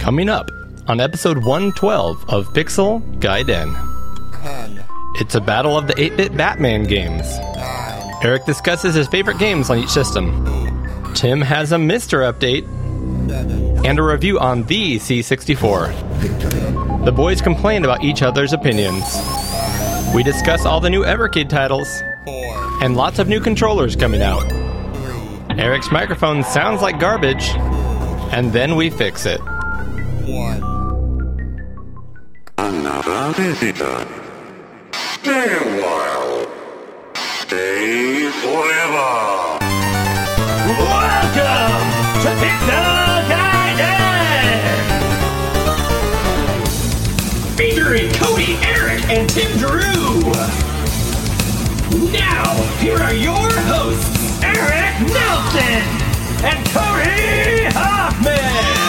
Coming up on episode 112 of Pixel Gaiden. 10, It's a battle of the 8 bit Batman games. 9, Eric discusses his favorite games on each system. Tim has a MiSTer update 7, and a review on the C64. The boys complain about each other's opinions. We discuss all the new Evercade titles 4, and lots of new controllers coming out. 3, Eric's microphone sounds like garbage, and then we fix it. 1. Another visitor. Stay a while. Stay forever. Welcome to Pixel Gaiden! Featuring Cody, Eric, and Tim Drew. Now, here are your hosts, Eric Nelson and Cody Hoffman.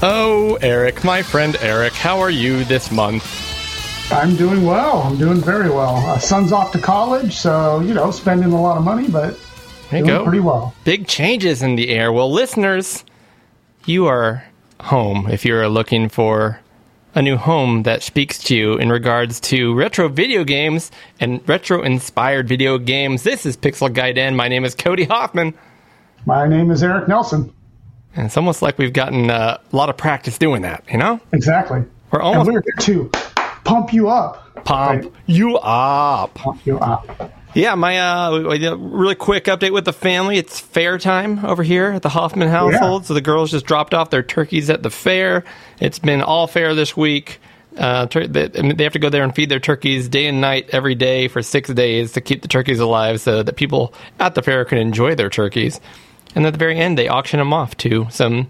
Oh, Eric, my friend Eric, how are you this month? I'm doing well. I'm doing very well. Uh, son's off to college, so you know, spending a lot of money, but There you doing go. pretty well. Big changes in the air. Well, listeners, you are home if you're looking for a new home that speaks to you in regards to retro video games and retro inspired video games. This is Pixel Gaiden. My name is Cody Hoffman. My name is Eric Nelson. And it's almost like we've gotten uh, a lot of practice doing that, you know? Exactly. We're And almost we're here to pump you up. pump Right. you up. Pump you up. Yeah, my uh, we- really quick update with the family. It's fair time over here at the Hoffman household. So the girls just dropped off their turkeys at the fair. It's been all fair this week. Uh, tur- they, they have to go there and feed their turkeys day and night every day for six days to keep the turkeys alive, so that people at the fair can enjoy their turkeys. And at the very end, they auction them off to some,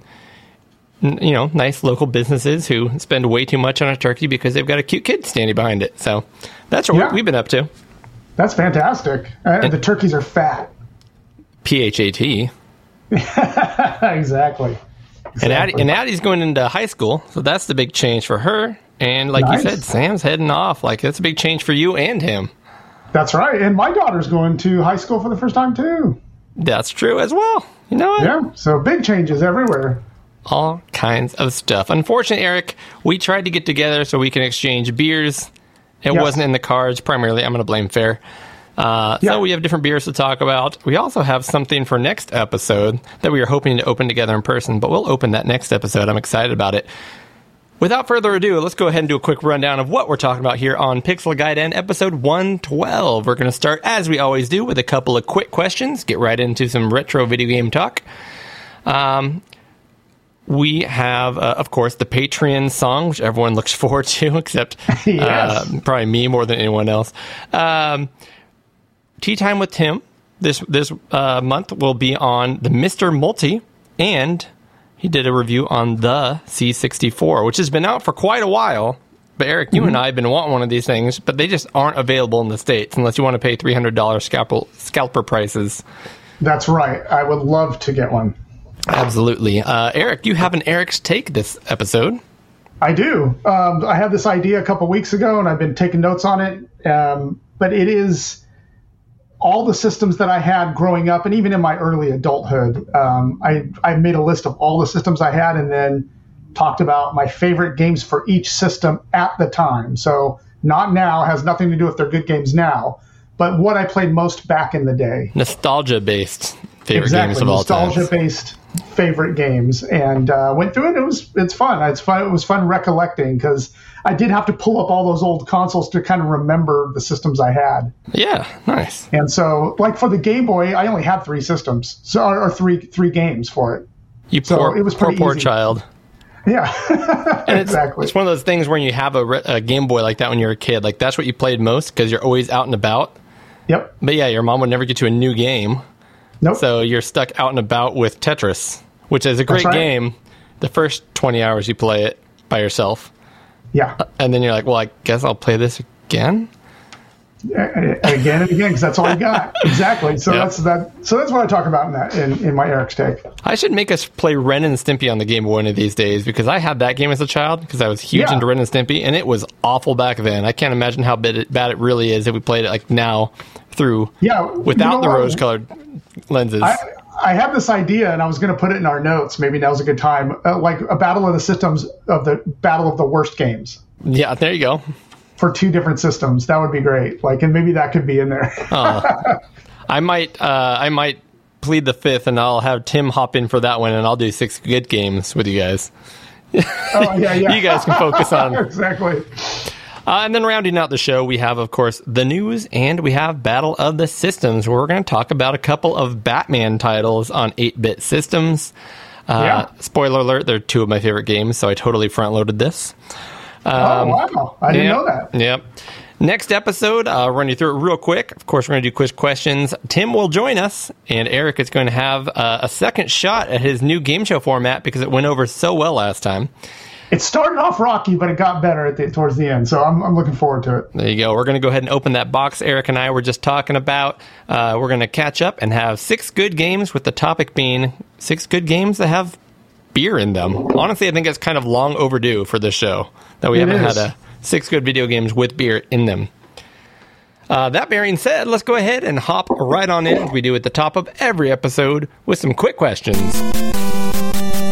you know, nice local businesses who spend way too much on a turkey because they've got a cute kid standing behind it. So that's what Yeah. we've been up to. That's fantastic. Uh, the turkeys are fat. PHAT. exactly. And, Addie, and Addie's going into high school, so that's the big change for her. And like Nice. you said, Sam's heading off. Like that's a big change for you and him. That's right. And my daughter's going to high school for the first time too. That's true as well. You know what? Yeah. So big changes everywhere. All kinds of stuff. Unfortunately, Eric, we tried to get together so we can exchange beers. It wasn't in the cards. Primarily, I'm going to blame Fair. Uh. So we have different beers to talk about. We also have something for next episode that we are hoping to open together in person, but we'll open that next episode. I'm excited about it. Without further ado, let's go ahead and do a quick rundown of what we're talking about here on Pixel Gaiden episode 112. We're going to start, as we always do, with a couple of quick questions, get right into some retro video game talk. Um, we have, uh, of course, the Patreon song, which everyone looks forward to, except Yes. uh, probably me more than anyone else. Um, Tea Time with Tim this this uh, month will be on the MiSTer Multi, and he did a review on the C64, which has been out for quite a while. But Eric, you and I have been wanting one of these things, but they just aren't available in the states unless you want to pay three hundred dollars scalper scalper prices. That's right. I would love to get one. Absolutely, uh, Eric. You have an Eric's take this episode. I do. Um, I had this idea a couple weeks ago, and I've been taking notes on it. Um, but it is all the systems that I had growing up, and even in my early adulthood. Um, I I made a list of all the systems I had, and then talked about my favorite games for each system at the time. So not now has nothing to do if they're good games now, but what I played most back in the day Nostalgia based favorite exactly games of all time. nostalgia based favorite games and uh, went through it it was it's fun it's fun it was fun recollecting because i did have to pull up all those old consoles to kind of remember the systems i had Yeah, nice. and so like for the game boy i only had three systems so or, or three three games for it You So poor, it was poor, poor easy. child. yeah And it's, exactly It's one of those things when you have a, a Game Boy like that when you're a kid. Like that's what you played most because you're always out and about. yep But yeah, your mom would never get you a new game, nope so you're stuck out and about with Tetris, which is a great right. game. The first 20 hours you play it by yourself, yeah uh, and then you're like, well, I guess I'll play this again. and again and again because that's all you got exactly so Yep. that's that so that's what i talk about in that in, in my eric's take I should make us play Ren and Stimpy on the Game Boy one of these days because I had that game as a child because I was huge Yeah. into Ren and Stimpy and it was awful back then. I can't imagine how bad it, bad it really is if we played it like now through yeah without you know the rose colored lenses. I, I have this idea, and I was going to put it in our notes. Maybe now's a good time, uh, like a battle of the systems of the battle of the worst games Yeah, there you go. for two different systems. That would be great. Like, and maybe that could be in there. I might uh, I might plead the fifth, and I'll have Tim hop in for that one, and I'll do six good games with you guys. oh, yeah, yeah. You guys can focus on. exactly. Uh, and then rounding out the show, we have, of course, the news, and we have Battle of the Systems, where we're going to talk about a couple of Batman titles on 8 bit systems. Uh, Yeah. Spoiler alert, they're two of my favorite games, so I totally front loaded this. oh wow! I didn't Yep. know that. Yep. Next episode, uh, I'll run you through it real quick. Of course, we're going to do quiz questions. Tim will join us, and Eric is going to have uh, a second shot at his new game show format because it went over so well last time. It started off rocky, but it got better at the, towards the end. So I'm, I'm looking forward to it. There you go. We're going to go ahead and open that box Eric and I were just talking about. Uh, we're going to catch up and have six good games, with the topic being six good games that have beer in them. Honestly, I think it's kind of long overdue for this show that we It haven't is. had a six good video games with beer in them. Uh, that being said, let's go ahead and hop right on in as we do at the top of every episode with some quick questions.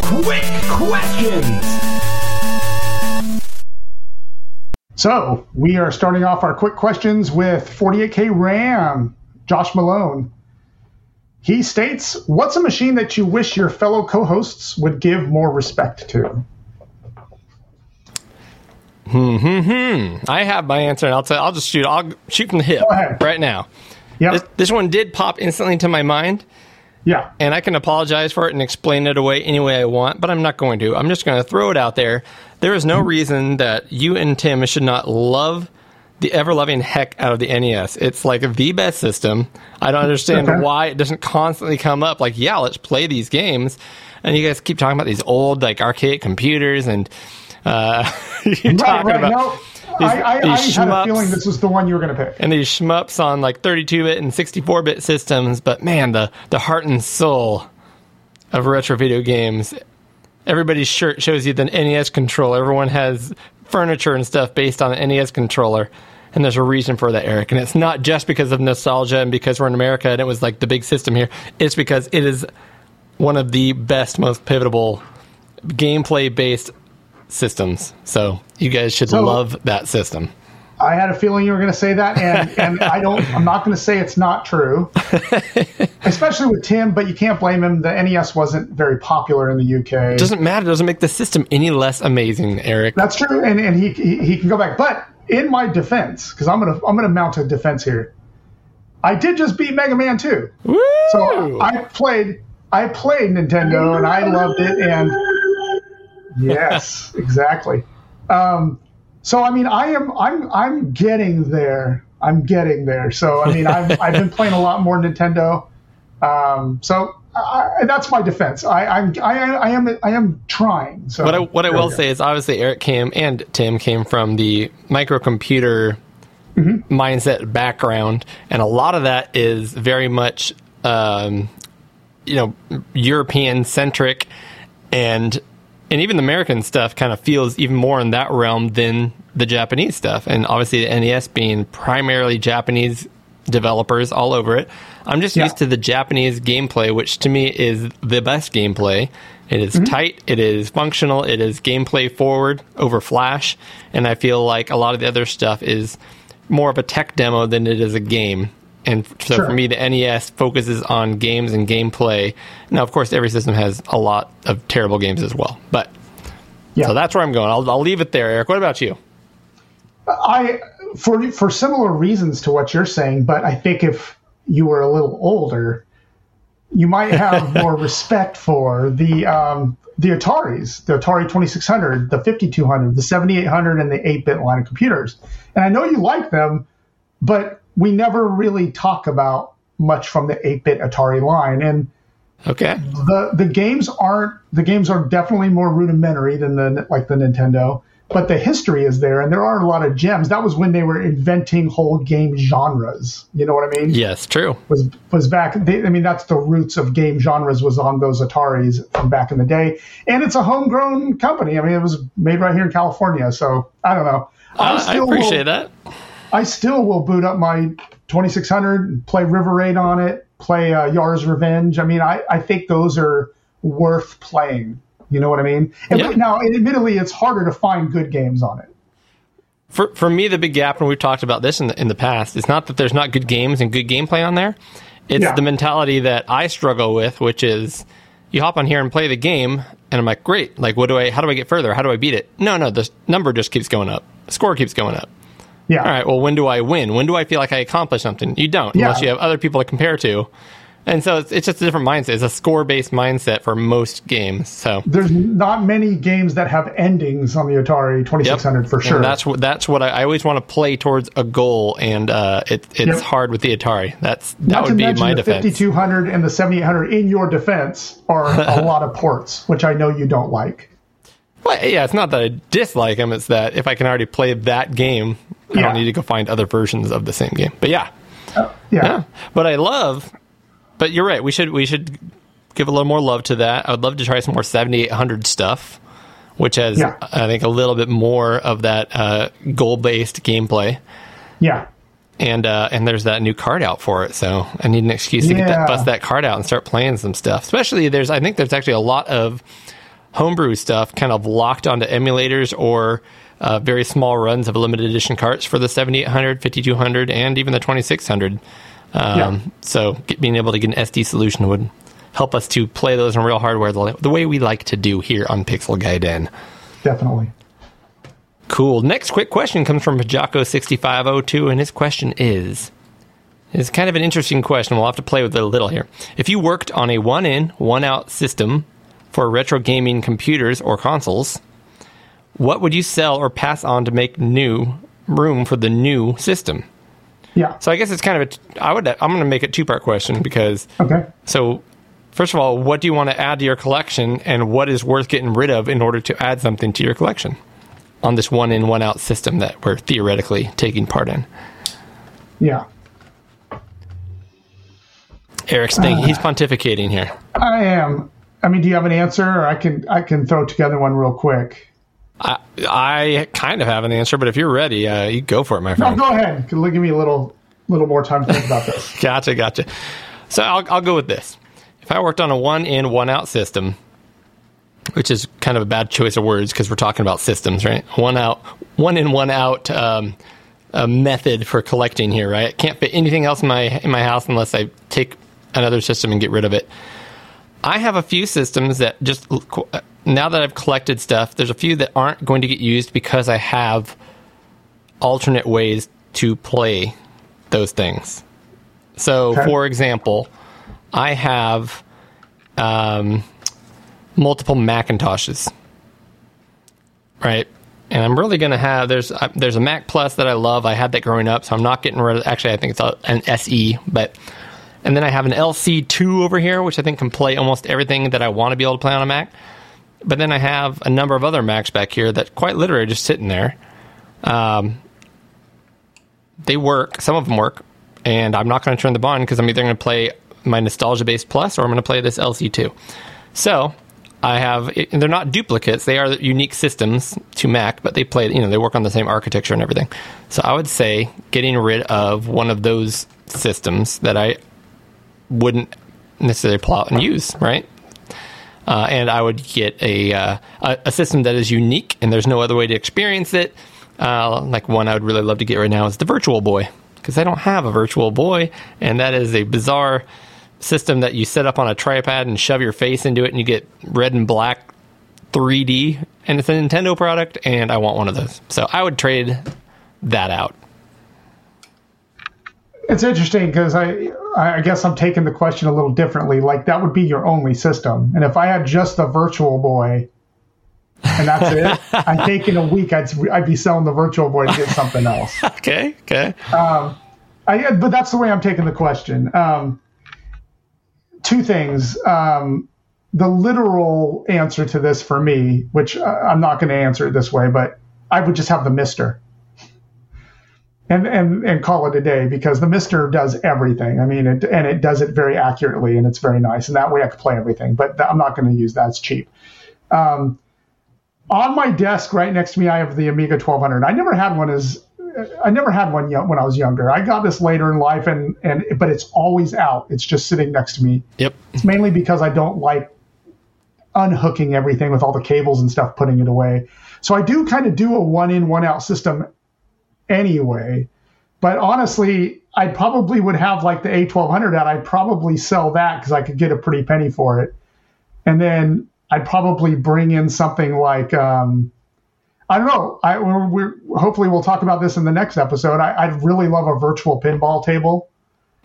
Quick questions. So we are starting off our quick questions with 48K RAM, Josh Malone. He states, What's a machine that you wish your fellow co hosts would give more respect to? Hmm, hmm, hmm. I have my answer, and I'll tell. I'll just shoot. I'll shoot from the hip right now. Yep. This, this one did pop instantly to my mind. yeah. and I can apologize for it and explain it away any way I want, but I'm not going to. I'm just going to throw it out there. There is no reason that you and Tim should not love the ever loving heck out of the NES. It's like the best system. I don't understand Okay. why it doesn't constantly come up. Like, yeah, let's play these games. And you guys keep talking about these old, like, archaic computers and. Uh, you're Right, talking right. about No, these- I, I, I these had a feeling this was the one you were going to pick. and these shmups on like 32-bit and 64-bit systems, but man, the the heart and soul of retro video games. Everybody's shirt shows you the NES controller. Everyone has furniture and stuff based on the NES controller. And there's a reason for that, Eric. And it's not just because of nostalgia and because we're in America and it was like the big system here. It's because it is one of the best, most pivotal gameplay based systems. So you guys should So- love that system. I had a feeling you were going to say that, and, and I don't. I'm not going to say it's not true, especially with Tim. But you can't blame him. The NES wasn't very popular in the UK. It doesn't matter. It doesn't make the system any less amazing, Eric. That's true, and, and he, he he can go back. But in my defense, because I'm gonna I'm gonna mount a defense here. I did just beat Mega Man 2. Woo! So I played I played Nintendo and I loved it and yes, exactly. Um, so I mean I am I'm I'm getting there. I'm getting there. So I mean I've I've been playing a lot more Nintendo. Um, so I, that's my defense. I I'm I, I am I am trying. So what I what I will say is obviously Eric came and Tim came from the microcomputer mindset background, and a lot of that is very much um, you know European centric, and and even the American stuff kind of feels even more in that realm than the Japanese stuff, and obviously the NES being primarily Japanese developers all over it. I'm just Yeah. used to the Japanese gameplay, which to me is the best gameplay. It is mm-hmm. tight, it is functional, it is gameplay forward over Flash, and I feel like a lot of the other stuff is more of a tech demo than it is a game. And so Sure. for me, the NES focuses on games and gameplay. Now, of course, every system has a lot of terrible games as well. But Yeah. so that's where I'm going. I'll, I'll leave it there, Eric. What about you? I for for similar reasons to what you're saying, but I think if you were a little older, you might have more respect for the um, the Ataris, the Atari 2600, the 5200, the 7800, and the 8-bit line of computers. And I know you like them, but we never really talk about much from the 8-bit Atari line. And Okay. the the games aren't the games are definitely more rudimentary than the like the Nintendo, but the history is there, and there are a lot of gems. That was when they were inventing whole game genres. You know what I mean? Yes, true. Was was back. They, I mean, that's the roots of game genres was on those Ataris from back in the day, and it's a homegrown company. I mean, it was made right here in California. So I don't know. Uh, I appreciate will, that. I still will boot up my 2600 and play River Raid on it. play uh, Yar's Revenge. I mean, I, I think those are worth playing. You know what I mean? And Yeah. Now, admittedly, it's harder to find good games on it. For for me, the big gap, and we've talked about this in the, in the past, it's not that there's not good games and good gameplay on there. It's Yeah. the mentality that I struggle with, which is you hop on here and play the game, and I'm like, great. Like, what do I? How do I get further? How do I beat it? No, no, the number just keeps going up. The score keeps going up. Yeah. All right. Well, when do I win? When do I feel like I accomplished something? You don't, Yeah. unless you have other people to compare to. And so it's, it's just a different mindset. It's a score based mindset for most games. So There's not many games that have endings on the Atari 2600 for And sure. that's what that's what I, I always want to play towards a goal, and uh, it, it's Yep. hard with the Atari. That's that Not to would be my the defense. 5200 and the 7800 in your defense are a lot of ports, which I know you don't like. Well, yeah, it's not that I dislike them. It's that if I can already play that game, I don't need to go find other versions of the same game. But yeah, Yeah. yeah. But I love. But you're right. We should we should give a little more love to that. I would love to try some more 7800 stuff, which has Yeah. I think a little bit more of that uh, goal based gameplay. Yeah. and uh, and there's that new card out for it. So I need an excuse to get Yeah. that, bust that card out and start playing some stuff. Especially there's, I think there's actually a lot of homebrew stuff kind of locked onto emulators or uh, very small runs of limited edition carts for the 7800, 5200, and even the 2600. Um, Yeah. So get, being able to get an SD solution would help us to play those in real hardware the, the way we like to do here on Pixel Gaiden. Definitely. Cool. Next quick question comes from Pajako6502, and his question is is kind of an interesting question. We'll have to play with it a little here. If you worked on a one in, one out system for retro gaming computers or consoles, what would you sell or pass on to make new room for the new system? Yeah. So I guess it's kind of a. I would. I'm going to make it two part question because Okay. so, first of all, what do you want to add to your collection, and what is worth getting rid of in order to add something to your collection on this one in, one out system that we're theoretically taking part in? Yeah. Eric's thinking, uh, he's pontificating here. I am. I mean, do you have an answer? Or I can I can throw together one real quick. I, I kind of have an answer, but if you're ready, uh, you go for it, my friend. No, go ahead. Give me a little little more time to think about this. Gotcha, gotcha. So I'll, I'll go with this. If I worked on a one in, one out system, which is kind of a bad choice of words because we're talking about systems, right? One out, one in, one out um, a method for collecting here, right? I can't fit anything else in my in my house unless I take another system and get rid of it. I have a few systems that just now that I've collected stuff, there's a few that aren't going to get used because I have alternate ways to play those things. So, Okay. for example, I have um, multiple Macintoshes, right? And I'm really going to have there's uh, there's a Mac Plus that I love. I had that growing up, so I'm not getting rid of. Actually, I think it's a, an SE, but and then I have an LC2 over here, which I think can play almost everything that I want to be able to play on a Mac. But then I have a number of other Macs back here that quite literally are just sitting there. Um, they work. Some of them work, and I'm not going to turn them on because I'm either going to play my Nostalgia Base Plus or I'm going to play this LC2. So I have. They're not duplicates. They are unique systems to Mac, but they play. You know, they work on the same architecture and everything. So I would say getting rid of one of those systems that I wouldn't necessarily pull out and use, right? Uh, and I would get a, uh, a system that is unique and there's no other way to experience it. Uh, like one I would really love to get right now is the Virtual Boy because I don't have a Virtual Boy, and that is a bizarre system that you set up on a tripod and shove your face into it, and you get red and black 3D, and it's a Nintendo product, and I want one of those. So I would trade that out. It's interesting because I I guess I'm taking the question a little differently. Like that would be your only system, and if I had just the Virtual Boy, and that's it, I think in a week I'd I'd be selling the Virtual Boy to get something else. Okay, okay. Um, I, but that's the way I'm taking the question. Um, two things. Um, the literal answer to this for me, which uh, I'm not going to answer it this way, but I would just have the MiSTer, and and and call it a day because the MiSTer does everything. I mean, it and it does it very accurately, and it's very nice. And that way, I could play everything. But th- I'm not going to use that; it's cheap. Um, on my desk, right next to me, I have the Amiga 1200. I never had one as I never had one when I was younger. I got this later in life, and and but it's always out. It's just sitting next to me. Yep. It's mainly because I don't like unhooking everything with all the cables and stuff, putting it away. So I do kind of do a one in, one out system anyway. But honestly, I probably would have like the A1200 out. I'd probably sell that because I could get a pretty penny for it. And then I'd probably bring in something like, um, I don't know. I, we're, we're, hopefully we'll talk about this in the next episode. I, I'd really love a virtual pinball table.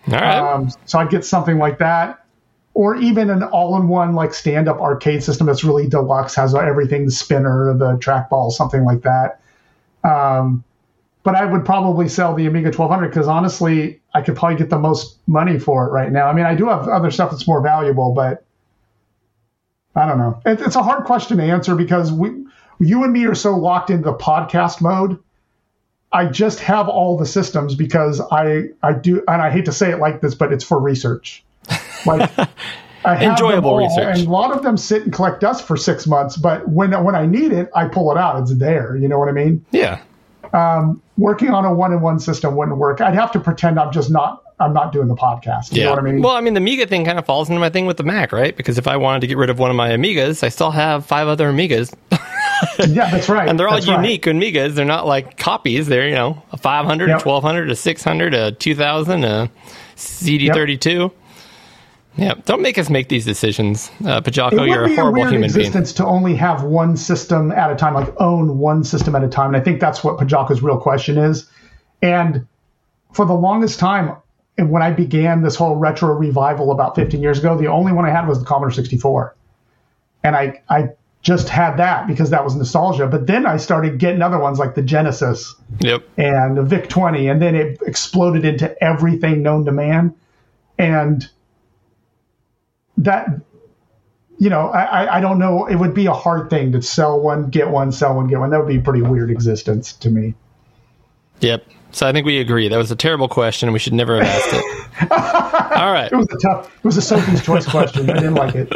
All right. Um, so I'd get something like that, or even an all-in-one like stand-up arcade system that's really deluxe, has everything, the spinner, the trackball, something like that. Um, but I would probably sell the Amiga 1200 because honestly, I could probably get the most money for it right now. I mean, I do have other stuff that's more valuable, but I don't know. It, it's a hard question to answer because we, you and me are so locked into the podcast mode. I just have all the systems because I I do, and I hate to say it like this, but it's for research. Like I have Enjoyable research. and a lot of them sit and collect dust for six months. But when when I need it, I pull it out. It's there. You know what I mean? yeah. Um, Working on a one-in-one system wouldn't work. I'd have to pretend I'm just not. I'm not doing the podcast. You Yeah. know what I mean? Well, I mean, the Amiga thing kind of falls into my thing with the Mac, right? Because if I wanted to get rid of one of my Amigas, I still have five other Amigas, yeah, that's right. and they're all That's right. unique Amigas. They're not like copies. They're you know a 500, Yep. a 1200, a 600, a 2000, a CD32. Yeah, don't make us make these decisions, uh, Pajako. You're a horrible weird human being. existence to only have one system at a time, like own one system at a time. And I think that's what Pajako's real question is. And for the longest time, and when I began this whole retro revival about 15 years ago, the only one I had was the Commodore 64. And I, I just had that because that was nostalgia. But then I started getting other ones like the Genesis Yep. and the VIC 20, and then it exploded into everything known to man. And that, you know, I, I- I don't know. It would be a hard thing to sell one, get one, sell one, get one. That would be a pretty weird existence to me. Yep. So I think we agree. That was a terrible question. We should never have asked it. All right. It was a tough, it was a Sophie's choice question. I didn't like it.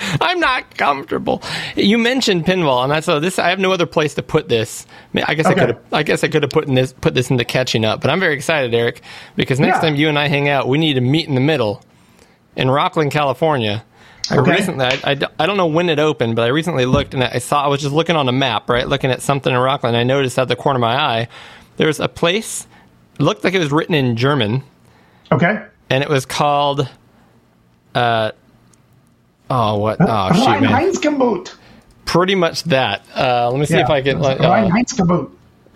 I'm not comfortable. You mentioned pinball, and that's so this. I have no other place to put this. I, mean, I guess I could. have I guess I could have put in this put this into catching up. But I'm very excited, Eric, because next Yeah. time you and I hang out, we need to meet in the middle in Rocklin, California. I Okay. recently, I, I, I don't know when it opened, but I recently looked and I saw I was just looking on a map, right, looking at something in Rocklin. I noticed at the corner of my eye there was a place. Looked like it was written in German, Okay. and it was called. Uh, oh what? Oh shoot, Rhein man! Heinzgebot. pretty much that. Uh, let me see if I can. Like, Rhein uh,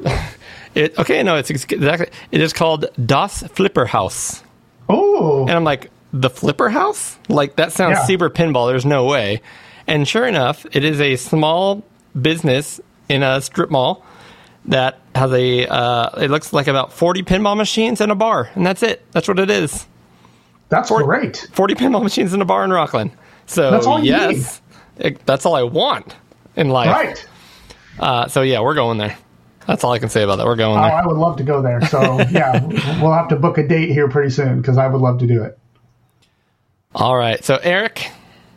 it, okay, no, it's exactly. It is called Das Flipper House, Oh, and I'm like, the Flipper House? Like that sounds Yeah. super pinball. There's no way. And sure enough, it is a small business in a strip mall that has a. Uh, it looks like about 40 pinball machines and a bar, and that's it. That's what it is. that's great. 40 pinball machines in a bar in Rocklin. So That's all yes, it- that's all I want in life. Right. Uh, so yeah, we're going there. That's all I can say about that. We're going Oh, there. I would love to go there. So yeah, we'll have to book a date here pretty soon because I would love to do it. All right. So Eric,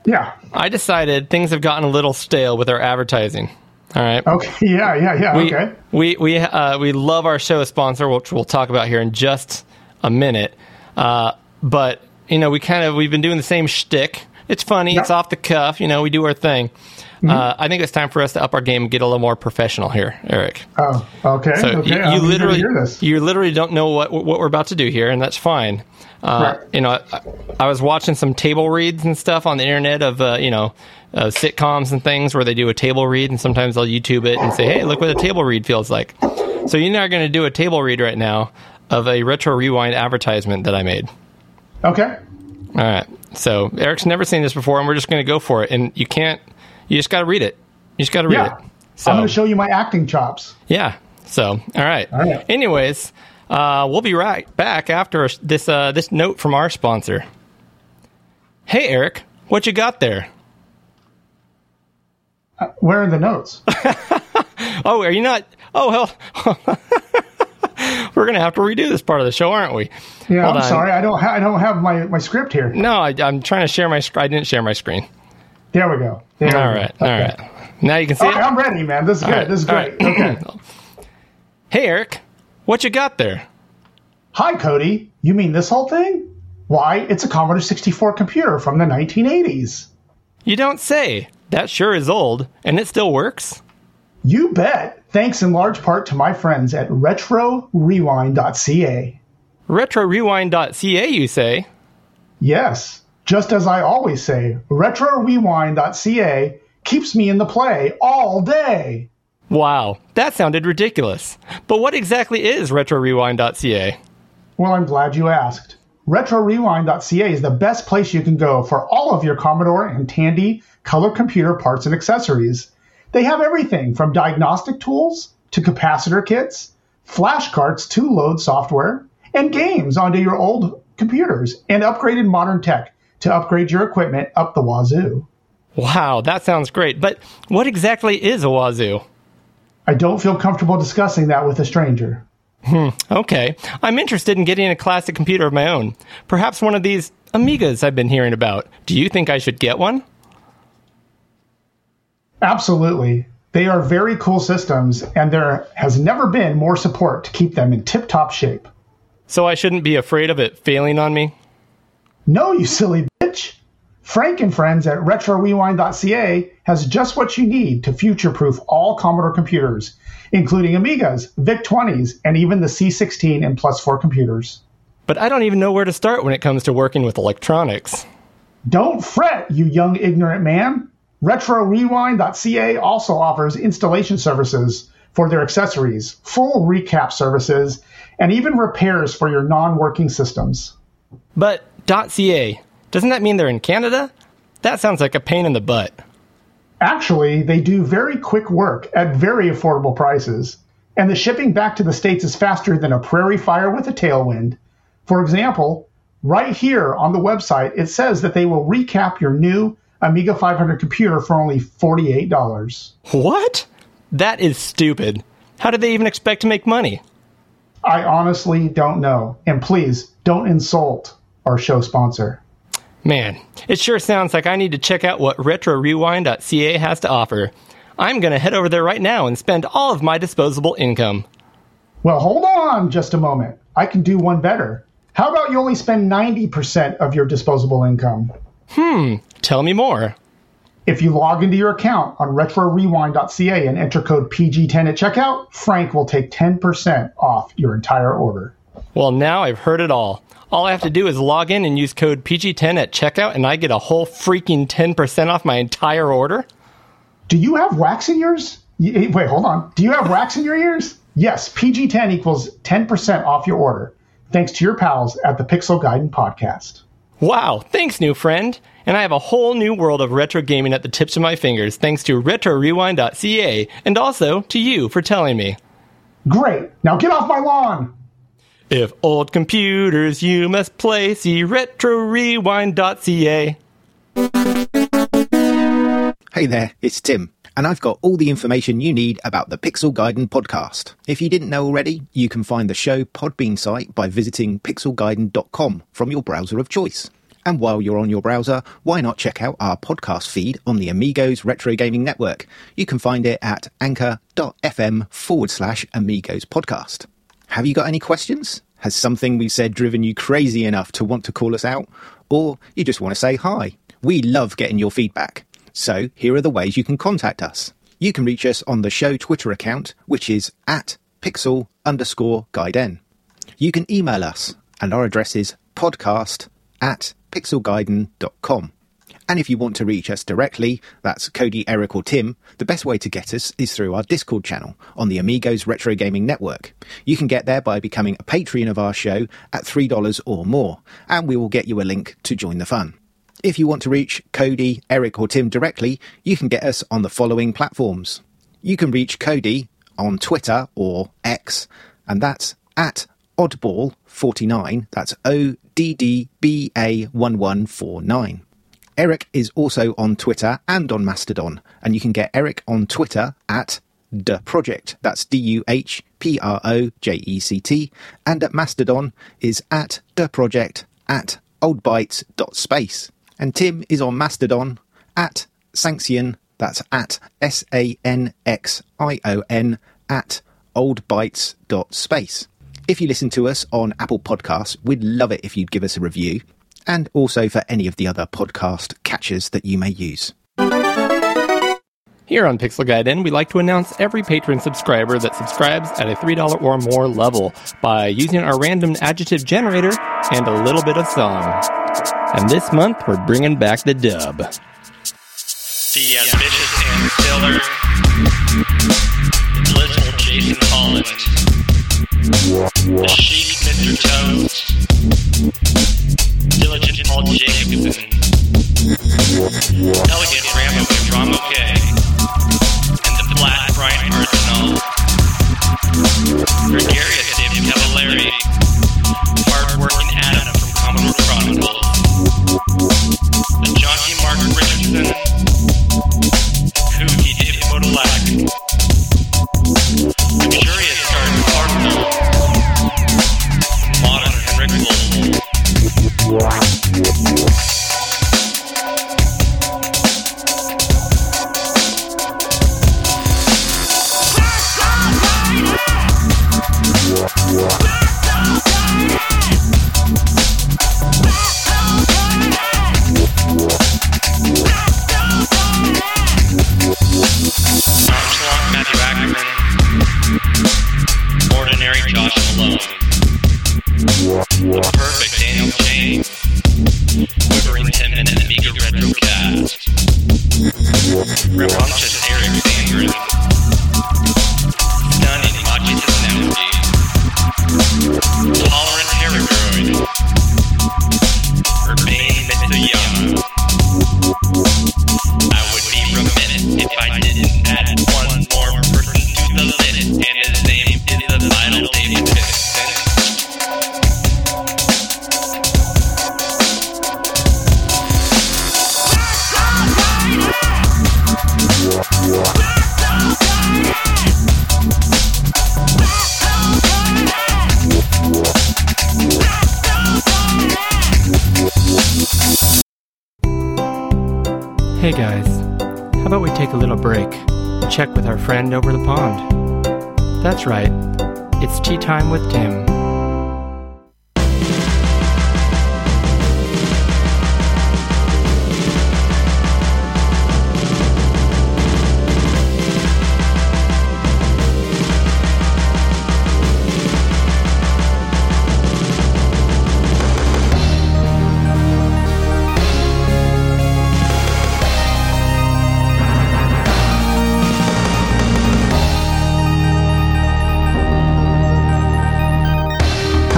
Yeah. I decided things have gotten a little stale with our advertising. All right. Okay. Yeah. Yeah. Yeah. We, okay. we we uh, we love our show sponsor, which we'll talk about here in just a minute. Uh, but you know, we kind of we've been doing the same shtick. It's funny. It's off the cuff. You know, we do our thing. Mm-hmm. Uh, I think it's time for us to up our game and get a little more professional here, Eric. Oh. Okay. So okay. you, you literally hear this. you literally don't know what what we're about to do here, and that's fine. Uh, Right. You know, I, I was watching some table reads and stuff on the internet of uh, you know uh, sitcoms and things where they do a table read, and sometimes they'll YouTube it and say, "Hey, look what a table read feels like." So you and I are going to do a table read right now of a retro rewind advertisement that I made. Okay. All right. So Eric's never seen this before, and we're just going to go for it. And you can't. You just got to read it. You just got to read Yeah. it. So I'm going to show you my acting chops. yeah. So, all right. All right. Anyways, uh, we'll be right back after this uh, this note from our sponsor. Hey, Eric, what you got there? Where are the notes? Oh, are you not? Oh, hell. We're gonna have to redo this part of the show, aren't we? Yeah. Hold I'm on. sorry. I don't. Ha- I don't have my, my script here. No, I, I'm trying to share my. sc- I didn't share my screen. There we go. There we All go. All Okay. right. Now you can see All it. I'm ready, man. This is good. right, This is all great. right. Okay. Hey, Eric. What you got there? Hi, Cody. You mean this whole thing? Why, it's a Commodore 64 computer from the 1980s. You don't say. That sure is old, and it still works. You bet, thanks in large part to my friends at RetroRewind.ca. RetroRewind.ca, you say? Yes, just as I always say, RetroRewind.ca keeps me in the play all day. Wow, that sounded ridiculous. But what exactly is RetroRewind.ca? Well, I'm glad you asked. RetroRewind.ca is the best place you can go for all of your Commodore and Tandy color computer parts and accessories. They have everything from diagnostic tools to capacitor kits, flash carts to load software, and games onto your old computers, and upgraded modern tech to upgrade your equipment up the wazoo. Wow, that sounds great. But what exactly is a wazoo? I don't feel comfortable discussing that with a stranger. Hmm, okay, I'm interested in getting a classic computer of my own. Perhaps one of these Amigas I've been hearing about. Do you think I should get one? Absolutely. They are very cool systems, and there has never been more support to keep them in tip top shape. So I shouldn't be afraid of it failing on me? No, you silly bitch. Frank and friends at RetroRewind.ca has just what you need to future proof all Commodore computers, including Amigas, VIC 20s, and even the C16 and Plus 4 computers. But I don't even know where to start when it comes to working with electronics. Don't fret, you young ignorant man. RetroRewind.ca also offers installation services for their accessories, full recap services, and even repairs for your non working systems. But .ca, doesn't that mean they're in Canada? That sounds like a pain in the butt. Actually, they do very quick work at very affordable prices, and the shipping back to the States is faster than a prairie fire with a tailwind. For example, right here on the website, it says that they will recap your new Amiga 500 computer for only $48. What? That is stupid. How do they even expect to make money? I honestly don't know. And please don't insult our show sponsor. Man, it sure sounds like I need to check out what RetroRewind.ca has to offer. I'm going to head over there right now and spend all of my disposable income. Well, hold on just a moment. I can do one better. How about you only spend 90% of your disposable income? Hmm, tell me more. If you log into your account on RetroRewind.ca and enter code PG10 at checkout, Frank will take 10% off your entire order. Well, now I've heard it all. All I have to do is log in and use code PG10 at checkout, and I get a whole freaking 10% off my entire order? Do you have wax in yours? Y- eh, Wait, hold on. Do you have wax in your ears? Yes, PG10 equals 10% off your order, thanks to your pals at the Pixel Gaiden Podcast. Wow, thanks, new friend. And I have a whole new world of retro gaming at the tips of my fingers, thanks to RetroRewind.ca, and also to you for telling me. Great. Now get off my lawn. If old computers you must play, see RetroRewind.ca. Hey there, it's Tim, and I've got all the information you need about the Pixel Gaiden podcast. If you didn't know already, you can find the show Podbean site by visiting pixelgaiden.com from your browser of choice. And while you're on your browser, why not check out our podcast feed on the Amigos Retro Gaming Network? You can find it at anchor.fm forward slash Amigos podcast. Have you got any questions? Has something we said driven you crazy enough to want to call us out? Or you just want to say hi? We love getting your feedback. So here are the ways you can contact us. You can reach us on the show Twitter account, which is at pixel underscore gaiden. You can email us, and our address is podcast at pixelgaiden.com. And if you want to reach us directly, that's Cody, Eric, or Tim, the best way to get us is through our Discord channel on the Amigos Retro Gaming Network. You can get there by becoming a patron of our show at $3 or more, and we will get you a link to join the fun. If you want to reach Cody, Eric, or Tim directly, you can get us on the following platforms. You can reach Cody on Twitter or X, and that's at Oddball49. That's O D D B A 1149. Eric is also on Twitter and on Mastodon, and you can get Eric on Twitter at duhproject. That's D U H P R O J E C T, and at Mastodon is at duhproject at oldbytes.space. And Tim is on Mastodon at Sanxion, that's at S A N X I O N, at oldbytes.space. If you listen to us on Apple Podcasts, we'd love it if you'd give us a review, and also for any of the other podcast catchers that you may use. Here on Pixel Gaiden, we like to announce every patron subscriber that subscribes at a $3 or more level by using our random adjective generator and a little bit of song. And this month, we're bringing back the dub. The ambitious Ann Stiller, blissful Jason Holland, the chic Mr. Toast, diligent Paul Jacobson, elegant Rambo Drama K, and the flat Brian Arsenal, gregarious David Cavallari, hard-working Adam from Commodore Chronicles, the jaunty Mark Richardson, check with our friend over the pond? That's right, it's tea time with Tim.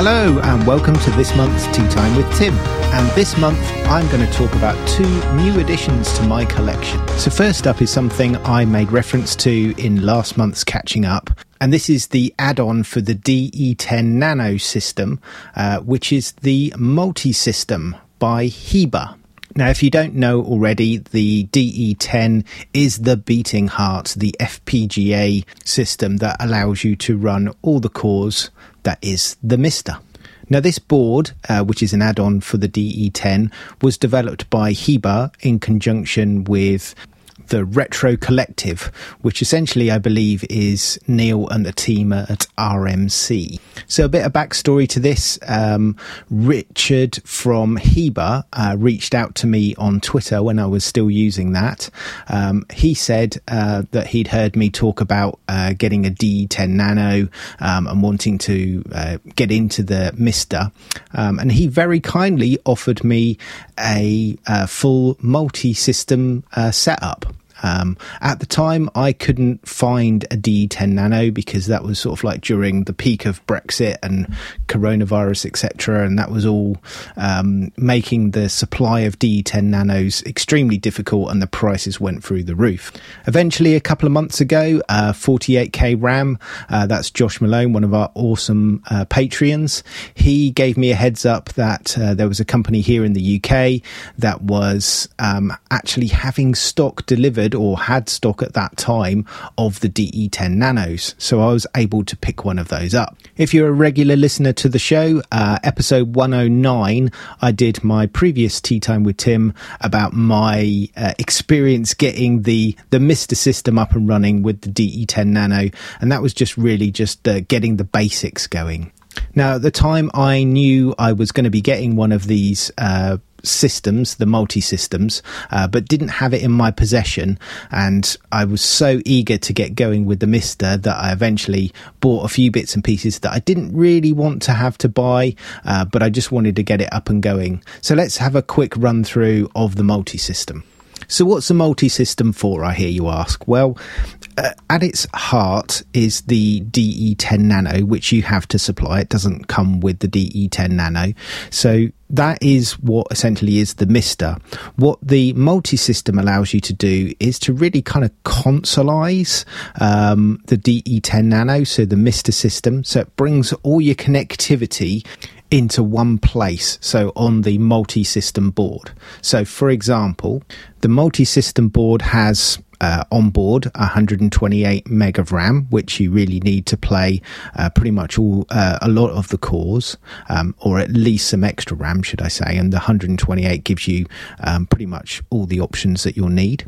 Hello, and welcome to this month's Tea Time with Tim. And this month, I'm going to talk about two new additions to my collection. So, first up is something I made reference to in last month's Catching Up, and this is the add on for the DE10 Nano system, uh, which is the multi system by Heber. Now, if you don't know already, the DE10 is the beating heart, the FPGA system that allows you to run all the cores that is the MiSTer. Now, this board, uh, which is an add on for the DE10, was developed by Heber in conjunction with the Retro Collective, which essentially I believe is Neil and the team at RMC. So, a bit of backstory to this um, Richard from Heber uh, reached out to me on Twitter when I was still using that. Um, he said uh, that he'd heard me talk about uh, getting a D10 Nano um, and wanting to uh, get into the MiSTer. Um, and he very kindly offered me a, uh full multi system uh, setup. Um, at the time, I couldn't find a D10 Nano because that was sort of like during the peak of Brexit and coronavirus, etc., and that was all um, making the supply of D10 Nanos extremely difficult, and the prices went through the roof. Eventually, a couple of months ago, uh, 48k RAM. Uh, that's Josh Malone, one of our awesome uh, Patreons. He gave me a heads up that uh, there was a company here in the UK that was um, actually having stock delivered or had stock at that time of the DE10 Nanos. So I was able to pick one of those up. If you're a regular listener to the show, uh, episode 109, I did my previous tea time with Tim about my uh, experience getting the, the MiSTer system up and running with the DE10 Nano. And that was just really just uh, getting the basics going. Now, at the time, I knew I was going to be getting one of these uh, systems, the multi systems, uh, but didn't have it in my possession. And I was so eager to get going with the MiSTer that I eventually bought a few bits and pieces that I didn't really want to have to buy, uh, but I just wanted to get it up and going. So let's have a quick run through of the multi system. So, what's a multi system for? I hear you ask. Well, uh, at its heart is the DE10 Nano, which you have to supply. It doesn't come with the DE10 Nano. So, that is what essentially is the MiSTer. What the multi system allows you to do is to really kind of consolize um, the DE10 Nano, so the MiSTer system. So, it brings all your connectivity into one place, so on the multi system board. So, for example, the multi system board has uh, on board 128 meg of RAM, which you really need to play uh, pretty much all uh, a lot of the cores, um, or at least some extra RAM, should I say? And the 128 gives you um, pretty much all the options that you'll need.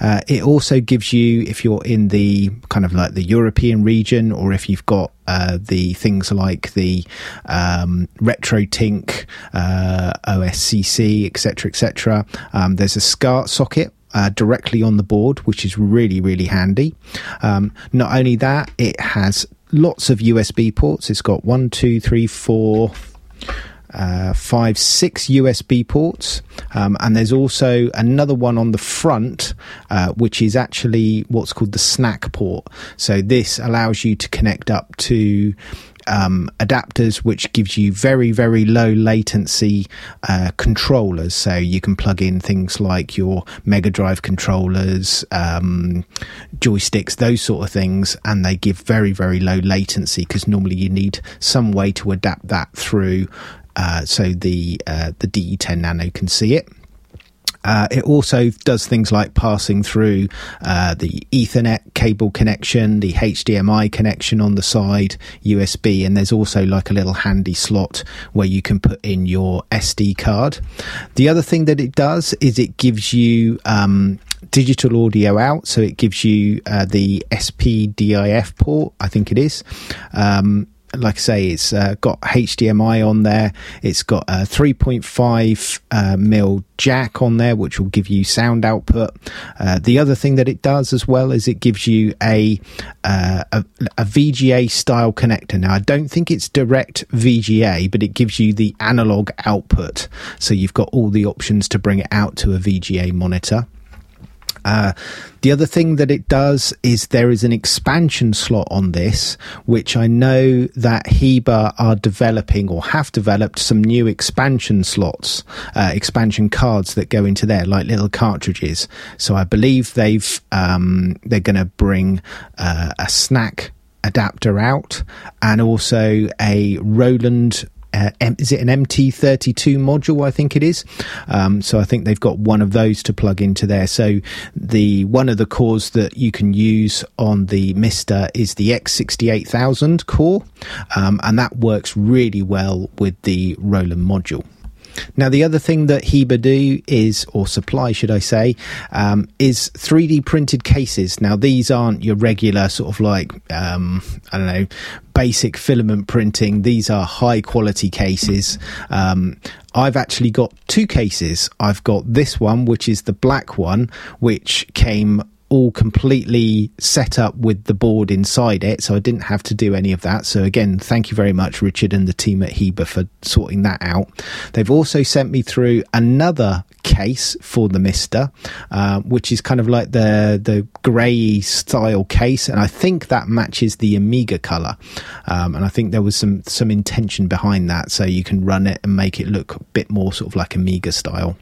Uh, it also gives you, if you're in the kind of like the European region, or if you've got uh, the things like the um, RetroTink, uh, OSSC, etc., etc. Um, there's a SCART socket. Uh, directly on the board, which is really, really handy. Um, not only that, it has lots of USB ports. It's got one, two, three, four, uh, five, six USB ports, um, and there's also another one on the front, uh, which is actually what's called the snack port. So this allows you to connect up to um, adapters, which gives you very, very low latency uh, controllers. So you can plug in things like your Mega Drive controllers, um, joysticks, those sort of things, and they give very, very low latency because normally you need some way to adapt that through. Uh, so the uh, the DE10 Nano can see it. Uh, it also does things like passing through uh, the Ethernet cable connection, the HDMI connection on the side, USB, and there's also like a little handy slot where you can put in your SD card. The other thing that it does is it gives you um, digital audio out, so it gives you uh, the SPDIF port, I think it is. Um, like I say, it's uh, got HDMI on there. It's got a 3.5 uh, mil jack on there, which will give you sound output. Uh, the other thing that it does as well is it gives you a, uh, a, a VGA style connector. Now, I don't think it's direct VGA, but it gives you the analog output. So you've got all the options to bring it out to a VGA monitor. Uh, the other thing that it does is there is an expansion slot on this, which I know that Heber are developing or have developed some new expansion slots, uh, expansion cards that go into there, like little cartridges. So I believe they've um, they're going to bring uh, a snack adapter out and also a Roland uh, is it an MT32 module? I think it is. Um, so I think they've got one of those to plug into there. So the one of the cores that you can use on the MiSTer is the X68000 core, um, and that works really well with the Roland module. Now, the other thing that Heber do is, or supply, should I say, um, is 3D printed cases. Now, these aren't your regular sort of like, um, I don't know, basic filament printing. These are high quality cases. Um, I've actually got two cases. I've got this one, which is the black one, which came all completely set up with the board inside it, so I didn't have to do any of that. So again, thank you very much, Richard and the team at Heber for sorting that out. They've also sent me through another case for the MiSTer, uh, which is kind of like the the grey style case, and I think that matches the Amiga color. Um, and I think there was some some intention behind that, so you can run it and make it look a bit more sort of like Amiga style.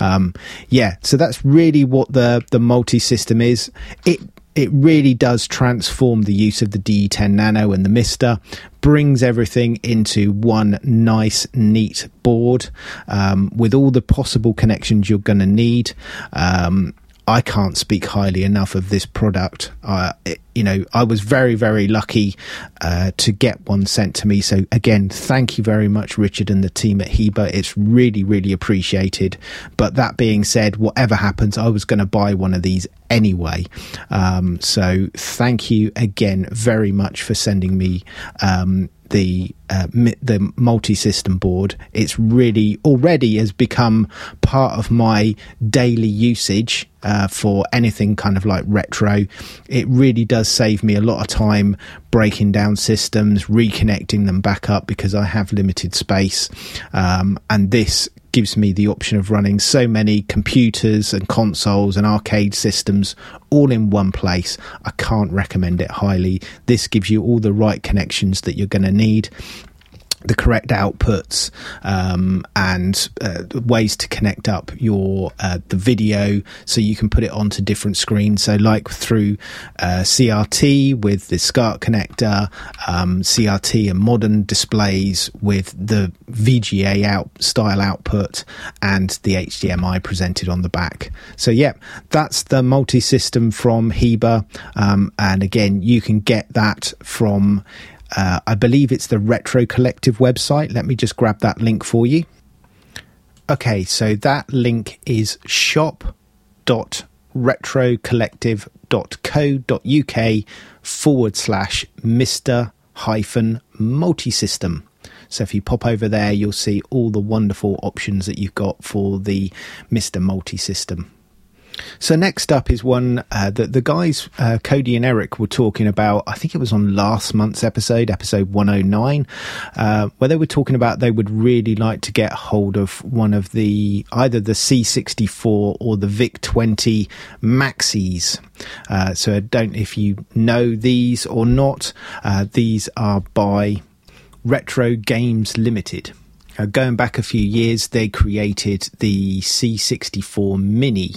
Um, yeah, so that's really what the the multi system is. It it really does transform the use of the D10 Nano and the MiSTer, brings everything into one nice, neat board um, with all the possible connections you're going to need. Um, I can't speak highly enough of this product. Uh, you know, I was very, very lucky uh, to get one sent to me. So again, thank you very much, Richard and the team at Heber. It's really, really appreciated. But that being said, whatever happens, I was going to buy one of these anyway. Um, so thank you again very much for sending me. Um, the uh, the multi-system board it's really already has become part of my daily usage uh, for anything kind of like retro. It really does save me a lot of time breaking down systems reconnecting them back up because i have limited space. Um, and this gives me the option of running so many computers and consoles and arcade systems all in one place. I can't recommend it highly. This gives you all the right connections that you're going to need the correct outputs um, and uh, ways to connect up your uh, the video so you can put it onto different screens. So like through uh, CRT with the SCART connector um, CRT and modern displays with the VGA out style output and the HDMI presented on the back. So yeah that's the multi-system from Heber um, and again you can get that from uh, I believe it's the Retro Collective website. Let me just grab that link for you. Okay, so that link is shop.retrocollective.co.uk forward slash Mr. hyphen multisystem. So if you pop over there, you'll see all the wonderful options that you've got for the MiSTer Multisystem. So next up is one uh, that the guys uh, Cody and Eric were talking about. I think it was on last month's episode, episode 109, uh, where they were talking about they would really like to get hold of one of the either the C64 or the VIC 20 Maxis. Uh, so I don't if you know these or not. Uh, these are by Retro Games Limited. Uh, going back a few years, they created the C64 Mini,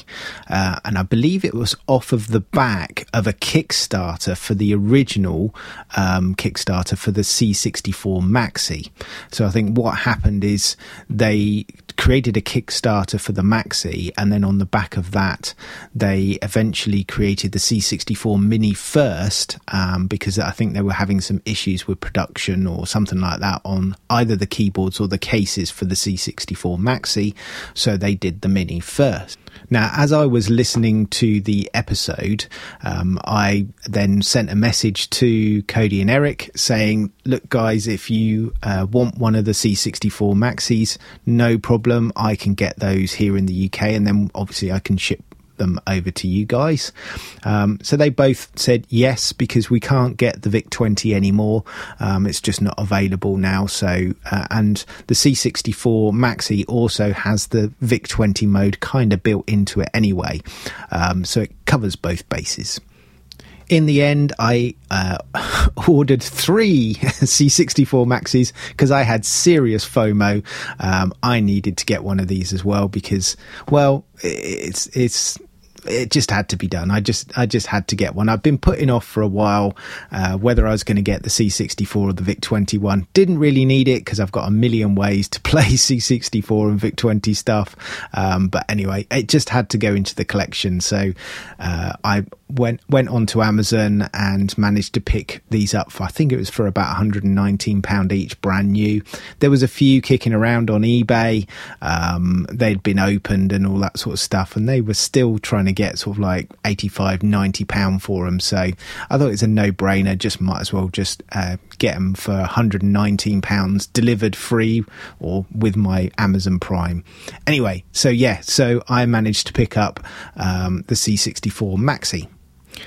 uh, and I believe it was off of the back of a Kickstarter for the original um, Kickstarter for the C64 Maxi. So I think what happened is they created a Kickstarter for the Maxi, and then on the back of that, they eventually created the C64 Mini first, um, because I think they were having some issues with production or something like that on either the keyboards or the cases for the C64 Maxi, so they did the Mini first. Now, as I was listening to the episode, um, I then sent a message to Cody and Eric saying, Look, guys, if you uh, want one of the C64 Maxis, no problem. I can get those here in the UK, and then obviously I can ship them over to you guys. Um, so they both said yes because we can't get the VIC 20 anymore. Um, it's just not available now. So, uh, and the C64 Maxi also has the VIC 20 mode kind of built into it anyway. Um, so it covers both bases. In the end, I uh, ordered three C64 Maxis because I had serious FOMO. Um, I needed to get one of these as well because, well, it's it's it just had to be done. I just I just had to get one. I've been putting off for a while uh, whether I was going to get the C64 or the VIC 21. Didn't really need it because I've got a million ways to play C64 and VIC 20 stuff. Um, but anyway, it just had to go into the collection. So uh, I went went onto Amazon and managed to pick these up for I think it was for about 119 pound each, brand new. There was a few kicking around on eBay. Um, they'd been opened and all that sort of stuff, and they were still trying to get sort of like 85, 90 pound for them. So I thought it's a no brainer. Just might as well just uh, get them for 119 pounds delivered free or with my Amazon Prime. Anyway, so yeah, so I managed to pick up um, the C64 Maxi.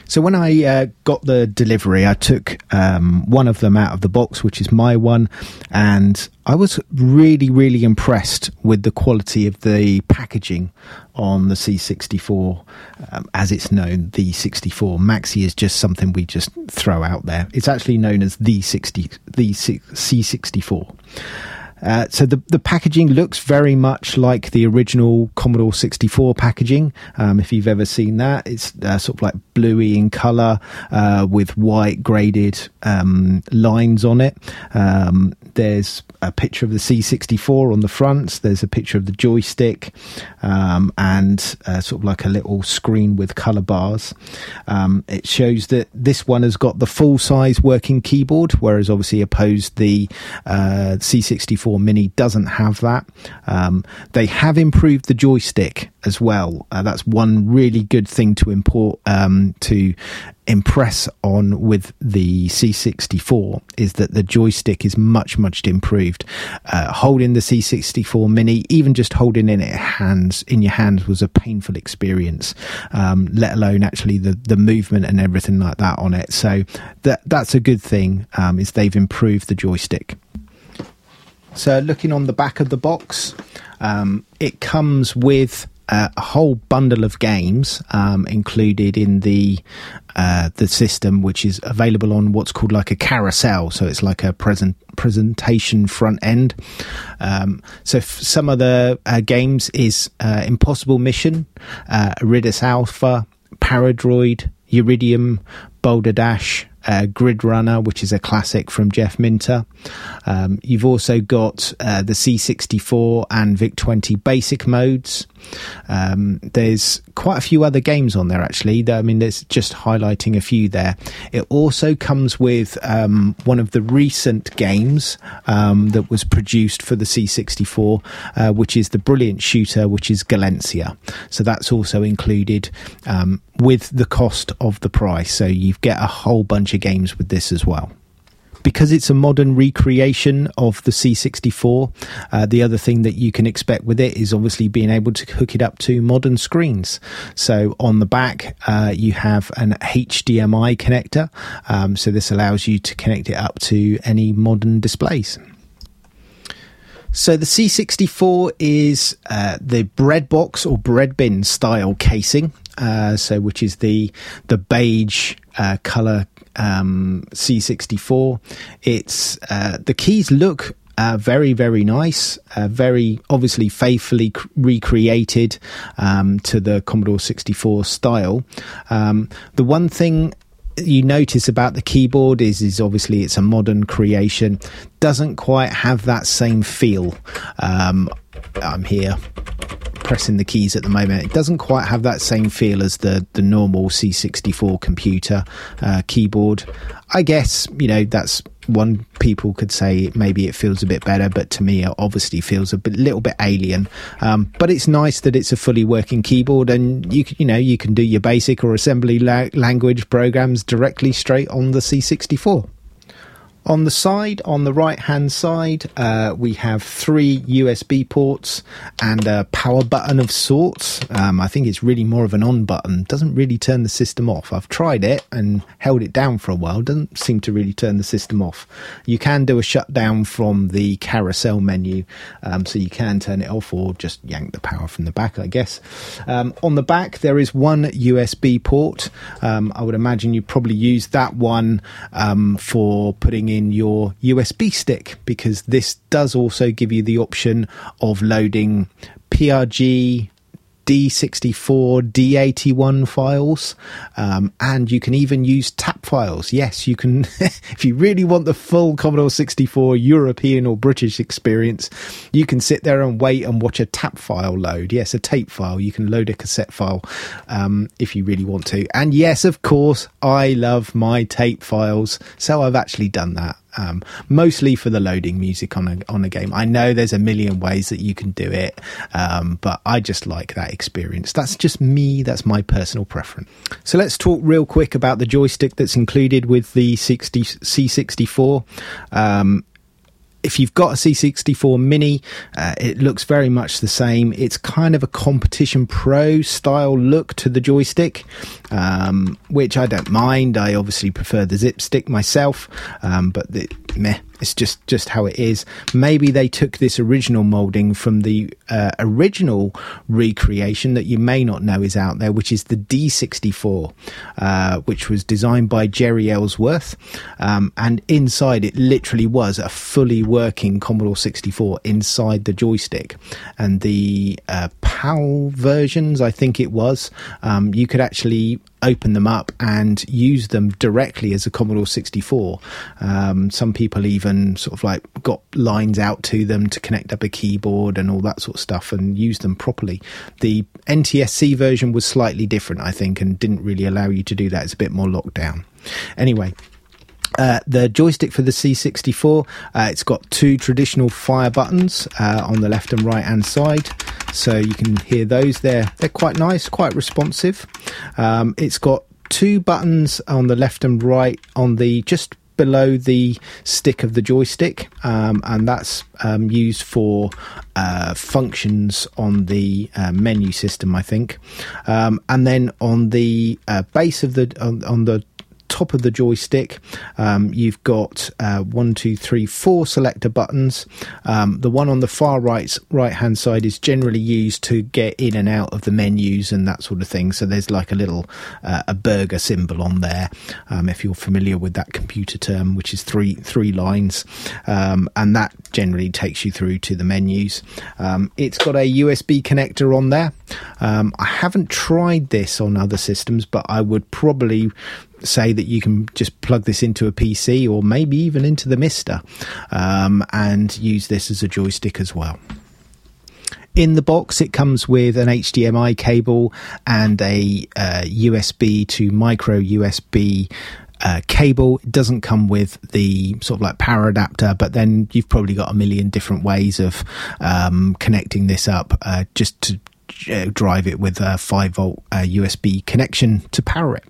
So when I uh, got the delivery, I took um, one of them out of the box, which is my one, and I was really, really impressed with the quality of the packaging on the C64, um, as it's known. The 64 Maxi is just something we just throw out there. It's actually known as the 60, the C64. Uh, so the the packaging looks very much like the original Commodore 64 packaging. Um, if you've ever seen that, it's uh, sort of like bluey in colour uh, with white graded um, lines on it. Um, there's a picture of the C64 on the front. There's a picture of the joystick um, and uh, sort of like a little screen with colour bars. Um, it shows that this one has got the full size working keyboard, whereas obviously opposed the uh, C64 Mini doesn't have that. Um, they have improved the joystick as well. Uh, that's one really good thing to import um, to impress on with the C64 is that the joystick is much much improved. Uh, holding the C64 Mini, even just holding in it hands in your hands, was a painful experience. Um, let alone actually the the movement and everything like that on it. So that that's a good thing. Um, is they've improved the joystick. So looking on the back of the box, um, it comes with a whole bundle of games um, included in the uh, the system, which is available on what's called like a carousel. So it's like a present presentation front end. Um, so f- some of the uh, games is uh, Impossible Mission, uh, Iridis Alpha, Paradroid, Uridium, Boulder Dash, uh, Grid Runner, which is a classic from Jeff Minter. Um, you've also got uh, the C64 and VIC 20 basic modes. Um, there's quite a few other games on there actually. I mean, there's just highlighting a few there. It also comes with um, one of the recent games um, that was produced for the C64, uh, which is the brilliant shooter, which is Galencia. So that's also included um, with the cost of the price. So you get a whole bunch of games with this as well because it's a modern recreation of the C64, uh, the other thing that you can expect with it is obviously being able to hook it up to modern screens. So on the back, uh, you have an HDMI connector. Um, so this allows you to connect it up to any modern displays. So the C64 is uh, the bread box or bread bin style casing. Uh, so which is the the beige uh, color um, C64. It's uh, the keys look uh, very, very nice, uh, very obviously faithfully c- recreated um, to the Commodore 64 style. Um, the one thing you notice about the keyboard is is obviously it's a modern creation, doesn't quite have that same feel. Um, I'm here pressing the keys at the moment. It doesn't quite have that same feel as the the normal C64 computer uh, keyboard. I guess you know that's one people could say maybe it feels a bit better, but to me it obviously feels a bit, little bit alien. Um, but it's nice that it's a fully working keyboard, and you you know you can do your basic or assembly la- language programs directly straight on the C64. On the side, on the right hand side, uh, we have three USB ports and a power button of sorts. Um, I think it's really more of an on button. Doesn't really turn the system off. I've tried it and held it down for a while. Doesn't seem to really turn the system off. You can do a shutdown from the carousel menu, um, so you can turn it off or just yank the power from the back, I guess. Um, on the back, there is one USB port. Um, I would imagine you probably use that one um, for putting in your USB stick because this does also give you the option of loading PRG. D64, D81 files, um, and you can even use tap files. Yes, you can, if you really want the full Commodore 64 European or British experience, you can sit there and wait and watch a tap file load. Yes, a tape file. You can load a cassette file um, if you really want to. And yes, of course, I love my tape files, so I've actually done that um, mostly for the loading music on a on a game. I know there's a million ways that you can do it, um, but I just like that experience. That's just me. That's my personal preference. So let's talk real quick about the joystick that's included with the 60 C64. Um, if you've got a C64 Mini, uh, it looks very much the same. It's kind of a competition pro style look to the joystick, um, which I don't mind. I obviously prefer the zip stick myself, um, but the, meh, it's just just how it is. Maybe they took this original molding from the uh, original recreation that you may not know is out there, which is the D64, uh, which was designed by Jeri Ellsworth, um, and inside it literally was a fully working Commodore 64 inside the joystick, and the uh, PAL versions, I think it was, um, you could actually open them up and use them directly as a Commodore 64. Um, some people even sort of like got lines out to them to connect up a keyboard and all that sort of stuff and use them properly. The NTSC version was slightly different, I think, and didn't really allow you to do that. It's a bit more locked down. Anyway, uh, the joystick for the C64, uh, it's got two traditional fire buttons uh, on the left and right hand side, so you can hear those. They're they're quite nice, quite responsive. Um, it's got two buttons on the left and right on the just below the stick of the joystick, um, and that's um, used for uh, functions on the uh, menu system, I think. Um, and then on the uh, base of the on, on the top of the joystick, um, you've got uh, one, two, three, four selector buttons. Um, the one on the far right right hand side is generally used to get in and out of the menus and that sort of thing. So there's like a little uh, a burger symbol on there, um, if you're familiar with that computer term, which is three three lines, um, and that generally takes you through to the menus. Um, it's got a USB connector on there. Um, I haven't tried this on other systems, but I would probably say that you can just plug this into a PC or maybe even into the MiSTer um, and use this as a joystick as well. In the box, it comes with an HDMI cable and a uh, USB to micro USB uh, cable. It doesn't come with the sort of like power adapter, but then you've probably got a million different ways of um, connecting this up uh, just to drive it with a 5 volt uh, USB connection to power it.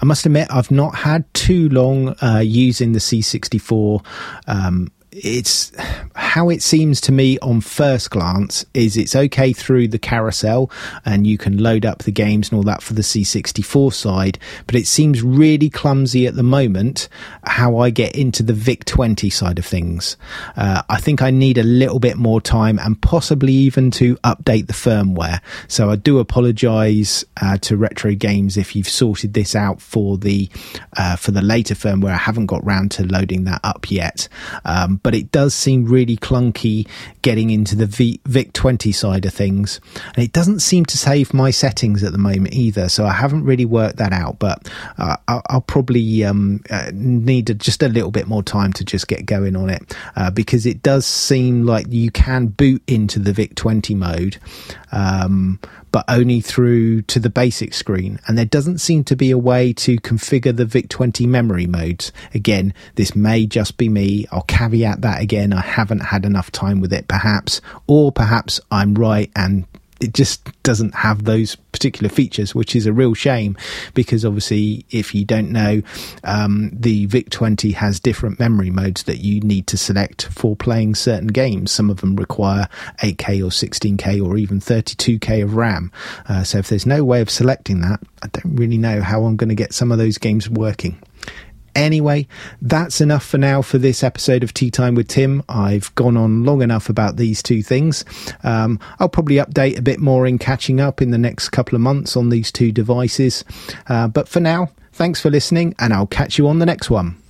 I must admit, I've not had too long uh, using the C64 um, it's how it seems to me on first glance is it's okay through the carousel and you can load up the games and all that for the C64 side, but it seems really clumsy at the moment how I get into the VIC 20 side of things. Uh, I think I need a little bit more time and possibly even to update the firmware. So I do apologize uh, to Retro Games if you've sorted this out for the uh, for the later firmware. I haven't got round to loading that up yet. Um, but it does seem really clunky getting into the v- VIC 20 side of things. And it doesn't seem to save my settings at the moment either. So I haven't really worked that out, but uh, I'll, I'll, probably um, uh, need a, just a little bit more time to just get going on it uh, because it does seem like you can boot into the VIC 20 mode. Um, but only through to the basic screen. And there doesn't seem to be a way to configure the VIC-20 memory modes. Again, this may just be me. I'll caveat that again. I haven't had enough time with it, perhaps, or perhaps I'm right and it just doesn't have those particular features, which is a real shame because obviously, if you don't know, um, the VIC 20 has different memory modes that you need to select for playing certain games. Some of them require 8K or 16K or even 32K of RAM. Uh, so, if there's no way of selecting that, I don't really know how I'm going to get some of those games working. Anyway, that's enough for now for this episode of Tea Time with Tim. I've gone on long enough about these two things. Um, I'll probably update a bit more in catching up in the next couple of months on these two devices. Uh, but for now, thanks for listening, and I'll catch you on the next one.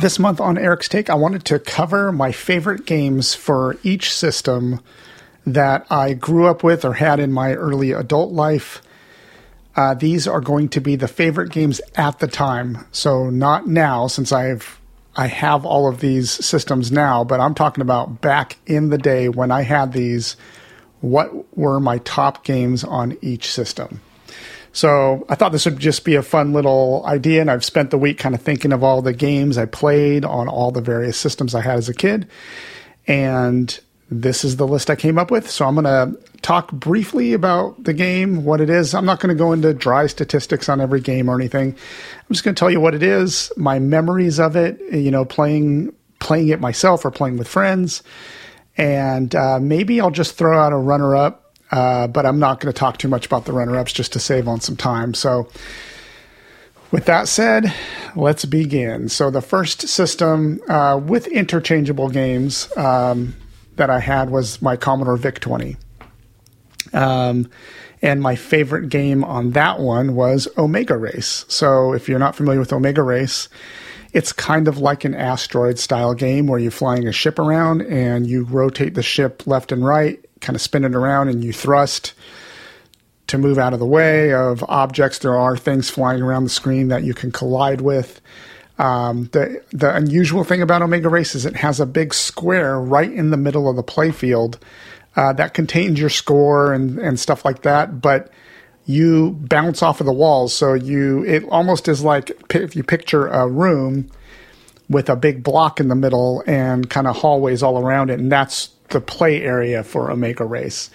This month on Eric's Take, I wanted to cover my favorite games for each system that I grew up with or had in my early adult life. Uh, these are going to be the favorite games at the time, so not now, since I've I have all of these systems now. But I'm talking about back in the day when I had these. What were my top games on each system? So I thought this would just be a fun little idea, and I've spent the week kind of thinking of all the games I played on all the various systems I had as a kid. And this is the list I came up with. So I'm going to talk briefly about the game, what it is. I'm not going to go into dry statistics on every game or anything. I'm just going to tell you what it is, my memories of it, you know, playing playing it myself or playing with friends. And uh, maybe I'll just throw out a runner up uh, but I'm not going to talk too much about the runner ups just to save on some time. So, with that said, let's begin. So, the first system uh, with interchangeable games, um, that I had was my Commodore VIC 20. Um, and my favorite game on that one was Omega Race. So if you're not familiar with Omega Race, it's kind of like an asteroid style game where you're flying a ship around and you rotate the ship left and right, kind of spin it around, and you thrust to move out of the way of objects. There are things flying around the screen that you can collide with. Um, the the unusual thing about Omega Race is it has a big square right in the middle of the playfield uh, that contains your score and and stuff like that, but you bounce off of the walls. So you it almost is like if you picture a room with a big block in the middle and kind of hallways all around it, and that's the play area for Omega Race.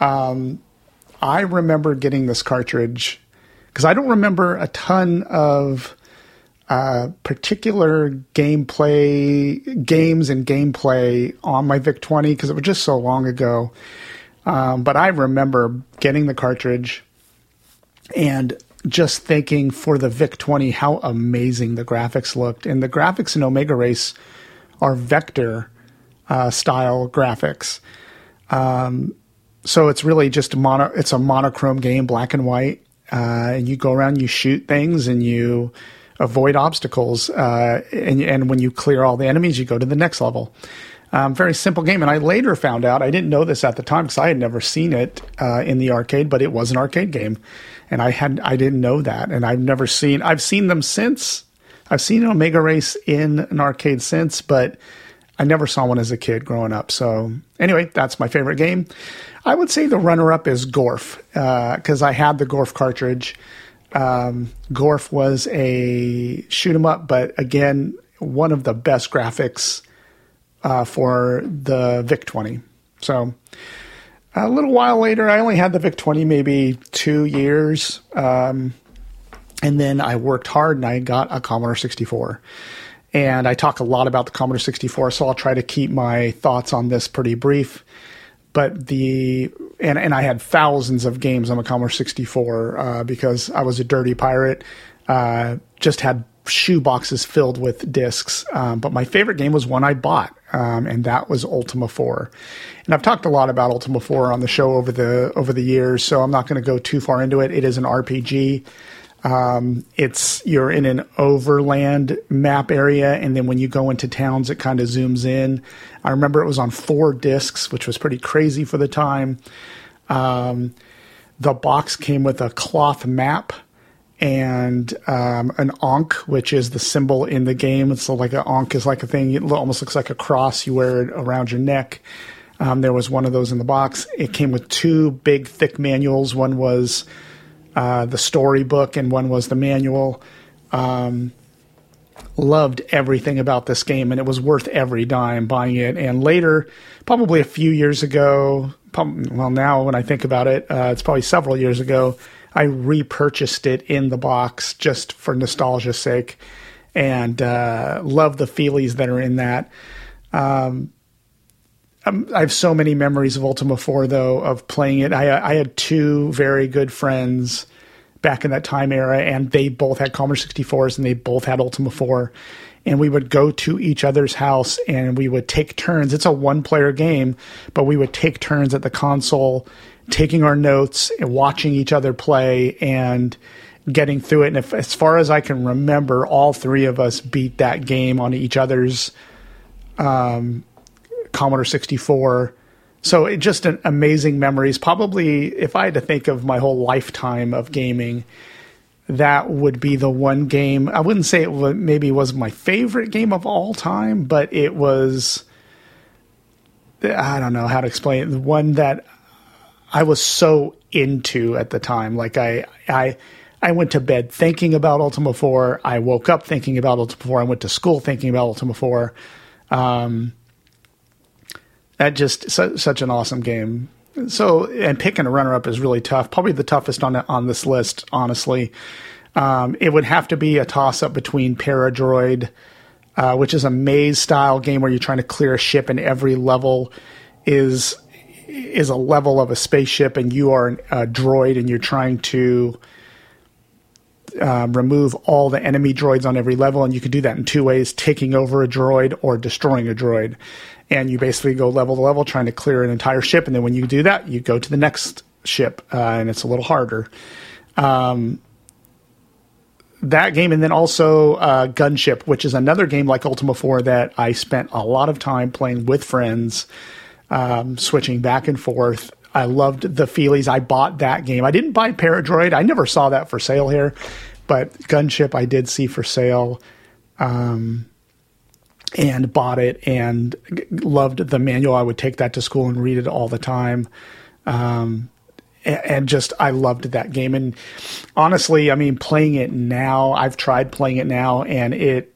Um, I remember getting this cartridge because I don't remember a ton of uh, particular gameplay games and gameplay on my VIC 20 because it was just so long ago. Um, but I remember getting the cartridge and just thinking for the VIC 20 how amazing the graphics looked. And the graphics in Omega Race are vector uh, style graphics. Um, so it's really just a mono. It's a monochrome game, black and white. Uh, and you go around, you shoot things, and you avoid obstacles. Uh, and, and when you clear all the enemies, you go to the next level. Um, very simple game. And I later found out, I didn't know this at the time because I had never seen it uh, in the arcade, but it was an arcade game. And I had I didn't know that. And I've never seen, I've seen them since. I've seen an Omega Race in an arcade since, but I never saw one as a kid growing up. So anyway, that's my favorite game. I would say the runner up is Gorf because uh, I had the Gorf cartridge. Um, Gorf was a shoot 'em up, but again, one of the best graphics uh, for the VIC 20. So a little while later, I only had the VIC 20 maybe two years. Um, and then I worked hard and I got a Commodore 64. And I talk a lot about the Commodore 64, so I'll try to keep my thoughts on this pretty brief. But the and and I had thousands of games on the Commodore 64 uh, because I was a dirty pirate. Uh, just had shoe boxes filled with discs. Um, but my favorite game was one I bought, um, and that was Ultima 4. And I've talked a lot about Ultima 4 on the show over the over the years, so I'm not going to go too far into it. It is an RPG. Um, it's you're in an overland map area, and then when you go into towns, it kind of zooms in. I remember it was on four discs, which was pretty crazy for the time. Um, the box came with a cloth map and um, an ankh, which is the symbol in the game. It's like an ankh is like a thing. It almost looks like a cross. You wear it around your neck. Um, there was one of those in the box. It came with two big, thick manuals. One was uh, the storybook, and one was the manual. Um, loved everything about this game, and it was worth every dime buying it. And later, probably a few years ago, well, now when I think about it, uh, it's probably several years ago. I repurchased it in the box just for nostalgia's sake, and uh, love the feelies that are in that. Um, um, I have so many memories of Ultima 4, though, of playing it. I, I had two very good friends back in that time era, and they both had Commodore 64s and they both had Ultima 4. And we would go to each other's house and we would take turns. It's a one player game, but we would take turns at the console, taking our notes and watching each other play and getting through it. And if, as far as I can remember, all three of us beat that game on each other's um, Commodore 64. So it just an amazing memories. Probably if I had to think of my whole lifetime of gaming, that would be the one game. I wouldn't say it maybe was my favorite game of all time, but it was I don't know how to explain it. The one that I was so into at the time. Like I I I went to bed thinking about Ultima 4. I woke up thinking about Ultima 4. I went to school thinking about Ultima 4. Um, that just su- such an awesome game. So, and picking a runner up is really tough. Probably the toughest on on this list, honestly. Um, it would have to be a toss up between Paradroid, uh, which is a maze style game where you're trying to clear a ship, and every level is is a level of a spaceship, and you are a droid, and you're trying to um, remove all the enemy droids on every level, and you can do that in two ways: taking over a droid or destroying a droid. And you basically go level to level, trying to clear an entire ship, and then when you do that, you go to the next ship, uh, and it's a little harder. Um, that game, and then also uh, Gunship, which is another game like Ultima 4 that I spent a lot of time playing with friends, um, switching back and forth. I loved the feelies. I bought that game. I didn't buy Paradroid. I never saw that for sale here, but Gunship I did see for sale. Um, and bought it and loved the manual. I would take that to school and read it all the time. Um, and just I loved that game. And honestly, I mean, playing it now, I've tried playing it now, and it,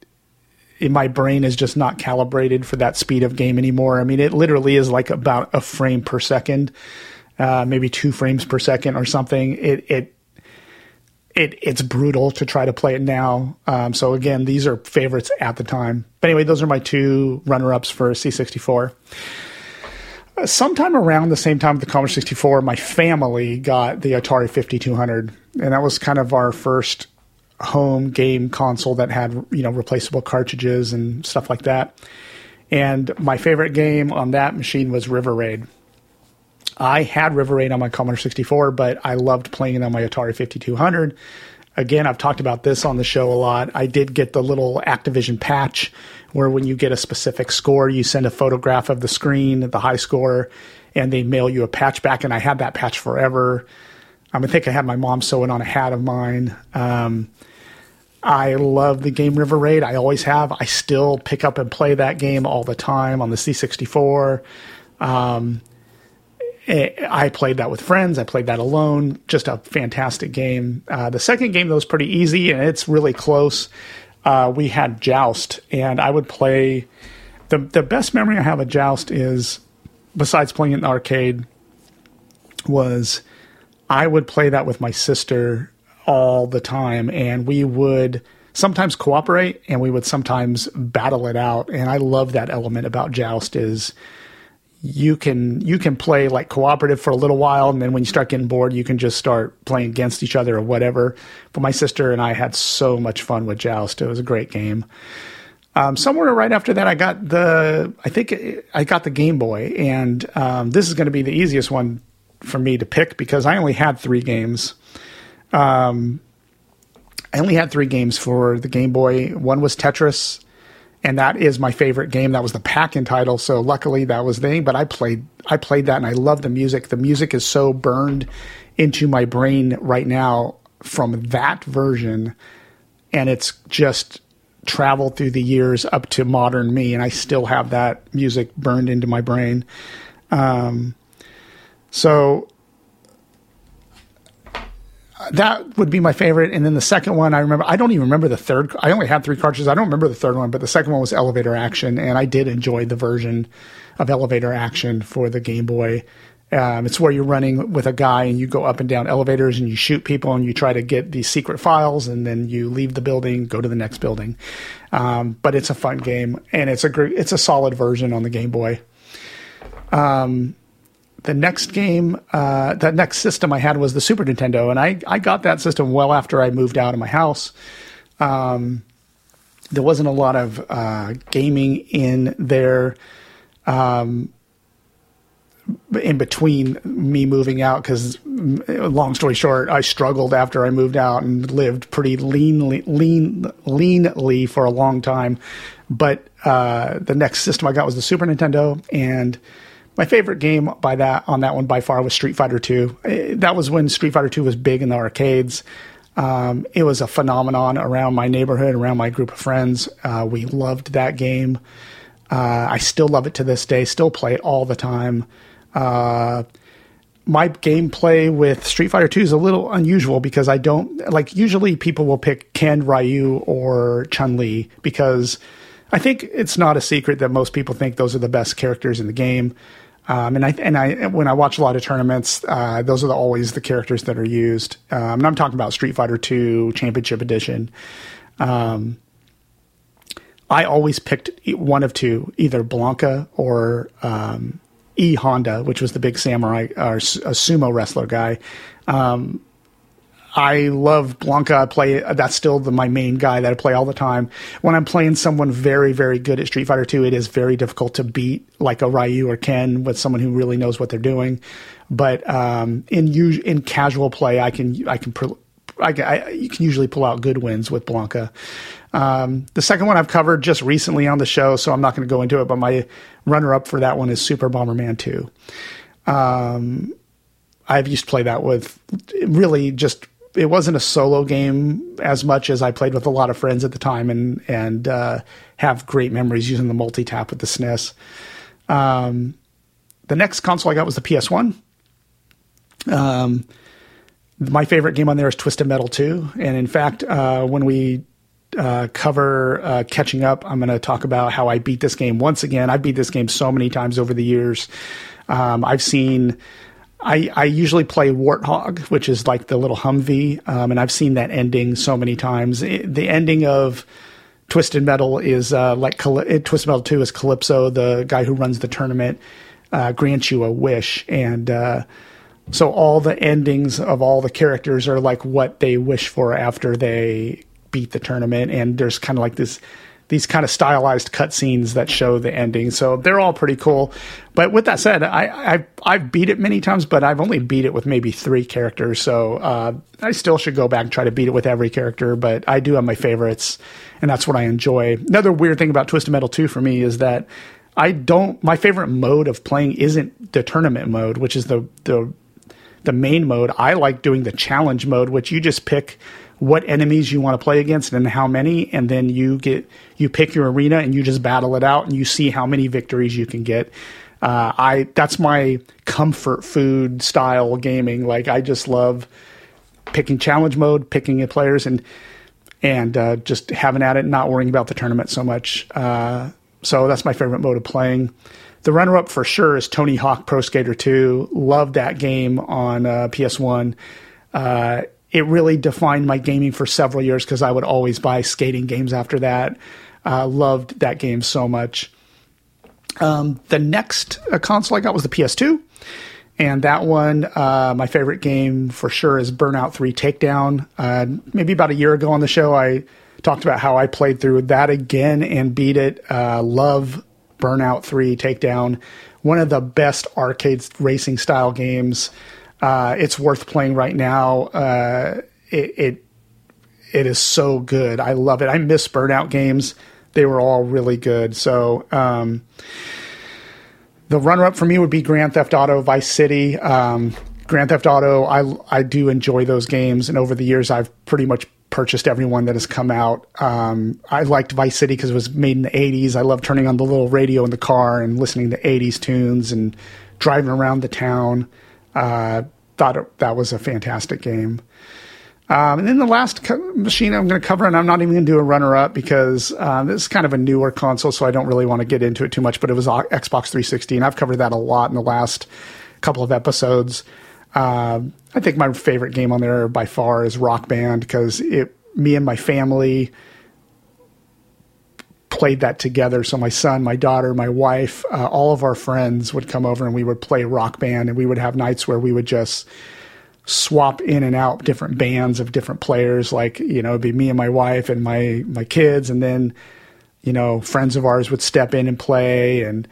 my brain is just not calibrated for that speed of game anymore. I mean, it literally is like about a frame per second, uh, maybe two frames per second or something. It it it it's brutal to try to play it now. Um, so again, these are favorites at the time. But anyway, those are my two runner ups for C64 sometime around the same time with the Commodore 64, my family got the Atari 5200, and that was kind of our first home game console that had you know replaceable cartridges and stuff like that. And my favorite game on that machine was River Raid. I had River Raid on my Commodore 64, but I loved playing it on my Atari 5200. Again, I've talked about this on the show a lot. I did get the little Activision patch where when you get a specific score, you send a photograph of the screen, the high score, and they mail you a patch back. And I had that patch forever. I think I had my mom sew it on a hat of mine. Um, I love the game River Raid. I always have. I still pick up and play that game all the time on the C64. Um, eh, I played that with friends. I played that alone. Just a fantastic game. Uh, the second game, though, was pretty easy and it's really close. Uh, we had Joust, and I would play. The, the best memory I have of Joust is, besides playing it in the arcade, was I would play that with my sister all the time, and we would sometimes cooperate, and we would sometimes battle it out. And I love that element about Joust is you can you can play like cooperative for a little while and then when you start getting bored you can just start playing against each other or whatever. But my sister and i had so much fun with joust. It was a great game. Um, somewhere right after that i got the i think i got the game boy and um, this is going to be the easiest one for me to pick because i only had three games um, i only had three games for the game boy one was tetris and that is my favorite game. That was the pack-in title, so luckily that was the thing. But I played, I played that, and I love the music. The music is so burned into my brain right now from that version, and it's just traveled through the years up to modern me, and I still have that music burned into my brain. Um, so that would be my favorite. And then the second one, I remember, I don't even remember the third. I only had three cartridges. I don't remember the third one, but the second one was Elevator Action. And I did enjoy the version of Elevator Action for the Game Boy. Um, it's where you're running with a guy and you go up and down elevators and you shoot people and you try to get these secret files and then you leave the building, go to the next building. Um, but it's a fun game and it's a great, it's a solid version on the Game Boy. Um, the next game, uh, the next system I had was the Super Nintendo, and I, I got that system well after I moved out of my house. Um, there wasn't a lot of uh, gaming in there um, in between me moving out because, long story short, I struggled after I moved out and lived pretty leanly, lean, leanly for a long time. But uh, the next system I got was the Super Nintendo, and my favorite game by that on that one by far was Street Fighter Two. That was when Street Fighter Two was big in the arcades. Um, it was a phenomenon around my neighborhood, around my group of friends. Uh, we loved that game. Uh, I still love it to this day. Still play it all the time. Uh, my gameplay with Street Fighter 2 is a little unusual because I don't like usually people will pick Ken, Ryu, or Chun Li because I think it's not a secret that most people think those are the best characters in the game. Um, and I and I when I watch a lot of tournaments, uh, those are the, always the characters that are used. Um, and I'm talking about Street Fighter Two Championship Edition. Um, I always picked one of two, either Blanka or um, E Honda, which was the big samurai or a sumo wrestler guy. Um, I love Blanka. I play that's still the, my main guy that I play all the time. When I'm playing someone very very good at Street Fighter 2, it is very difficult to beat like a Ryu or Ken with someone who really knows what they're doing. But um, in in casual play, I can I can I, I, you can usually pull out good wins with Blanka. Um, the second one I've covered just recently on the show, so I'm not going to go into it. But my runner up for that one is Super Bomberman 2. I've used to play that with really just it wasn't a solo game as much as I played with a lot of friends at the time and and uh, have great memories using the multi tap with the SNES. Um, the next console I got was the PS1. Um, my favorite game on there is Twisted Metal 2, and in fact, uh, when we uh, cover uh, catching up, I'm going to talk about how I beat this game once again. I've beat this game so many times over the years. Um, I've seen. I, I usually play Warthog, which is like the little Humvee, um, and I've seen that ending so many times. It- the ending of Twisted Metal is uh, like Caly- uh, Twisted Metal Two is Calypso, the guy who runs the tournament, uh, grants you a wish, and uh, so all the endings of all the characters are like what they wish for after they beat the tournament, and there's kind of like this these kind of stylized cutscenes that show the ending. So they're all pretty cool. But with that said, I, I I've beat it many times, but I've only beat it with maybe three characters. So uh, I still should go back and try to beat it with every character. But I do have my favorites, and that's what I enjoy. Another weird thing about Twisted Metal 2 for me is that I don't. My favorite mode of playing isn't the tournament mode, which is the the the main mode. I like doing the challenge mode, which you just pick what enemies you want to play against and how many, and then you get you pick your arena and you just battle it out and you see how many victories you can get. Uh, I that's my comfort food style gaming. Like I just love picking challenge mode, picking players, and and uh, just having at it, not worrying about the tournament so much. Uh, so that's my favorite mode of playing. The runner up for sure is Tony Hawk Pro Skater 2. Loved that game on uh, PS1. It really defined my gaming for several years because I would always buy skating games after that. Uh, loved that game so much. Um, the next uh, console I got was the PS2. And that one, uh, my favorite game for sure is Burnout 3 Takedown. Uh, maybe about a year ago on the show, I talked about how I played through that again and beat it. Uh, love Burnout 3 Takedown. One of the best arcade racing style games. Uh, it's worth playing right now. Uh, it, it it is so good. I love it. I miss Burnout games. They were all really good. So um, the runner up for me would be Grand Theft Auto Vice City. Um, Grand Theft Auto, I I do enjoy those games, and over the years, I've pretty much purchased every one that has come out. Um, I liked Vice City because it was made in the '80s. I love turning on the little radio in the car and listening to '80s tunes and driving around the town. Uh, thought it, that was a fantastic game. Um, and then the last co- machine I'm going to cover, and I'm not even going to do a runner up because uh, this is kind of a newer console, so I don't really want to get into it too much. But it was uh, Xbox 360, and I've covered that a lot in the last couple of episodes. Um, I think my favorite game on there by far is Rock Band because it, me and my family played that together. So my son, my daughter, my wife, uh, all of our friends would come over and we would play Rock Band, and we would have nights where we would just swap in and out different bands of different players. Like you know, it'd be me and my wife and my my kids, and then you know, friends of ours would step in and play, and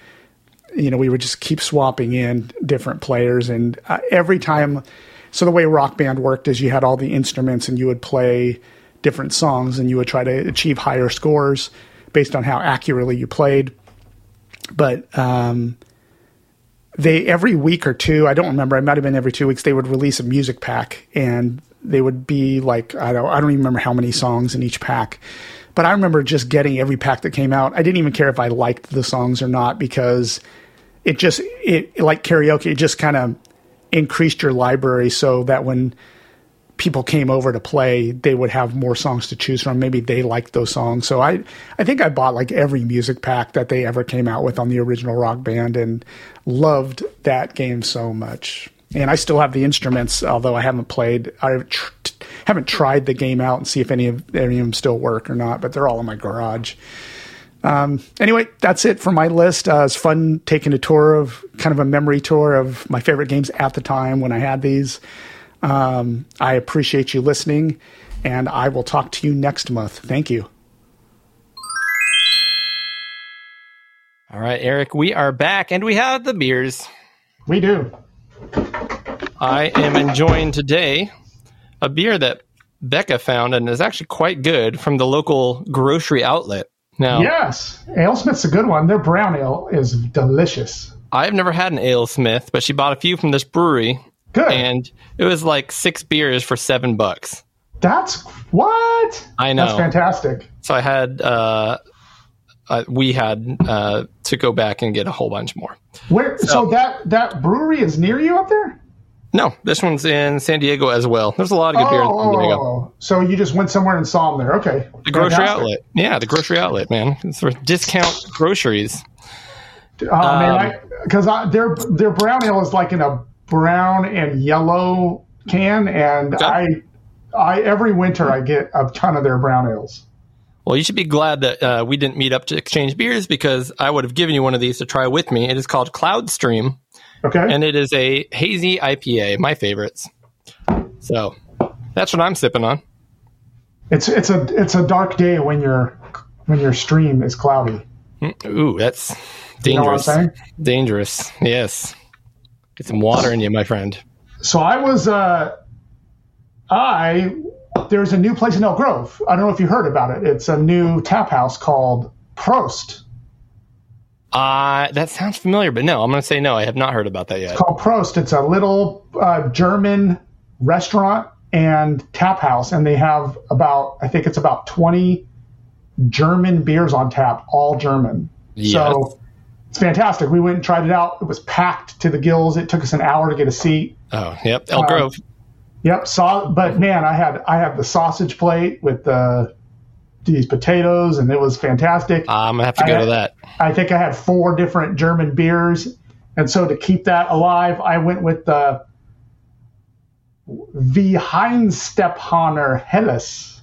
you know, we would just keep swapping in different players, and uh, every time. So the way Rock Band worked is you had all the instruments, and you would play different songs, and you would try to achieve higher scores based on how accurately you played. But um, they every week or two, I don't remember. It might have been every two weeks. They would release a music pack, and they would be like I don't I don't even remember how many songs in each pack. But I remember just getting every pack that came out. I didn't even care if I liked the songs or not because it just it like karaoke. It just kind of increased your library so that when people came over to play, they would have more songs to choose from. Maybe they liked those songs. So I, I think I bought like every music pack that they ever came out with on the original Rock Band and loved that game so much. And I still have the instruments, although I haven't played. I tr- haven't tried the game out and see if any of any of them still work or not. But they're all in my garage. Um, anyway, that's it for my list. Uh, it's fun taking a tour of kind of a memory tour of my favorite games at the time when I had these. Um, I appreciate you listening, and I will talk to you next month. Thank you. All right, Eric, we are back and we have the beers. We do. I am enjoying today a beer that Becca found and is actually quite good from the local grocery outlet. Now, Yes, AleSmith's a good one. Their brown ale is delicious. I've never had an AleSmith, but she bought a few from this brewery, Good. and it was like six beers for seven bucks. That's what? I know. That's fantastic. So I had, uh, uh, we had uh, to go back and get a whole bunch more. Where? So, that that brewery is near you up there? No, this one's in San Diego as well. There's a lot of good beer in San Diego. Oh, so you just went somewhere and saw them there? Okay. The grocery Fantastic. outlet. Yeah, the grocery outlet, man. It's for discount groceries. Oh Um, man, because their their brown ale is like in a brown and yellow can, and Okay. I I every winter I get a ton of their brown ales. Well, you should be glad that uh, we didn't meet up to exchange beers because I would have given you one of these to try with me. It is called Cloud Stream, Okay. and it is a hazy IPA, my favorites. So that's what I'm sipping on. it's it's a it's a dark day when your when your stream is cloudy. Ooh, that's You know what I'm dangerous. saying? dangerous. Yes. Get some water in you, my friend. So I was uh I there's a new place in Elk Grove. I don't know if you heard about it. It's a new tap house called Prost. Uh, that sounds familiar, but no, I'm going to say no. I have not heard about that yet. It's called Prost. It's a little uh, German restaurant and tap house, and they have about I think it's about twenty German beers on tap, all German. Yes. So it's fantastic. We went and tried it out. It was packed to the gills. It took us an hour to get a seat. Oh, yep. Elk Uh, Grove. Yep. Saw, but man, I had I had the sausage plate with the these potatoes, and it was fantastic. I'm going to have to go I- to that. I think I had four different German beers, and so to keep that alive, I went with the Weihenstephaner Helles.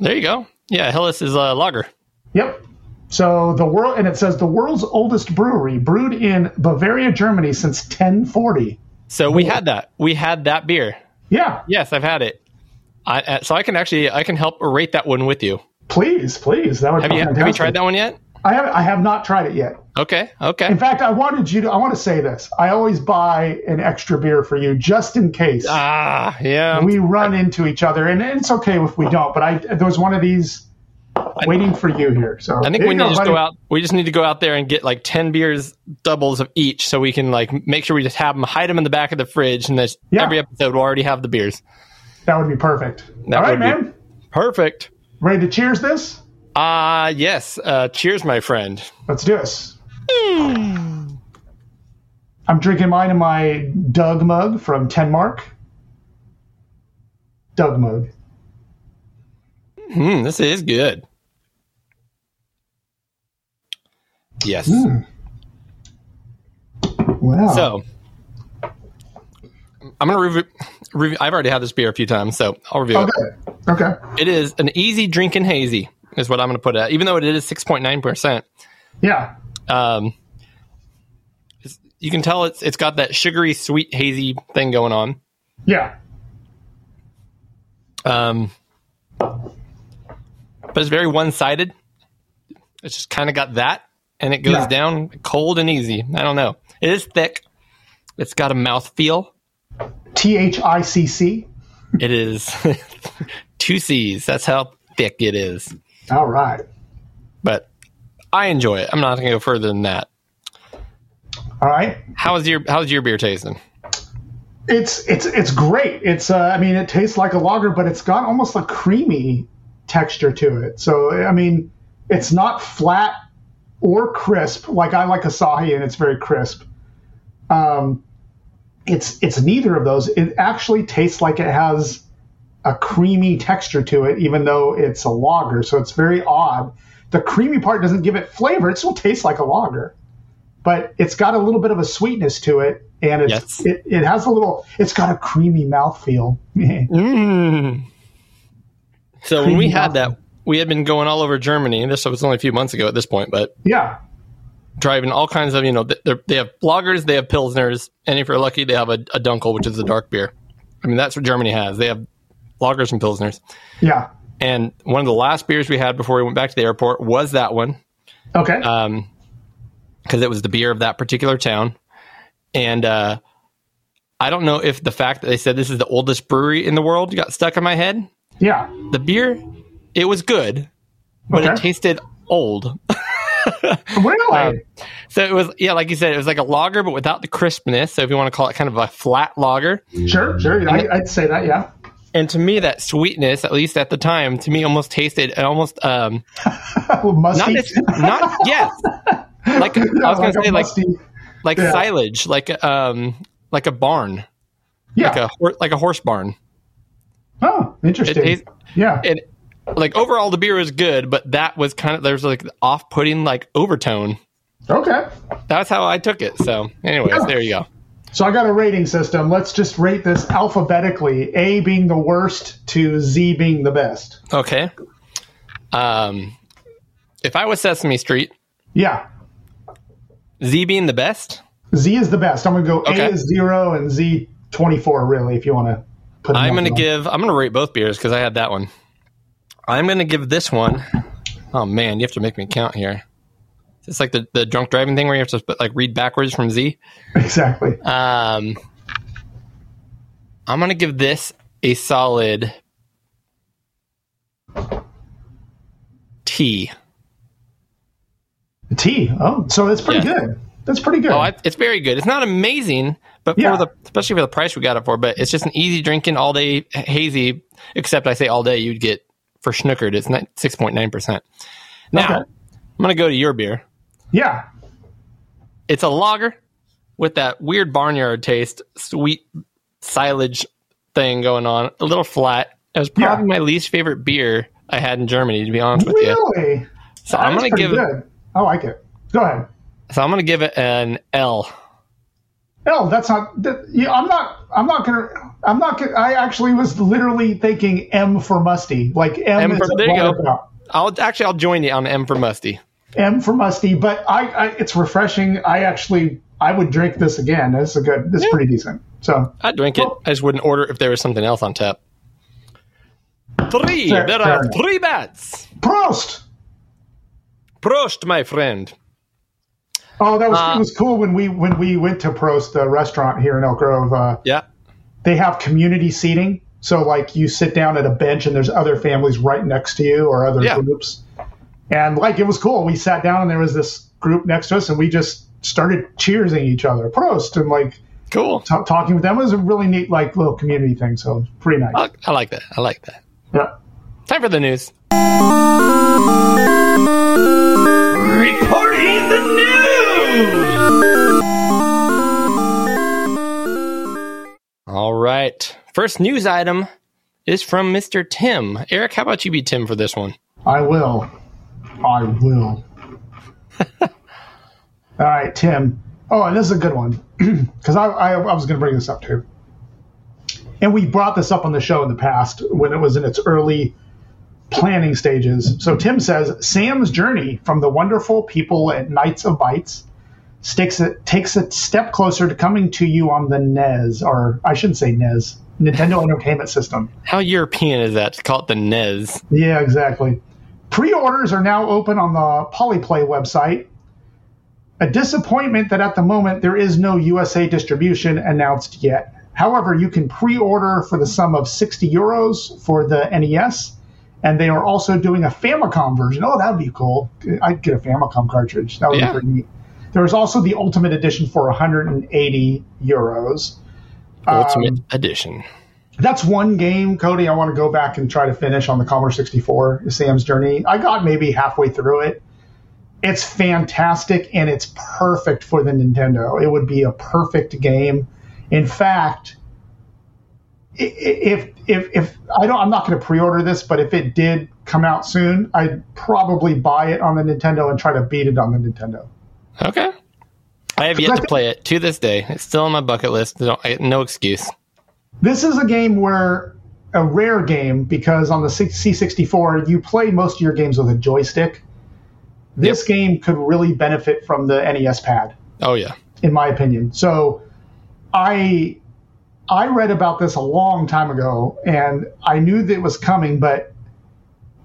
There you go. Yeah, Helles is a lager. Yep. So the world, and it says the world's oldest brewery, brewed in Bavaria, Germany since 1040. So we had that. We had that beer. Yeah, Yes, I've had it. I, uh, so I can actually I can help rate that one with you. please, please. That would Have you fantastic. have you tried that one yet? I have. I have not tried it yet. Okay, okay. In fact, I wanted you to. I want to say this. I always buy an extra beer for you just in case. Ah, yeah. we run into each other, and it's okay if we don't. But I there was one of these waiting for you here. So I think we need to just go out. We just need to go out there and get like ten beers, doubles of each, so we can like make sure we just have them, hide them in the back of the fridge, and this Yeah. every episode will already have the beers. That would be perfect. That All right, man. Perfect. Ready to cheers this? Ah, yes. Uh, cheers, my friend. Let's do this. I'm drinking mine in my Doug mug from Tenmark. Doug mug. Hmm, this is good. Yes. Wow. So I'm gonna review, review. I've already had this beer a few times, so I'll review it. okay. Okay. It is an easy drinking hazy, is what I'm gonna put it at. Even though it is 6.9 percent, Yeah. um, it's- you can tell it's it's got that sugary, sweet, hazy thing going on. Yeah. Um, but it's very one sided. It's just kind of got that, and it goes Yeah. down cold and easy. I don't know. It is thick. It's got a mouth feel. T H I C C. It is two C's. That's how thick it is. All right. But I enjoy it. I'm not going to go further than that. All right. How's your How's your beer tasting? It's it's it's great. It's uh, I mean it tastes like a lager, but it's got almost a creamy texture to it. So I mean it's not flat or crisp like I like Asahi, and it's very crisp. Um, it's it's neither of those. It actually tastes like it has a creamy texture to it, even though it's a lager. So it's very odd. The creamy part doesn't give it flavor. It still tastes like a lager, but it's got a little bit of a sweetness to it, and it's, Yes. it it has a little. It's got a creamy mouthfeel. Mm. So when we Creamy had that, we had been going all over Germany. This was only a few months ago at this point, but yeah, driving all kinds of you know they're, have lagers, they have pilsners, and if you're lucky, they have a, a dunkel, which is a dark beer. I mean, that's what Germany has. They have lagers and pilsners. Yeah. And one of the last beers we had before we went back to the airport was that one Okay. um, because it was the beer of that particular town. And uh, I don't know if the fact that they said this is the oldest brewery in the world got stuck in my head. yeah. The beer, it was good, but it tasted old. Really? Um, so it was, yeah, like you said, it was like a lager, but without the crispness. So if you want to call it kind of a flat lager. sure. Sure. I, I'd say that. Yeah. And to me, that sweetness, at least at the time, to me almost tasted almost um, musty. not not yes, like I was Yeah, gonna say like musty- like yeah. silage, like um like a barn, yeah. like a like a horse barn. oh, interesting. It yeah. Like overall, the beer was good, but that was kind of there's like off-putting like overtone. okay. That's how I took it. So, anyways, Yeah. there you go. So I got a rating system. Let's just rate this alphabetically. A being the worst to Z being the best. Okay. Um, if I was Sesame Street, Yeah. Z being the best. Z is the best. I'm to go Okay. A is zero and Z 24, really, if you want to put it I'm to that. give. I'm to rate both beers because I had that one. I'm going to give this one. Oh man, you have to make me count here. It's like the, the drunk driving thing where you have to like read backwards from Z. Exactly. Um, I'm going to give this a solid T. T. Oh, so it's pretty Yeah. good. That's pretty good. Oh, I, it's very good. It's not amazing, but Yeah. for the especially for the price we got it for, but it's just an easy drinking all day hazy. Except I say all day, you'd get for schnookered. It's six point nine percent. Now Okay. I'm gonna go to your beer. yeah. It's a lager with that weird barnyard taste, sweet silage thing going on. A little flat. It was probably my least favorite beer I had in Germany, to be honest with you. Really? So I'm gonna pretty give. good. I like it. Go ahead. So I'm gonna give it an L. No, that's not. That, yeah, I'm not. I'm not gonna. I'm not gonna. I actually was literally thinking M for musty. Like M, M is for- there you go. about. I'll actually I'll join you on M for musty. M for musty, but I, I. It's refreshing. I actually. I would drink this again. This is a good. This is pretty decent. So I'd drink it. I just wouldn't order if there was something else on tap. Three. Fair- there fair are enough. three bats. Prost. Prost, my friend. Oh, that was Uh, it was cool when we when we went to Prost, the restaurant here in Elk Grove. Uh, Yeah. they have community seating. So like you sit down at a bench and there's other families right next to you or other Yeah. groups. And like it was cool. We sat down and there was this group next to us and we just started cheersing each other. Prost and like Cool. t- talking with them it was a really neat like little community thing. So pretty nice. I, I like that. I like that. yeah. Time for the news. Reporting the news! All right. First news item is from Mr. Tim. Eric, how about you be Tim for this one? I will. I will. All right, Tim. Oh, and this is a good one because I, I, I was going to bring this up too. And we brought this up on the show in the past when it was in its early planning stages. So Tim says Sam's journey from the wonderful people at Knights of Bytes sticks it, takes a step closer to coming to you on the NES, or I shouldn't say NES, Nintendo Entertainment System. How European is that to call it the NES? Yeah, exactly. Pre-orders are now open on the PolyPlay website. A disappointment that at the moment there is no USA distribution announced yet. However, you can pre-order for the sum of 60 euros for the NES, and they are also doing a Famicom version. Oh, that would be cool. I'd get a Famicom cartridge. That would Yeah. be pretty neat. There's also the Ultimate Edition for 180 euros. Ultimate um, Edition. That's one game, Cody. I want to go back and try to finish on the Commodore 64, Sam's Journey. I got maybe halfway through it. It's fantastic and it's perfect for the Nintendo. It would be a perfect game. In fact, if if if I don't, I'm not going to pre-order this, but if it did come out soon, I'd probably buy it on the Nintendo and try to beat it on the Nintendo. Okay. I have yet to play it to this day. It's still on my bucket list. No, excuse. This is a game where a rare game because on the C- C64 you play most of your games with a joystick. This game could really benefit from the NES pad, Oh yeah. in my opinion. So, I I read about this a long time ago, and I knew that it was coming, but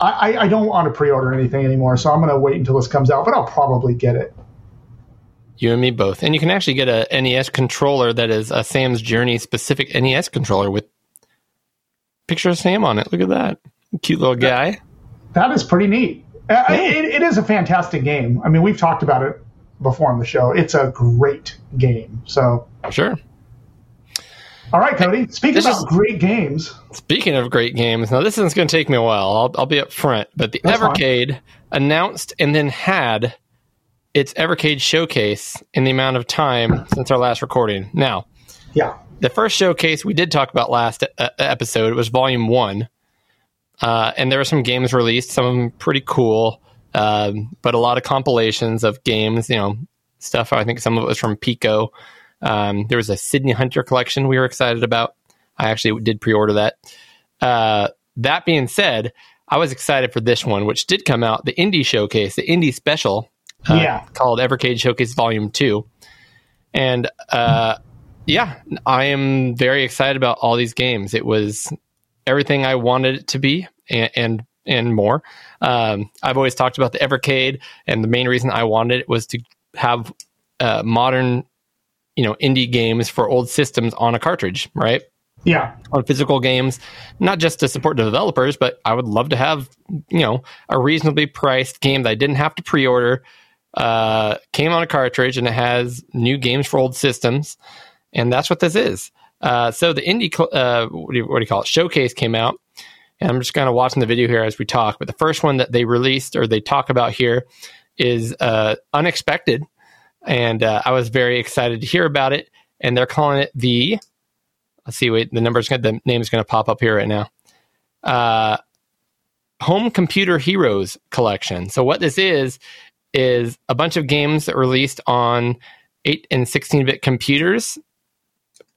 I, I, I don't want to pre-order anything anymore. So I'm going to wait until this comes out, but I'll probably get it. You and me both. And you can actually get a NES controller that is a Sam's Journey specific NES controller with picture of Sam on it. Look at that. Cute little guy. That is pretty neat. Uh, it, it is a fantastic game. I mean, we've talked about it before on the show. It's a great game. So, Sure. all right, Cody. Speaking about is- great games, Speaking of great games, now this one's going to take me a while. I'll, I'll be up front, but the That's fine. Evercade announced and then had its Evercade showcase in the amount of time since our last recording. Now, yeah, the first showcase we did talk about last uh, episode was Volume One, uh, and there were some games released, some of them pretty cool, um, but a lot of compilations of games. You know, stuff. I think some of it was from Pico. Um, there was a Sydney Hunter collection we were excited about. I actually did pre-order that. Uh, that being said, I was excited for this one, which did come out, the Indie Showcase, the Indie Special, uh, Yeah. called Evercade Showcase Volume Two, and uh, yeah, I am very excited about all these games. It was everything I wanted it to be, and and, and more. Um, I've always talked about the Evercade, and the main reason I wanted it was to have uh, modern, you know, indie games for old systems on a cartridge, right? yeah, on physical games, not just to support the developers, but I would love to have, you know, a reasonably priced game that I didn't have to pre-order, uh, came on a cartridge, and it has new games for old systems, and that's what this is. Uh, so the indie, cl- uh, what, do you, what do you call it? Showcase came out, and I'm just kind of watching the video here as we talk. But the first one that they released or they talk about here is uh, unexpected, and uh, I was very excited to hear about it. And they're calling it the let's see wait the number's gonna the name's gonna pop up here right now uh home computer heroes collection so what this is is a bunch of games that were released on 8 and 16 bit computers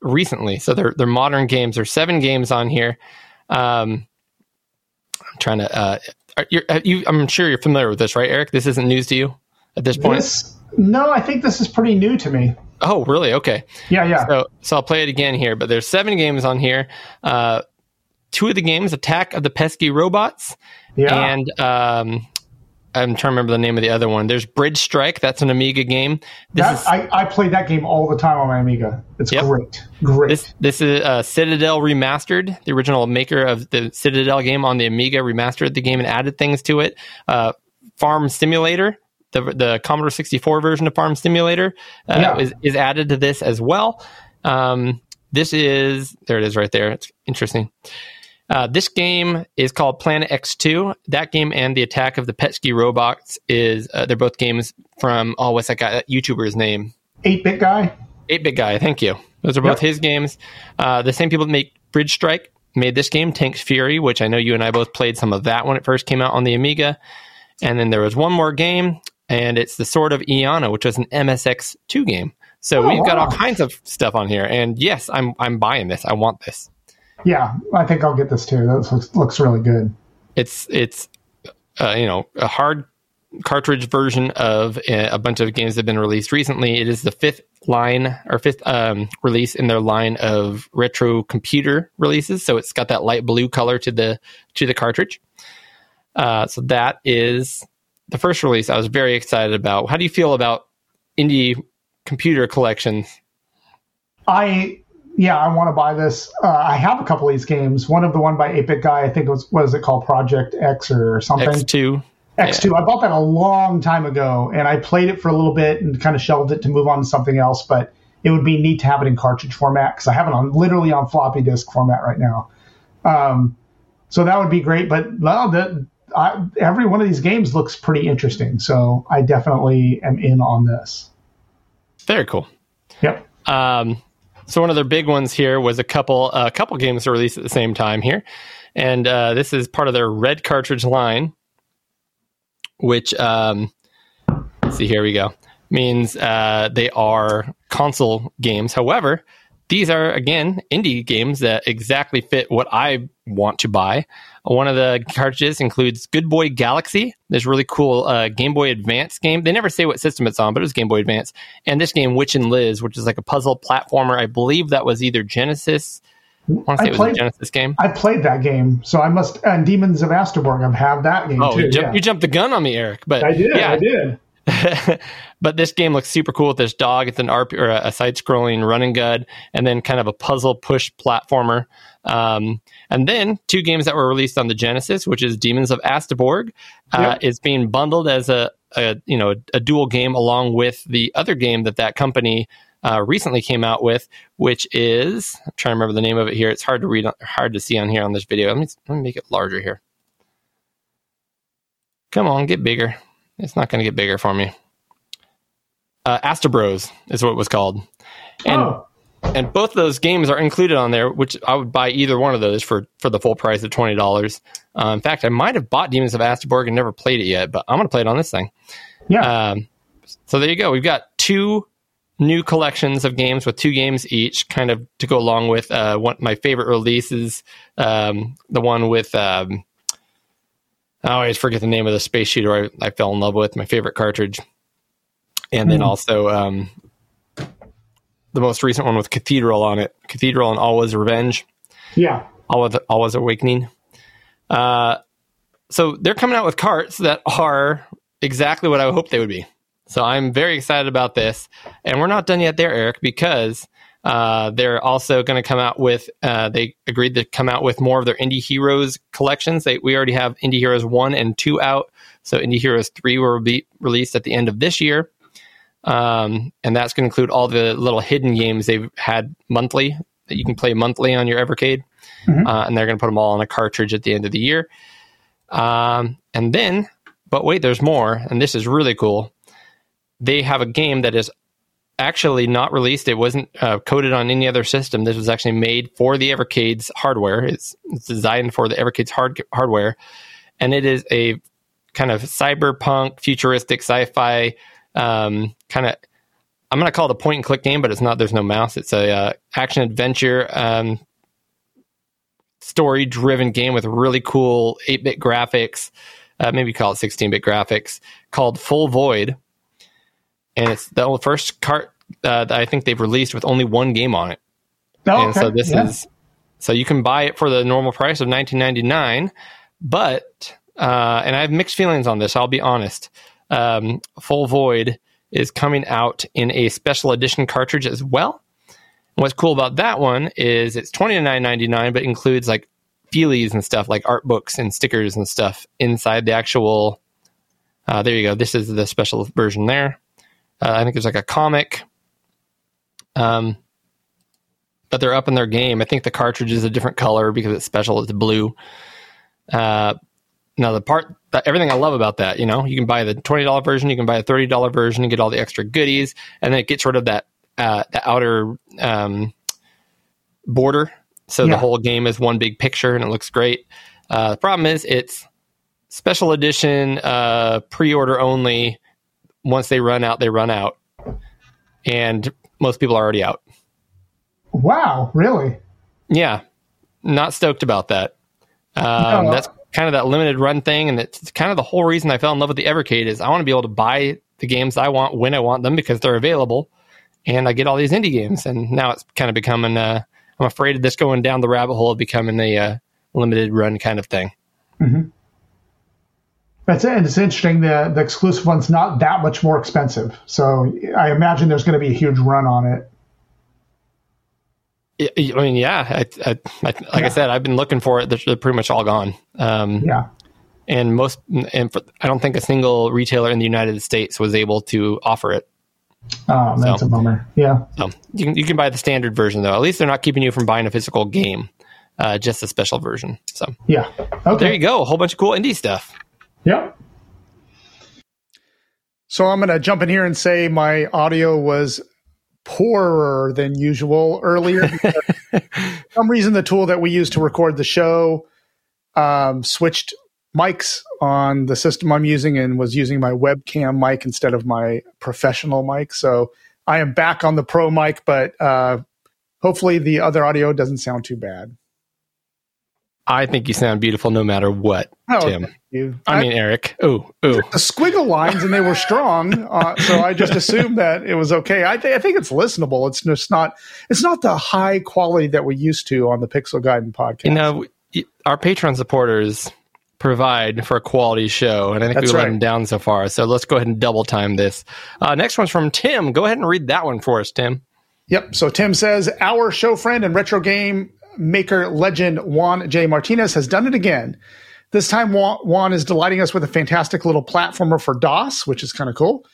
recently so they're they're modern games there's seven games on here um i'm trying to uh are- you're, uh, you, i'm sure you're familiar with this right eric this isn't news to you at this point this. No, I think this is pretty new to me. oh really okay Yeah, yeah, so, so I'll play it again here, but there's seven games on here. Uh, two of the games, Attack of the PETSCII Robots, yeah. and um, I'm trying to remember the name of the other one. There's Bridge Strike. That's an Amiga game. This that, is I, I played that game all the time on my Amiga. It's Yep. great, great. this this is uh, Citadel remastered. The original maker of the Citadel game on the Amiga remastered the game and added things to it. Uh, Farm Simulator. The, the Commodore 64 version of Farm Simulator uh, Yeah. is, is added to this as well. Um, this is there it is right there. It's interesting. Uh, this game is called Planet X2. That game and the Attack of the PETSCII Robots is uh, they're both games from oh what's that guy that YouTuber's name? Eight bit guy. 8 Bit Guy, thank you. Those are both Yep. his games. Uh, the same people that make Bridge Strike made this game, Tank's Fury, which I know you and I both played some of that when it first came out on the Amiga. And then there was one more game, and it's The Sword of Ianna, which was an MSX2 game. So Oh, we've got all kinds of stuff on here. And yes, I'm I'm buying this. I want this. Yeah, I think I'll get this too. That looks, looks really good. It's it's uh, you know a hard cartridge version of a, a bunch of games that have been released recently. It is the fifth line or fifth um, release in their line of retro computer releases. So it's got that light blue color to the to the cartridge. Uh, so that is the first release. I was very excited about. How do you feel about indie computer collections? I yeah, I want to buy this. Uh, I have a couple of these games. One of the one by 8-Bit Guy, I think it was what is it called Project X or something. X two. X2. I bought that a long time ago, and I played it for a little bit and kind of shelved it to move on to something else. But it would be neat to have it in cartridge format because I have it on literally on floppy disk format right now. Um, so that would be great. But well, the, I, every one of these games looks pretty interesting, so I definitely am in on this. Very cool. Yep. Um, so one of their big ones here was a couple a couple games to release at the same time here, and uh, this is part of their red cartridge line, which um, let's see here we go means uh, they are console games. However, these are again indie games that exactly fit what I want to buy. One of the cartridges includes Good Boy Galaxy, this really cool uh, Game Boy Advance game. They never say what system it's on, but it was Game Boy Advance. And this game, Witch and Liz, which is like a puzzle platformer. I believe that was either Genesis. I want to say I it was played- a Genesis game. I played that game, so I must. And Demons of Asteborg, I've had that game Oh, too. you, jump, yeah. you jumped the gun on me, Eric. But I did. yeah, I did. but this game looks super cool with this dog. It's an RP or a, a side-scrolling run and gun, and then kind of a puzzle push platformer. Um, and then two games that were released on the Genesis, which is Demons of Asteborg, uh, Yep. is being bundled as a, a you know a dual game along with the other game that that company uh, recently came out with, which is I'm trying to remember the name of it here. It's hard to read, hard to see on here on this video. Let me let me make it larger here. Come on, get bigger. It's not going to get bigger for me. Uh, Astebros is what it was called, and oh, and both of those games are included on there. Which I would buy either one of those for for the full price of twenty dollars. Uh, in fact, I might have bought Demons of Asteborg and never played it yet, but I'm going to play it on this thing. yeah. Um, so there you go. We've got two new collections of games with two games each, kind of to go along with uh, one my favorite releases. Um, the one with um, I always forget the name of the space shooter I, I fell in love with. My favorite cartridge, and then also um, the most recent one with Cathedral on it. Cathedral and Always Revenge. yeah. Always, Alwa's Awakening. Uh, so they're coming out with carts that are exactly what I hoped they would be. So I'm very excited about this, and we're not done yet there, Eric, because uh, they're also going to come out with. Uh, they agreed to come out with more of their Indie Heroes collections. They, we already have Indie Heroes one and two out, so Indie Heroes three will be released at the end of this year, um, and that's going to include all the little hidden games they've had monthly that you can play monthly on your Evercade, uh, and they're going to put them all on a cartridge at the end of the year. Um, and then, but wait, there's more, and this is really cool. They have a game that is actually not released. It wasn't uh, coded on any other system. This was actually made for the Evercade's hardware. It's, it's designed for the Evercade's hard, hardware, and it is a kind of cyberpunk, futuristic, sci-fi um, kind of. I'm going to call it a point and click game, but it's not. There's no mouse. It's a uh, action adventure um, story driven game with really cool 8 bit graphics. Uh, maybe call it 16 bit graphics called Full Void. And it's the first cart uh, that I think they've released with only one game on it. Oh, and so this yeah. is so you can buy it for the normal price of 19.99 but uh, and i have mixed feelings on this i'll be honest um, full void is coming out in a special edition cartridge as well what's cool about that one is it's 29.99 but includes like feelies and stuff like art books and stickers and stuff inside the actual uh, there you go this is the special version there uh, i think there's like a comic um, but they're up in their game. I think the cartridge is a different color because it's special. It's blue. Uh, now the part that everything I love about that, you know, you can buy the twenty dollar version, you can buy a thirty dollar version, and get all the extra goodies, and then it gets rid of that uh, the outer um, border, so Yeah. the whole game is one big picture, and it looks great. Uh, the problem is it's special edition, uh, pre order only. Once they run out, they run out, and most people are already out. Wow, really? Yeah, not stoked about that. Um, No. That's kind of that limited run thing, and it's kind of the whole reason I fell in love with the Evercade is I want to be able to buy the games I want when I want them because they're available, and I get all these indie games. And now it's kind of becoming. Uh, I'm afraid of this going down the rabbit hole of becoming a uh, limited run kind of thing. That's it. And it's interesting. The the exclusive one's not that much more expensive, so I imagine there's going to be a huge run on it. I mean, yeah, I, I, I, like I said, I've been looking for it. They're, they're pretty much all gone. Um, Yeah. and most and for, I don't think a single retailer in the United States was able to offer it. Oh, that's So- a bummer. Yeah. So you can you can buy the standard version though. At least they're not keeping you from buying a physical game, uh, just a special version. So Yeah. Okay. there you go, a whole bunch of cool indie stuff. Yep. So I'm going to jump in here and say my audio was poorer than usual earlier. for some reason, the tool that we use to record the show um, switched mics on the system I'm using and was using my webcam mic instead of my professional mic. So I am back on the pro mic, but uh, hopefully the other audio doesn't sound too bad. I think you sound beautiful no matter what, Oh, Tim. you. I mean, Eric. Ooh, ooh. the squiggle lines and they were strong, uh, so I just assumed that it was okay. I, th- I think it's listenable. It's just not. It's not the high quality that we used to on the Pixel Gaiden podcast. You know, our Patreon supporters provide for a quality show, and I think That's we let right. them down so far. So let's go ahead and double time this. Uh, next one's from Tim. Go ahead and read that one for us, Tim. Yep. So Tim says our show friend and retro game maker legend Juan J. Martinez has done it again. This time, Juan, is delighting us with a fantastic little platformer for DOS, which is kind of cool.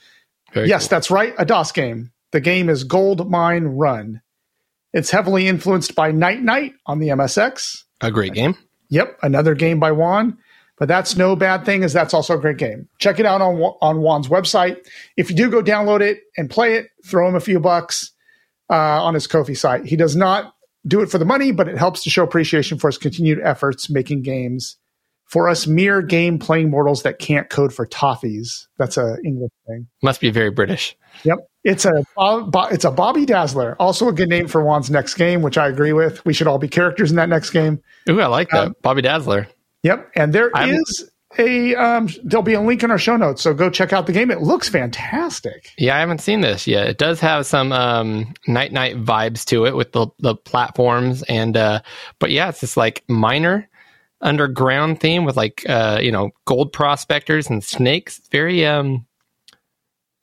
Very yes, cool. that's right, a DOS game. The game is Gold Mine Run. It's heavily influenced by Night Knight on the MSX. a great game. Yep, another game by Juan. But that's no bad thing, as that's also a great game. Check it out on on Juan's website. If you do go download it and play it, throw him a few bucks uh, on his Kofi site. He does not do it for the money, but it helps to show appreciation for his continued efforts making games for us mere game playing mortals that can't code for toffees. That's a English thing. Must be very British. Yep. It's a it's a Bobby Dazzler. Also a good name for Juan's next game, which I agree with. We should all be characters in that next game. Ooh, I like that. Um, Bobby Dazzler. Yep, and there I'm- is a um, there'll be a link in our show notes, so go check out the game. It looks fantastic. Yeah, I haven't seen this yet. It does have some um, Night Knight vibes to it with the the platforms and uh, but yeah, it's this like minor underground theme with like uh, you know gold prospectors and snakes. Very um,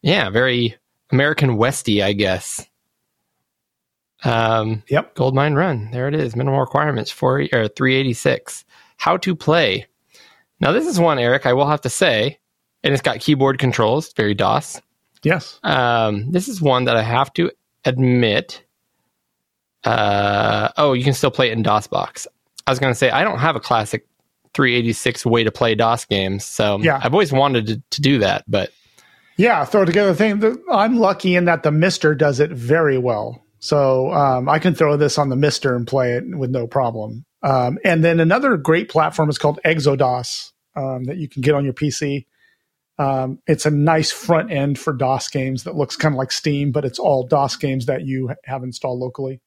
yeah, very American Westy, I guess. Um, Yep. Gold Mine Run. There it is. Minimal requirements for or 386. How to play. Now this is one, Eric. I will have to say, and it's got keyboard controls. Very DOS. Yes. Um, this is one that I have to admit. Uh, oh, you can still play it in DOSBox. I was going to say I don't have a classic 386 way to play DOS games, so Yeah. I've always wanted to, to do that, but Yeah, throw together thing. I'm lucky in that the MiSTer does it very well, so um, I can throw this on the MiSTer and play it with no problem. Um, and then another great platform is called eXoDOS um, that you can get on your PC. Um, it's a nice front end for DOS games that looks kind of like Steam, but it's all DOS games that you have installed locally.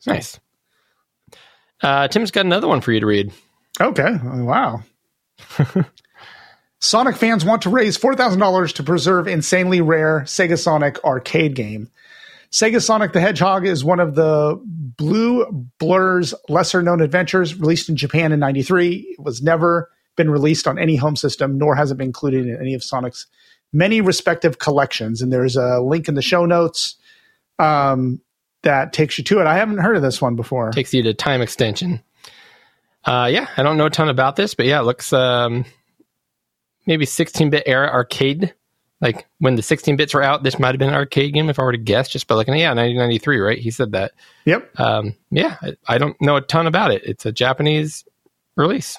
So- nice. Uh, Tim's got another one for you to read. Okay. Wow. Sonic fans want to raise $4,000 to preserve insanely rare Sega Sonic arcade game. Sega Sonic the Hedgehog is one of the Blue Blur's lesser known adventures released in Japan in 93. It was never been released on any home system, nor has it been included in any of Sonic's many respective collections. And there's a link in the show notes um, that takes you to it. I haven't heard of this one before. Takes you to time extension. Uh, yeah, I don't know a ton about this, but yeah, it looks um, maybe 16-bit era arcade. Like when the 16 bits were out, this might have been an arcade game if I were to guess, just by looking at yeah, 1993, right? He said that. Yep. Um, yeah, I, I don't know a ton about it. It's a Japanese release.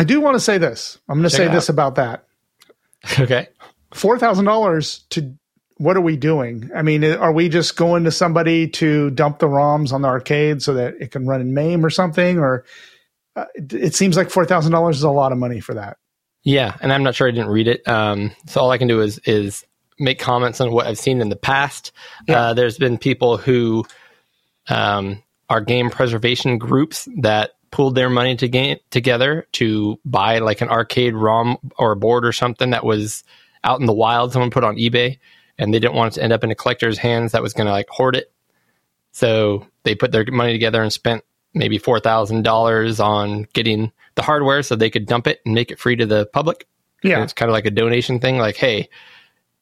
I do want to say this. I'm going to say this about that. okay. four thousand dollars to what are we doing? I mean, are we just going to somebody to dump the ROMs on the arcade so that it can run in MAME or something? Or uh, it, it seems like four thousand dollars is a lot of money for that. Yeah, and I'm not sure I didn't read it. Um, so all I can do is is make comments on what I've seen in the past. Yeah. Uh, there's been people who um, are game preservation groups that pooled their money to game, together to buy like an arcade ROM or a board or something that was out in the wild. Someone put on eBay, and they didn't want it to end up in a collector's hands that was going to like hoard it. So they put their money together and spent maybe four thousand dollars on getting the hardware so they could dump it and make it free to the public. And Yeah, it's kind of like a donation thing. Like, hey,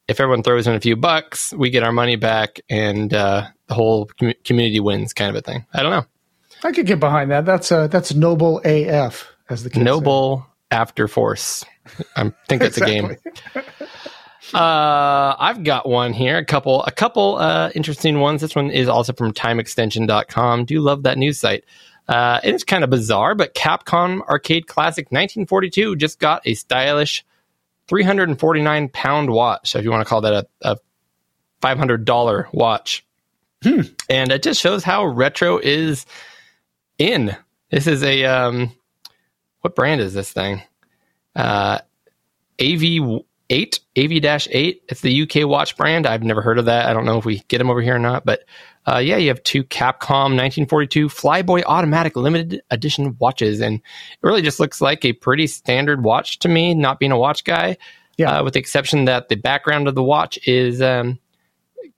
if everyone throws in a few bucks, we get our money back, and uh, the whole com- community wins, kind of a thing. I don't know. I could get behind that. That's uh, that's noble AF as the kids say. Noble After Force. I think that's a game. Uh, I've got one here. A couple, a couple uh, interesting ones. This one is also from TimeExtension.com. Do love that news site. Uh, it's kind of bizarre, but Capcom Arcade Classic 1942 just got a stylish 349 pound watch. So if you want to call that a, a $500 watch, and it just shows how retro is in. This is a um, what brand is this thing? Uh, AV 8, AV dash eight. It's the UK watch brand. I've never heard of that. I don't know if we get them over here or not, but uh, yeah, you have two Capcom 1942 Flyboy automatic limited edition watches, and it really just looks like a pretty standard watch to me. Not being a watch guy, Yeah. uh, with the exception that the background of the watch is um,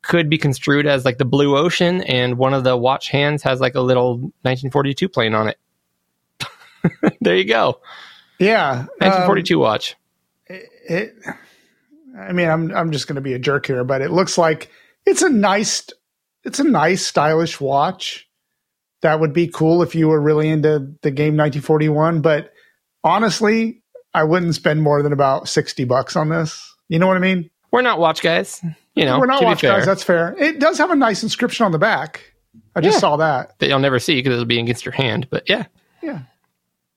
could be construed as like the blue ocean, and one of the watch hands has like a little 1942 plane on it. there you go, Yeah. um, 1942 watch. it I mean I'm I'm just going to be a jerk here but it looks like it's a nice it's a nice stylish watch that would be cool if you were really into the game 1941 but honestly I wouldn't spend more than about 60 bucks on this you know what I mean We're not watch guys, you know. we're not watch guys that's fair it does have a nice inscription on the back I just Yeah. saw that that you'll never see because it'll be against your hand. But yeah, yeah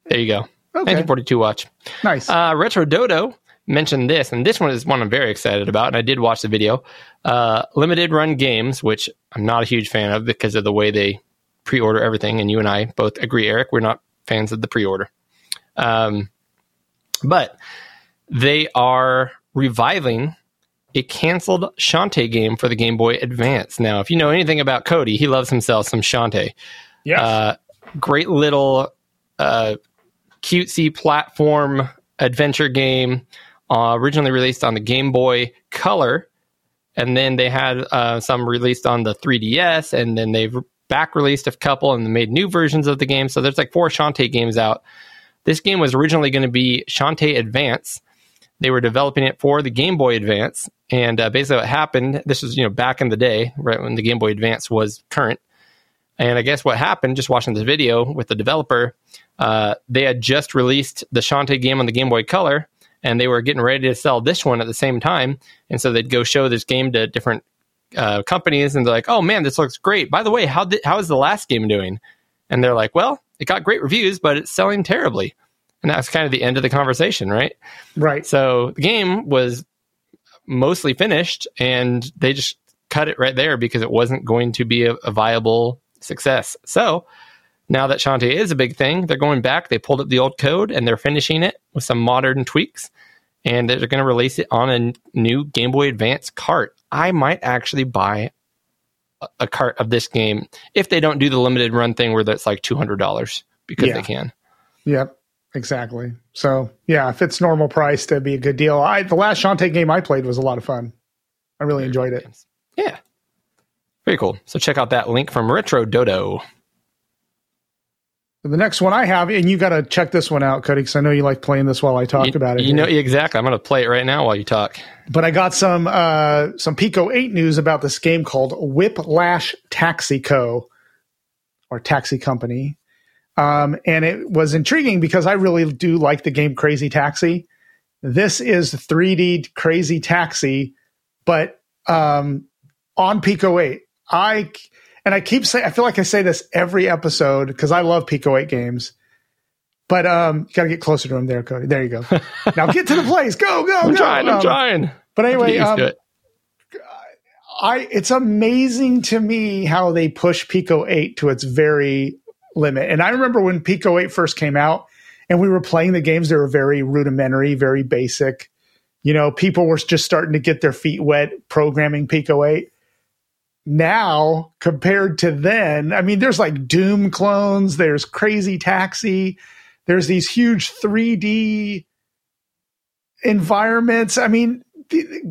there you go. okay 1942 watch. nice Uh, Retro Dodo mentioned this, and this one is one I'm very excited about, and I did watch the video. Uh, limited run games, which I'm not a huge fan of because of the way they pre-order everything, and you and I both agree, Eric, we're not fans of the pre-order. Um, but they are reviving a canceled Shantae game for the Game Boy Advance. Now, if you know anything about Cody, he loves himself some Shantae yeah. Uh, great little uh, cutesy platform adventure game uh, originally released on the game boy color and then they had uh, some released on the 3ds and then they've back released a couple and made new versions of the game. So there's like four shantae games out. This game was originally going to be shantae advance they were developing it for the game boy advance and uh, basically what happened this was you know back in the day right when the game boy advance was current and I guess what happened, just watching this video with the developer, uh, they had just released the Shantae game on the Game Boy Color, and they were getting ready to sell this one at the same time. And so they'd go show this game to different uh, companies, and they're like, "Oh man, this looks great." By the way, how how is the last game doing? And they're like, "Well, it got great reviews, but it's selling terribly." And that's kind of the end of the conversation, right? right So the game was mostly finished, and they just cut it right there because it wasn't going to be a, a viable success. So now that Shantae is a big thing, they're going back. They pulled up the old code and they're finishing it with some modern tweaks, and they're going to release it on a n- new Game Boy Advance cart. I might actually buy a, a cart of this game if they don't do the limited run thing where that's like two hundred dollars because Yeah. they can. Yep, exactly. So yeah, if it's normal price, that'd be a good deal. I the last Shantae game I played was a lot of fun. I really enjoyed it. Yeah. Very cool. So check out that link from Retro Dodo. The next one I have, and you got to check this one out, Cody, because I know you like playing this while I talk you, about it. You know exactly. I'm going to play it right now while you talk. but I got some uh, some Pico Eight news about this game called Whiplash Taxi Co. or Taxi Company, um, and it was intriguing because I really do like the game Crazy Taxi. This is 3D Crazy Taxi, but um, on Pico 8. I and I keep saying I feel like I say this every episode because I love Pico 8 games. But um, you got to get closer to him there, Cody. There you go. now get to the place. Go, go, go. I'm go. trying. I'm Um, trying. But anyway, um, it. I it's amazing to me how they push Pico 8 to its very limit. And I remember when Pico 8 first came out and we were playing the games, they were very rudimentary, very basic. You know, people were just starting to get their feet wet programming Pico 8. Now, compared to then, I mean, there's like Doom clones, there's Crazy Taxi, there's these huge 3D environments. I mean,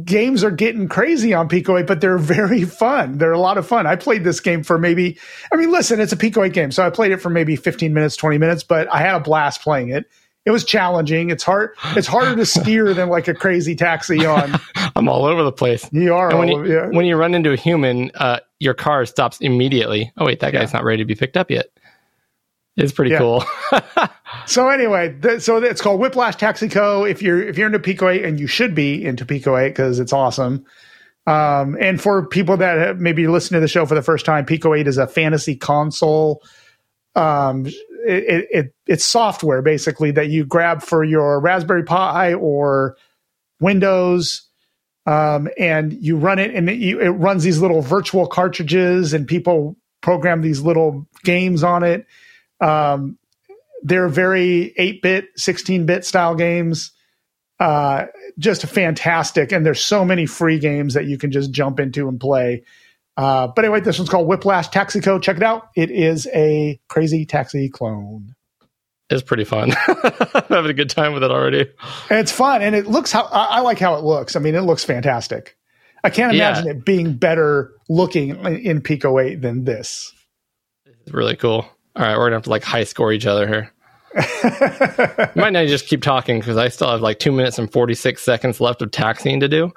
games are getting crazy on Pico 8, but they're very fun. They're a lot of fun. I played this game for maybe, I mean, listen, it's a Pico 8 game. So I played it for maybe 15 minutes, 20 minutes, but I had a blast playing it. It was challenging. It's hard. It's harder to steer than like a crazy taxi on. I'm all over the place. You are. When you, yeah. when you run into a human, uh, your car stops immediately. Oh wait, that guy's not ready to be picked up yet. It's pretty Yeah. cool. So anyway, th- so it's called Whiplash Taxi Co. If you're if you're into Pico 8, and you should be into Pico 8 because it's awesome. Um, and for people that have maybe listen to the show for the first time, Pico 8 is a fantasy console. Um, it, it, it it's software basically that you grab for your Raspberry Pi or Windows, um, and you run it, and it, you, it runs these little virtual cartridges, and people program these little games on it. Um, they're very 8 bit, 16 bit style games. Uh, just fantastic, and there's so many free games that you can just jump into and play. Uh, but anyway, this one's called Whiplash Taxico. Check it out. It is a crazy taxi clone. It's pretty fun. I'm having a good time with it already. And it's fun, and it looks how I, I like how it looks. I mean, it looks fantastic. I can't Yeah. imagine it being better looking in, in Pico 8 than this. It's really cool. All right, we're gonna have to like high score each other here. Might not just keep talking because I still have like two minutes and forty six seconds left of taxiing to do.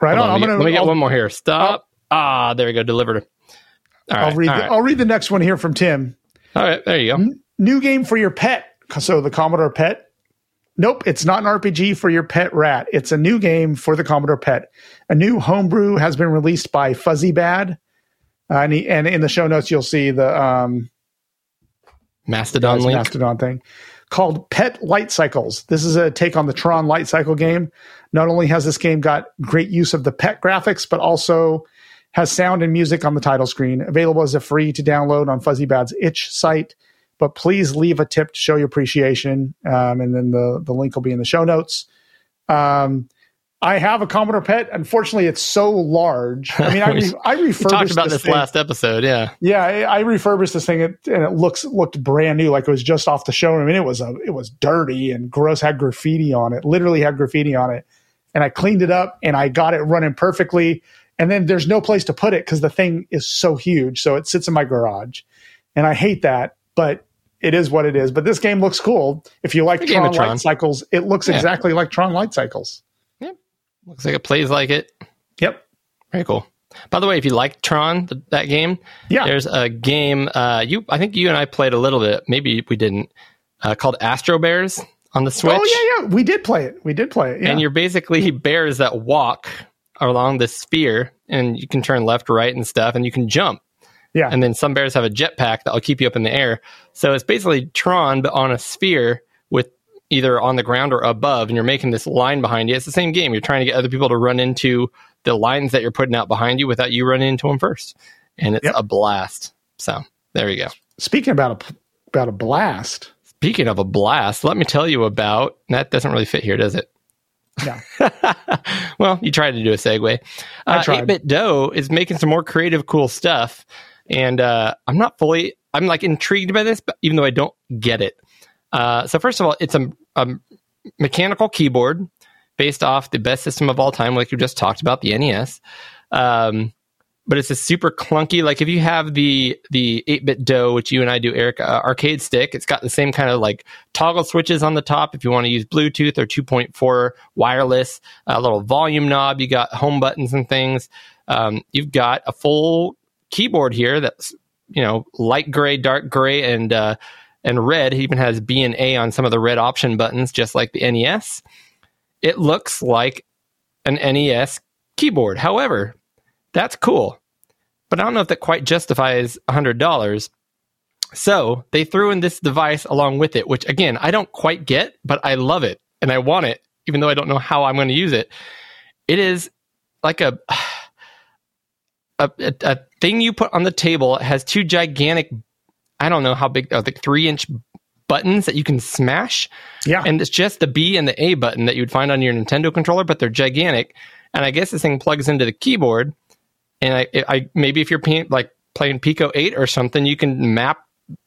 Right Hold on. on, I'm let, me, gonna, let me get I'll, one more here. Stop. ah, there we go. Delivered. All right. I'll read. the, right. I'll read the next one here from Tim. all right. There you go. New game for your pet. So the Commodore Pet. Nope, it's not an RPG for your pet rat. It's a new game for the Commodore Pet. A new homebrew has been released by Fuzzy Bad. Uh, and, he, and in the show notes, you'll see the um, Mastodon link. Mastodon thing called Pet Light Cycles. This is a take on the Tron Light Cycle game. Not only has this game got great use of the pet graphics, but also has sound and music on the title screen. Available as a free to download on Fuzzy Bad's itch site. But please leave a tip to show your appreciation. Um, and then the, the link will be in the show notes. Um, I have a Commodore Pet. Unfortunately, it's so large. I mean, I, re- I refurbished talked about this thing. last episode. Yeah. Yeah, I, I refurbished this thing and it looks looked brand new, like it was just off the showroom. And it was a it was dirty and gross, had graffiti on it. Literally had graffiti on it. And I cleaned it up and I got it running perfectly. And then there's no place to put it because the thing is so huge. So it sits in my garage, and I hate that. But it is what it is. But this game looks cool. If you like Tron, Tron. Light Cycles, it looks Yeah. exactly like Tron Light Cycles. Looks like it plays like it. Yep. Very cool. By the way, if you like Tron, th- that game, Yeah. there's a game. Uh, you, I think you and I played a little bit. Maybe we didn't. Uh, called Astro Bears on the Switch. Oh yeah, yeah. We did play it. We did play it. Yeah. and you're basically bears that walk along this sphere, and you can turn left, right, and stuff, and you can jump. yeah. And then some bears have a jetpack that will keep you up in the air. So it's basically Tron, but on a sphere either on the ground or above, and you're making this line behind you. It's the same game. You're trying to get other people to run into the lines that you're putting out behind you without you running into them first. And it's Yep. a blast. So there you go. Speaking about a about a blast. Speaking of a blast, let me tell you about that. Doesn't really fit here, does it? No. well, you tried to do a segue. I Uh, tried. 8BitDo is making some more creative, cool stuff, and uh, I'm not fully. I'm like intrigued by this, but even though I don't get it. Uh, so first of all, it's a, a mechanical keyboard based off the best system of all time, like you just talked about, the NES. Um, but it's a super clunky. Like if you have the the 8BitDo, which you and I do, Eric, uh, arcade stick, it's got the same kind of like toggle switches on the top. If you want to use Bluetooth or 2.4 wireless, a little volume knob, you got home buttons and things. Um, you've got a full keyboard here that's you know light gray, dark gray, and uh, and red. It even has B and A on some of the red option buttons, just like the NES. It looks like an NES keyboard. However, that's cool, but I don't know if that quite justifies hundred dollars. So they threw in this device along with it, which again I don't quite get, but I love it and I want it, even though I don't know how I'm going to use it. It is like a, a, a thing you put on the table. It has two gigantic, I don't know how big, like three inch buttons that you can smash. Yeah. And it's just the B and the A button that you would find on your Nintendo controller, but they're gigantic. And I guess this thing plugs into the keyboard. And I, I maybe if you're playing, like playing Pico 8 or something, you can map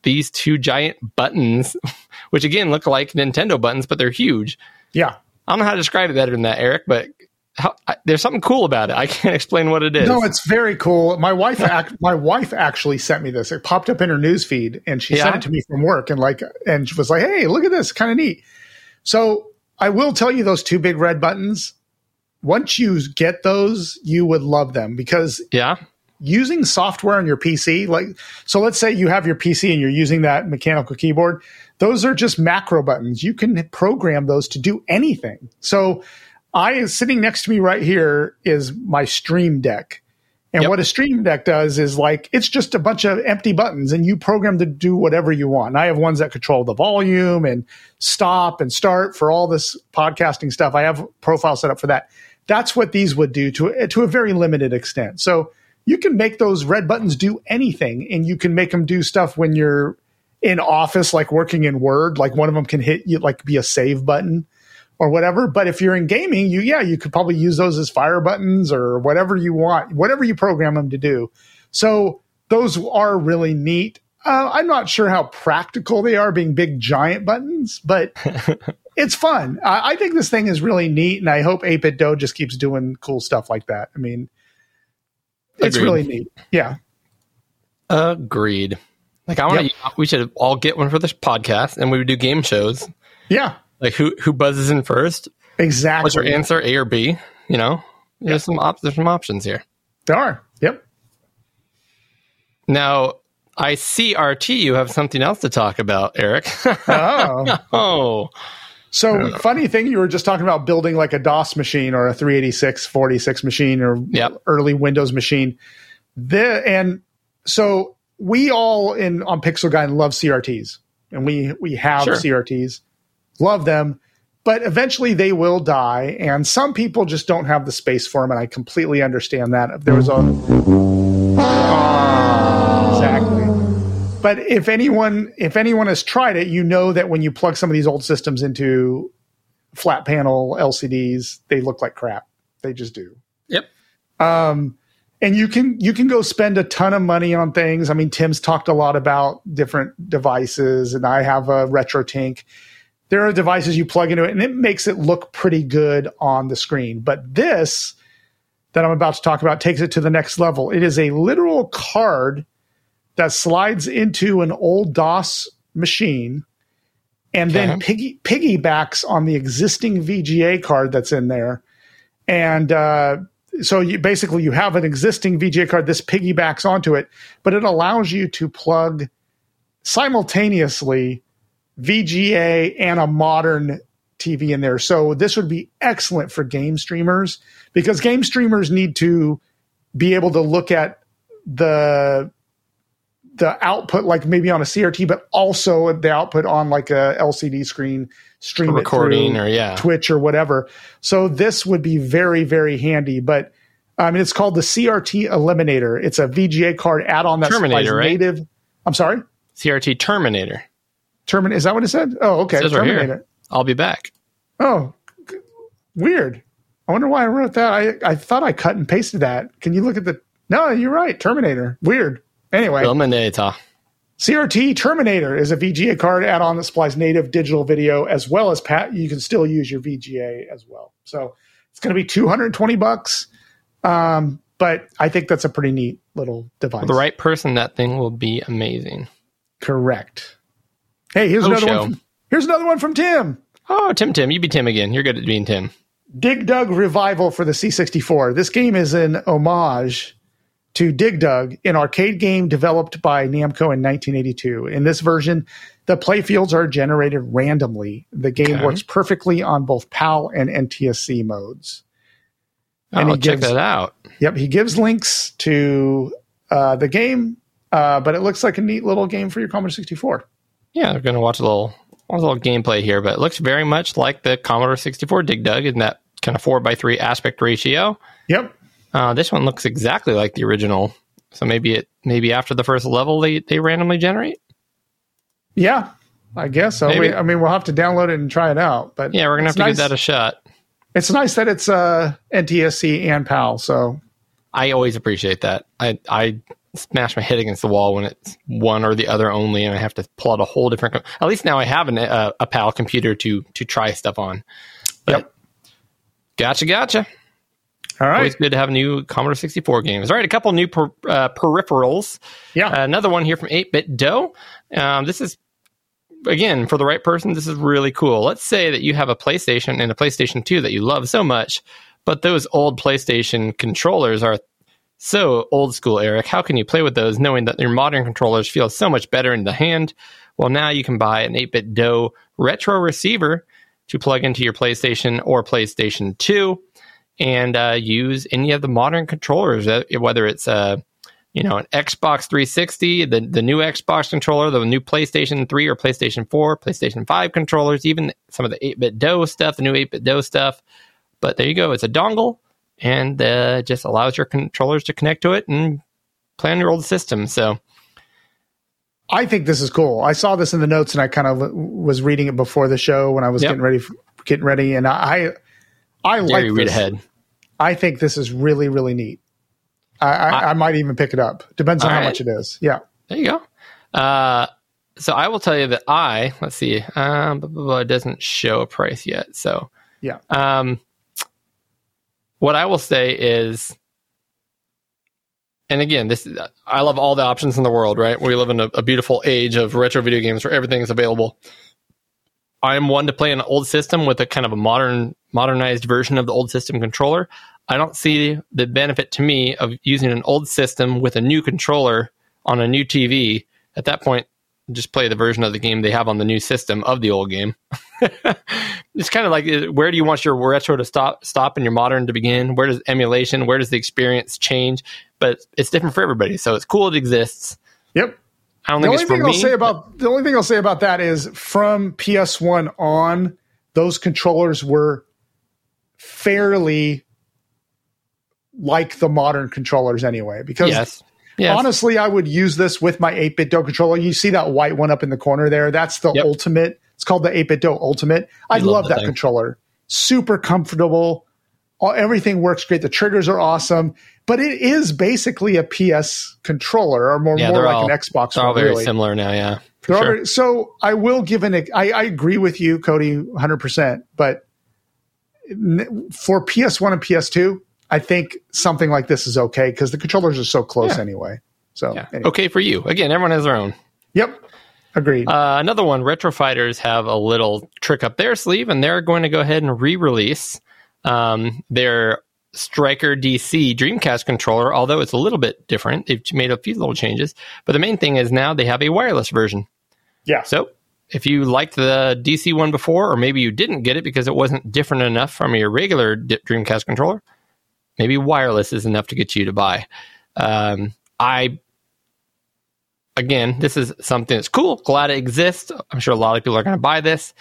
these two giant buttons, which again look like Nintendo buttons, but they're huge. yeah. I don't know how to describe it better than that, Eric, but how, I, there's something cool about it. I can't explain what it is. No, it's very cool. My wife, ac- my wife actually sent me this. It popped up in her news feed, and she Yeah? sent it to me from work, and like, and she was like, "Hey, look at this, kind of neat." So I will tell you, those two big red buttons. Once you get those, you would love them because yeah. using software on your PC, like, so let's say you have your PC and you're using that mechanical keyboard, those are just macro buttons. You can program those to do anything. So I, is sitting next to me right here is my Stream Deck. And Yep. what a Stream Deck does is like, it's just a bunch of empty buttons and you program to do whatever you want. And I have ones that control the volume and stop and start for all this podcasting stuff. I have profile set up for that. That's what these would do to, to a very limited extent. So you can make those red buttons do anything and you can make them do stuff when you're in office, like working in Word, like one of them can hit you, like be a save button or whatever. But if you're in gaming, you yeah, you could probably use those as fire buttons or whatever you want, whatever you program them to do. So those are really neat. Uh, I'm not sure how practical they are being big giant buttons, but it's fun. I, I think this thing is really neat, and I hope 8BitDo just keeps doing cool stuff like that. I mean, it's Agreed. really neat. Yeah. Agreed. Like I want to. We should all get one for this podcast, and we would do game shows. Yeah. Like who who buzzes in first? Exactly. What's your answer? A or B? You know, there's some op- there's some options here. There are. Yep. Now I see RT. You have something else to talk about, Eric. Oh. oh, So funny thing, you were just talking about building like a DOS machine or a 386, 46 machine or Yep. early Windows machine. The and so we all in on Pixel Gaiden love CRTs, and we we have Sure. CRTs, love them, but eventually they will die, and some people just don't have the space for them, and I completely understand that. If there was a exactly. But if anyone if anyone has tried it, you know that when you plug some of these old systems into flat panel LCDs, they look like crap. They just do. yep. Um, and you can you can go spend a ton of money on things. I mean, Tim's talked a lot about different devices, and I have a RetroTink. There are devices you plug into it, and it makes it look pretty good on the screen. But this that I'm about to talk about takes it to the next level. It is a literal card that slides into an old DOS machine and then piggy, piggybacks on the existing VGA card that's in there. And uh, so you basically you have an existing VGA card. This piggybacks onto it, but it allows you to plug simultaneously VGA and a modern TV in there. So this would be excellent for game streamers because game streamers need to be able to look at the the output like maybe on a CRT, but also the output on like a LCD screen, stream recording or yeah. Twitch or whatever. So this would be very very handy. But I mean, it's called the CRT Eliminator. It's a VGA card add-on that Terminator, right? native. I'm sorry, CRT Terminator. Terminator. Is that what it said? Oh, okay, right Terminator. here. I'll be back. Oh, g- weird. I wonder why I wrote that. I, I thought I cut and pasted that. Can you look at the? No, you're right. Terminator. Weird. Anyway, Terminator. CRT Terminator is a VGA card add-on that supplies native digital video as well as pat. You can still use your VGA as well. So it's going to be 220 bucks. Um, but I think that's a pretty neat little device. For the right person, that thing will be amazing. Correct. Hey, here's another show. one. From, here's another one from Tim. Oh, Tim, Tim, you be Tim again. You're good at being Tim. Dig Dug Revival for the C64. This game is an homage to Dig Dug, an arcade game developed by Namco in 1982. In this version, the playfields are generated randomly. The game Okay. works perfectly on both PAL and NTSC modes. And oh, he check gives- that out. Yep, he gives links to uh, the game, uh, but it looks like a neat little game for your Commodore 64. Yeah, we're gonna watch a little, watch a little gameplay here, but it looks very much like the Commodore 64 Dig Dug in that kind of four by three aspect ratio. Yep. Uh, this one looks exactly like the original. So maybe it, maybe after the first level, they they randomly generate. Yeah, I guess so. We, I mean, we'll have to download it and try it out. But Yeah, we're gonna have to nice. give that a shot. It's nice that it's uh, NTSC and PAL. So I always appreciate that. I I smash my head against the wall when it's one or the other only, and I have to pull out a whole different. Com- At least now I have an, uh, a PAL computer to to try stuff on. But Yep. Gotcha, gotcha. all right, Always good to have new Commodore 64 games. All right, a couple new per, uh, peripherals. yeah, Uh, another one here from 8BitDo. Um, this is again for the right person. This is really cool. Let's say that you have a PlayStation and a PlayStation 2 that you love so much, but those old PlayStation controllers are so old school, Eric. How can you play with those knowing that your modern controllers feel so much better in the hand? Well, now you can buy an 8BitDo retro receiver to plug into your PlayStation or PlayStation 2 and uh, use any of the modern controllers, uh, whether it's uh, you know an Xbox 360, the the new Xbox controller, the new PlayStation 3 or PlayStation 4, PlayStation 5 controllers, even some of the 8BitDo stuff, the new 8BitDo stuff. But there you go, it's a dongle and uh, just allows your controllers to connect to it and play on your old system. So I think this is cool. I saw this in the notes and I kind of was reading it before the show when I was Yep. getting ready for, getting ready, and I I like Gary, read this. ahead. I think this is really really neat. I, I, I, might even pick it up. Depends on how right. much it is. Yeah. There you go. Uh, so I will tell you that I let's see. Um, blah, blah, blah, it doesn't show a price yet. So Yeah. um, what I will say is, and again, this I love all the options in the world. Right, we live in a, a beautiful age of retro video games where everything is available. I am one to play an old system with a kind of a modern, modernized version of the old system controller. I don't see the benefit to me of using an old system with a new controller on a new TV. At that point, just play the version of the game they have on the new system of the old game. it's kind of like uh, where do you want your retro to stop stop and your modern to begin? Where does emulation? Where does the experience change? But it's different for everybody, so it's cool it exists. Yep. I don't The think only thing me. I'll say about the only thing I'll say about that is from PS1 on, those controllers were fairly like the modern controllers anyway. Because yes, yes, honestly, I would use this with my 8BitDo controller. You see that white one up in the corner there? That's the Yep. ultimate. It's called the 8BitDo Ultimate. I love love that thing. controller. Super comfortable. All, everything works great. The triggers are awesome, but it is basically a PS controller, or more, yeah, more like all, an Xbox They're all very really. similar now. Yeah, for They're all sure. very- so I will give an. I, I agree with you, Cody, 100. percent But for PS1 and PS2, I think something like this is okay because the controllers are so close Yeah. anyway. So Yeah. anyway. Okay for you. Again, everyone has their own. yep, agreed. Uh, another one, Retro Fighters have a little trick up their sleeve, and they're going to go ahead and re-release um, their Striker DC Dreamcast controller. Although it's a little bit different, they've made a few little changes. But the main thing is now they have a wireless version. yeah, So if you liked the DC one before, or maybe you didn't get it because it wasn't different enough from your regular Dreamcast controller, maybe wireless is enough to get you to buy. Um, I, again, this is something that's cool. Glad it exists. I'm sure a lot of people are going to buy this.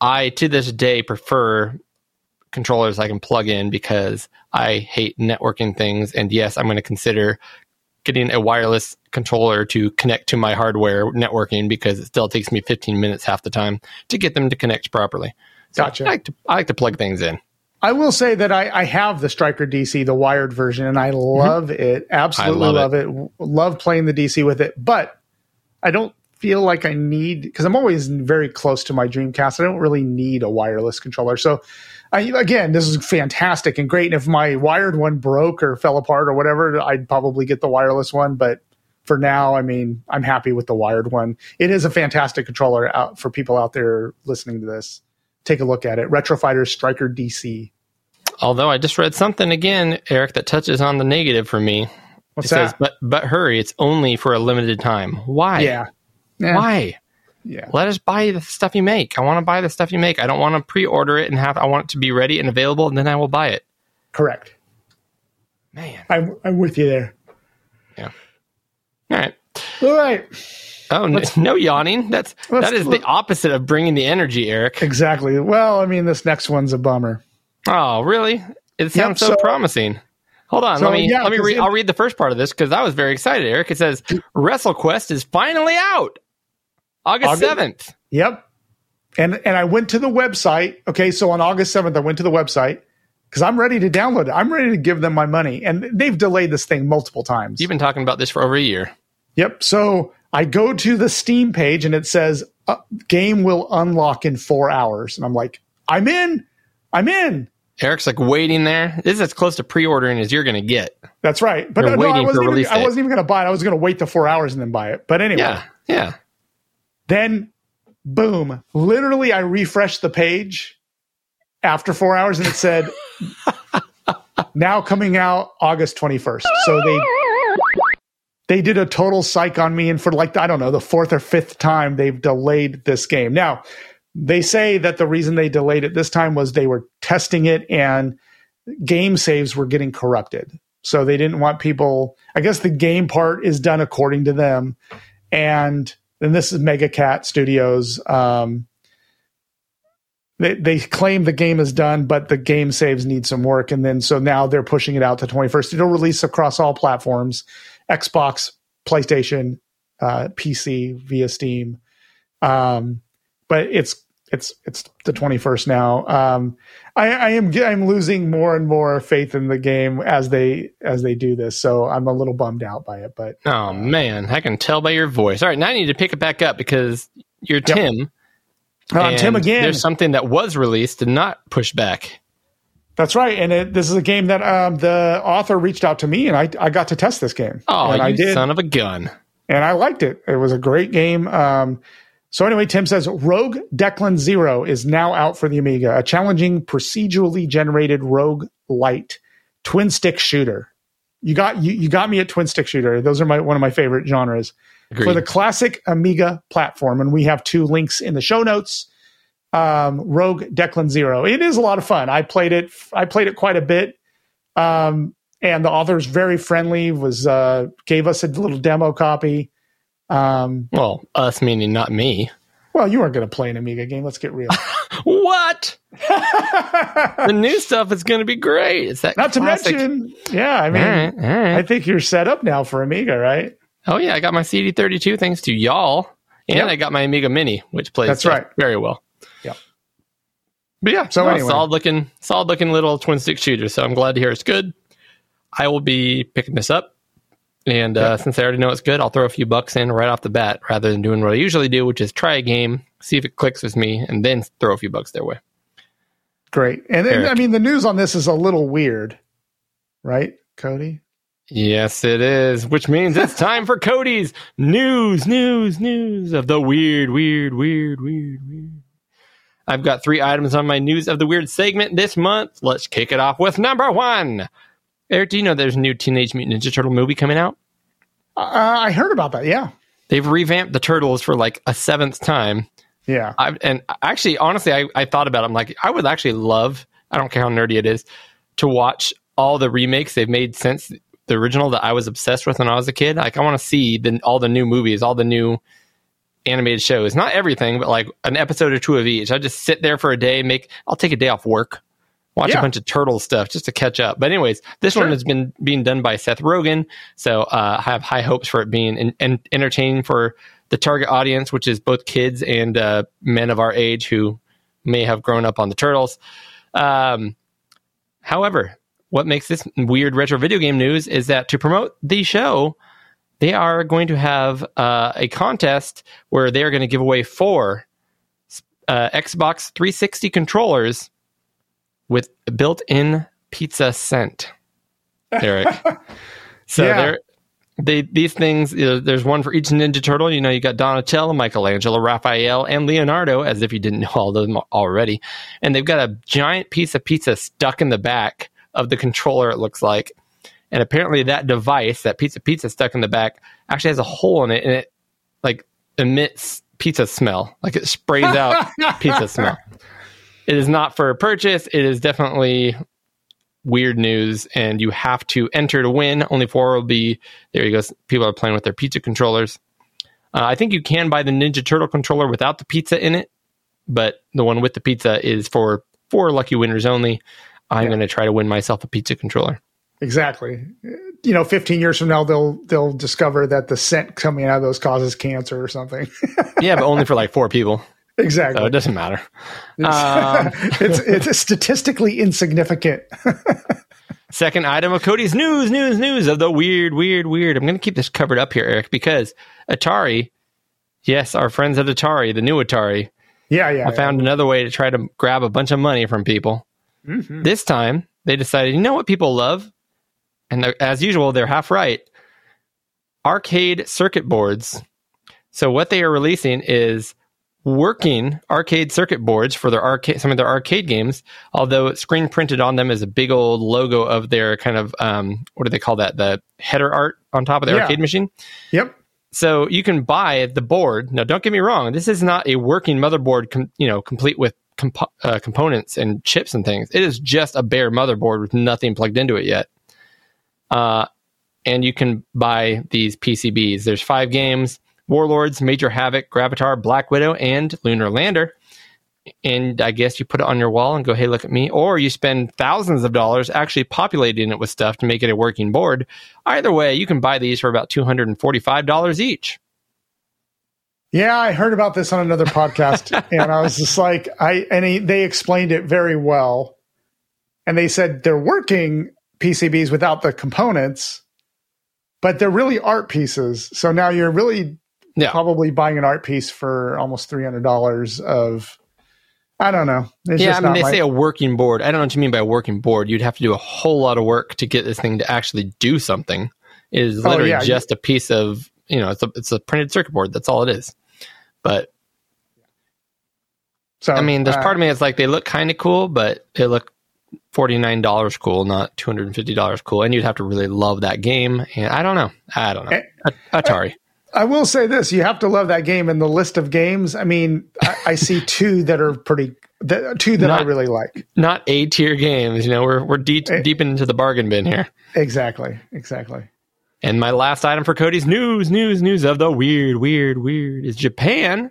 I, to this day, prefer controllers I can plug in because I hate networking things. And yes, I'm going to consider getting a wireless controller to connect to my hardware networking because it still takes me 15 minutes half the time to get them to connect properly. So Gotcha. I like to, I like to plug things in. I will say that I, I have the Striker DC, the wired version, and I mm-hmm. love it. Absolutely I love, love it. W- Love playing the DC with it, but I don't feel like I need because I'm always very close to my Dreamcast. I don't really need a wireless controller. So, I, again, this is fantastic and great. And if my wired one broke or fell apart or whatever, I'd probably get the wireless one. But for now, I mean, I'm happy with the wired one. It is a fantastic controller out for people out there listening to this. Take a look at it. Retro Fighters Striker DC. Although I just read something again, Eric, that touches on the negative for me. What's it says, that? but but hurry, it's only for a limited time. Why? yeah. Yeah. Why? Yeah. Let us buy the stuff you make. I want to buy the stuff you make. I don't want to pre-order it and have. I want it to be ready and available, and then I will buy it. Correct. Man. I'm, I'm with you there. Yeah. All right. All right. Oh, n- no yawning. That's that is the opposite of bringing the energy, Eric. Exactly. Well, I mean, this next one's a bummer. Oh, really? It sounds so, so- promising. Hold on, So, let me yeah, let me read. I'll read the first part of this because I was very excited. Eric, it says WrestleQuest is finally out, August seventh. Yep. And and I went to the website. Okay, so on August 7th, I went to the website because I'm ready to download it. I'm ready to give them my money. And they've delayed this thing multiple times. You've been talking about this for over a year. Yep. So I go to the Steam page and it says uh, game will unlock in four hours. And I'm like, I'm in. I'm in. Eric's like waiting there. This is as close to pre-ordering as you're going to get. That's right. But no, no, I wasn't even, I wasn't even going to buy it. I was going to wait the four hours and then buy it. But anyway. Yeah, yeah. Then, boom, literally, I refreshed the page after four hours and it said, now coming out August 21st. So they. They did a total psych on me, and for like I don't know the fourth or fifth time they've delayed this game. Now they say that the reason they delayed it this time was they were testing it and game saves were getting corrupted. So they didn't want people. I guess the game part is done according to them, and then this is Mega Cat Studios. Um, they they claim the game is done, but the game saves need some work, and then so now they're pushing it out to twenty first. It'll release across all platforms: Xbox, PlayStation, uh, PC via Steam. Um, but it's it's it's the 21st now. Um, I, I am I'm losing more and more faith in the game as they as they do this. So I'm a little bummed out by it. But Oh man, I can tell by your voice. All right, now I need to pick it back up because you're Tim. uh, I'm Tim again. There's something that was released and not pushed back. That's right, and it, this is a game that um, the author reached out to me, and I I got to test this game. Oh, and you I did, son of a gun! and I liked it. It was a great game. Um, so anyway, Tim says Rogue Declan Zero is now out for the Amiga, a challenging procedurally generated rogue light twin stick shooter. You got you, you got me at twin stick shooter. Those are my one of my favorite genres Agreed. for the classic Amiga platform, and we have two links in the show notes. Um, Rogue Declan Zero. It is a lot of fun. I played it. I played it quite a bit. Um, and the author's very friendly. Was uh, gave us a little demo copy. Um, well, us meaning not me. well, you weren't going to play an Amiga game. Let's get real. What? the new stuff is going to be great. It's that Not to classic- mention, yeah. I mean, All right, all right. I think you're set up now for Amiga, right? Oh yeah, I got my CD32 thanks to y'all, and Yep. I got my Amiga Mini, which plays That's right. very well. But yeah, So no, anyway. solid looking, solid looking little twin stick shooter. So I'm glad to hear it's good. I will be picking this up, and uh, since I already know it's good, I'll throw a few bucks in right off the bat rather than doing what I usually do, which is try a game, see if it clicks with me, and then throw a few bucks their way. Great. And then, I mean, the news on this is a little weird, right, Cody? Yes, it is, which means it's time for Cody's news, news, news of the weird, weird, weird, weird, weird. I've got three items on my news of the weird segment this month. Let's kick it off with number one. Eric, do you know there's a new Teenage Mutant Ninja Turtle movie coming out? Uh, I heard about that. Yeah. They've revamped the Turtles for like a seventh time. Yeah. I, and actually, honestly, I, I thought about it. I'm like, I would actually love, I don't care how nerdy it is, to watch all the remakes they've made since the original that I was obsessed with when I was a kid. Like, I want to see the, all the new movies, all the new animated shows. Not everything, but like an episode or two of each. I just sit there for a day, make, I'll take a day off work, watch Yeah. a bunch of turtle stuff just to catch up. But, anyways, this one has been being done by Seth Rogen. So, uh, I have high hopes for it being en- en- entertaining for the target audience, which is both kids and uh, men of our age who may have grown up on the Turtles. Um, however, what makes this weird retro video game news is that to promote the show, they are going to have uh, a contest where they are going to give away four uh, Xbox 360 controllers with built-in pizza scent. Eric. so Yeah. they're they these things you know, there's one for each ninja turtle you know you got donatello michelangelo raphael and leonardo as if you didn't know all of them already and they've got a giant piece of pizza stuck in the back of the controller it looks like and apparently that device that pizza pizza stuck in the back actually has a hole in it and it like emits pizza smell. Like it sprays out pizza smell. It is not for purchase. It is definitely weird news and you have to enter to win. Only four will be there you go people are playing with their pizza controllers. Uh, i think you can buy the ninja turtle controller without the pizza in it but the one with the pizza is for four lucky winners only. I'm going to try to win myself a pizza controller Exactly. You know, 15 years from now, they'll they'll discover that the scent coming out of those causes cancer or something. yeah but only for like four people exactly. so it doesn't matter um, it's it's statistically insignificant. Second item of Cody's news, news, news of the weird, weird, weird. I'm going to keep this covered up here, Eric, because Atari, yes, our friends at Atari, the new Atari, yeah, yeah. I found another way to try to grab a bunch of money from people. Mhm. This time, they decided, you know what people love? And as usual, they're half right. Arcade circuit boards. So what they are releasing is working arcade circuit boards for their arcade some of their arcade games although screen printed on them is a big old logo of their kind of um, what do they call that the header art on top of the Yeah. arcade machine Yep. so you can buy the board. Now, don't get me wrong. This is not a working motherboard, com- you know, complete with compo- uh, components and chips and things. It is just a bare motherboard with nothing plugged into it yet. Uh, and you can buy these PCBs. There's five games: Warlords, Major Havoc, Gravitar, Black Widow, and Lunar Lander. And I guess you put it on your wall and go, "Hey, look at me!" Or you spend thousands of dollars actually populating it with stuff to make it a working board. Either way, you can buy these for about two hundred and forty-five dollars each. Yeah, I heard about this on another podcast, and I was just like, I and he, they explained it very well, and they said they're working PCBs without the components, but they're really art pieces. So now you're really Yeah. probably buying an art piece for almost three hundred dollars of. I don't know. It's yeah, I mean, they my- say a working board. I don't know what you mean by a working board. You'd have to do a whole lot of work to get this thing to actually do something. It is Oh, literally yeah, just a piece of, you know, it's a, it's a printed circuit board. That's all it is. But so I mean, there's uh, part of me that's like they look kind of cool, but they look forty nine dollars cool, not two hundred and fifty dollars cool. And you'd have to really love that game. And I don't know. I don't know. Eh, Atari. I will say this: you have to love that game. In the list of games, I mean, I, I see two that are pretty, that, two that I really like. Not A tier games. You know, we're we're deep Eh. deep into the bargain bin here. Exactly, exactly. And my last item for Cody's news, news, news of the weird, weird, weird is Japan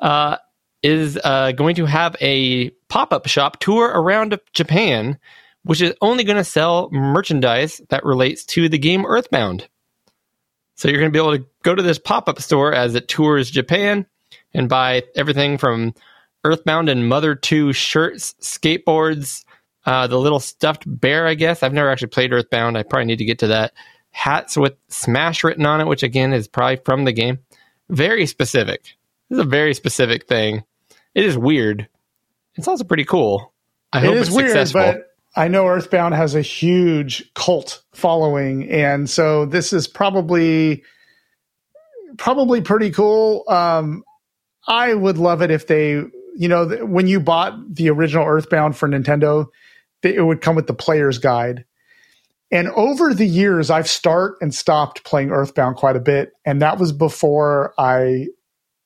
uh, is uh, going to have a pop up shop tour around Japan, which is only going to sell merchandise that relates to the game Earthbound. So you're going to be able to go to this pop up store as it tours Japan and buy everything from Earthbound and Mother 2 shirts, skateboards, uh, the little stuffed bear, I guess. I've never actually played Earthbound. I probably need to get to that. Hats with Smash written on it, which again is probably from the game. Very specific. This is a very specific thing. It is weird. It's also pretty cool. I hope it is it's weird, successful. but I know Earthbound has a huge cult following, and so this is probably probably pretty cool. Um, I would love it if they, you know, th- when you bought the original Earthbound for Nintendo, th- it would come with the player's guide. And over the years, I've start and stopped playing Earthbound quite a bit, and that was before I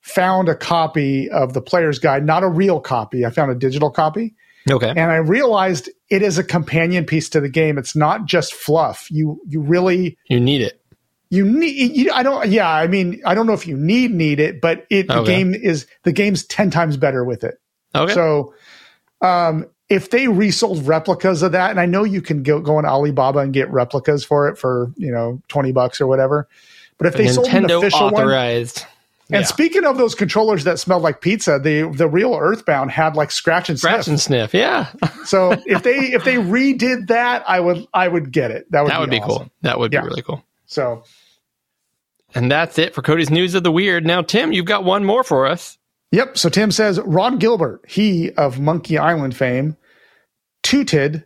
found a copy of the player's guide, not a real copy. I found a digital copy okay. and I realized it is a companion piece to the game. It's not just fluff. You you really You need it. you need. You, I don't. Yeah, I mean, I don't know if you need need it, but it the game is the game's ten times better with it. Okay. So, um, if they resold replicas of that, and I know you can go go on Alibaba and get replicas for it for you know twenty bucks or whatever, but if they sold an Nintendo official one, authorized. And Yeah. speaking of those controllers that smelled like pizza, the the real Earthbound had like scratch and Scratch sniff. and sniff. Yeah. So if they if they redid that, I would I would get it. That would that would be awesome. cool. That would Yeah. be really cool. So And that's it for Cody's news of the weird. Now, Tim, you've got one more for us. yep. So Tim says Ron Gilbert, he of Monkey Island fame, tooted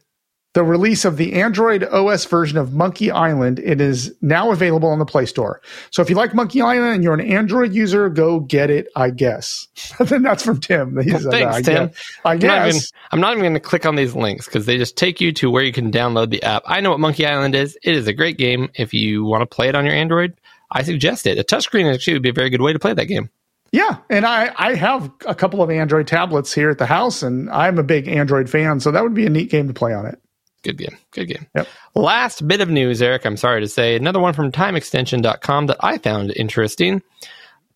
the release of the Android OS version of Monkey Island. It is now available on the Play Store. So if you like Monkey Island and you're an Android user, go get it. I guess. then that's from Tim. Said thanks, I Tim. Guess. I I'm not even, guess. I'm not even going to click on these links because they just take you to where you can download the app. I know what Monkey Island is. It is a great game. If you want to play it on your Android, I suggest it. A touchscreen actually would be a very good way to play that game. Yeah, and I I have a couple of Android tablets here at the house, and I'm a big Android fan, so that would be a neat game to play on it. Good game. Good game. Yep. Last bit of news, Eric, I'm sorry to say. Another one from timeextension.com that I found interesting.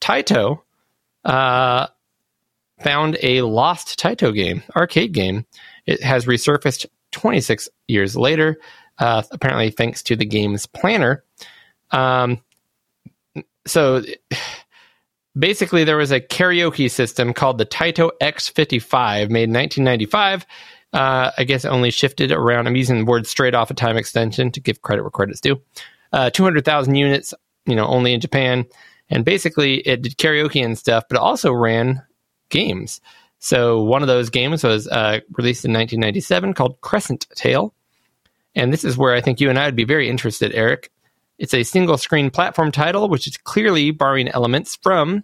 Taito uh, found a lost Taito game, arcade game. It has resurfaced 26 years later, uh, apparently thanks to the game's planner. Um, so basically, there was a karaoke system called the Taito X55 made in 1995. Uh, I guess only shifted around. I'm using the word straight off a time extension to give credit where credit's due. Uh, 200,000 units, you know, only in Japan. And basically, it did karaoke and stuff, but it also ran games. So one of those games was uh, released in 1997 called Crescent Tale. And this is where I think you and I would be very interested, Eric. It's a single screen platform title, which is clearly borrowing elements from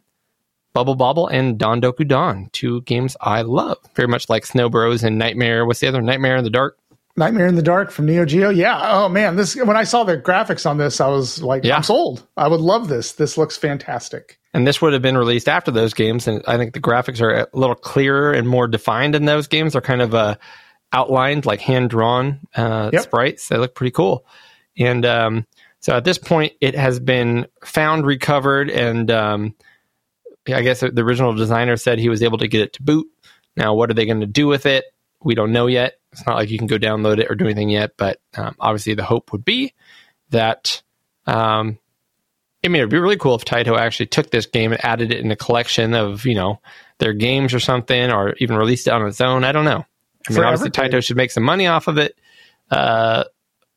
Bubble Bobble and Don Doko Don, two games I love. Very much like Snow Bros and Nightmare. What's the other? Nightmare in the Dark. Nightmare in the Dark from Neo Geo. Yeah. Oh man, this when I saw the graphics on this, I was like, Yeah. I'm sold. I would love this. This looks fantastic. And this would have been released after those games. And I think the graphics are a little clearer and more defined in those games. They're kind of uh, outlined, like hand drawn uh, Yep. sprites. They look pretty cool. And um, so at this point, it has been found, recovered, and um, I guess the original designer said he was able to get it to boot. Now, what are they going to do with it? We don't know yet. It's not like you can go download it or do anything yet, but um, obviously the hope would be that um, I mean, it'd be really cool if Taito actually took this game and added it in a collection of, you know, their games or something, or even released it on its own. I don't know. I mean, For obviously, Evercade. Taito should make some money off of it. Uh,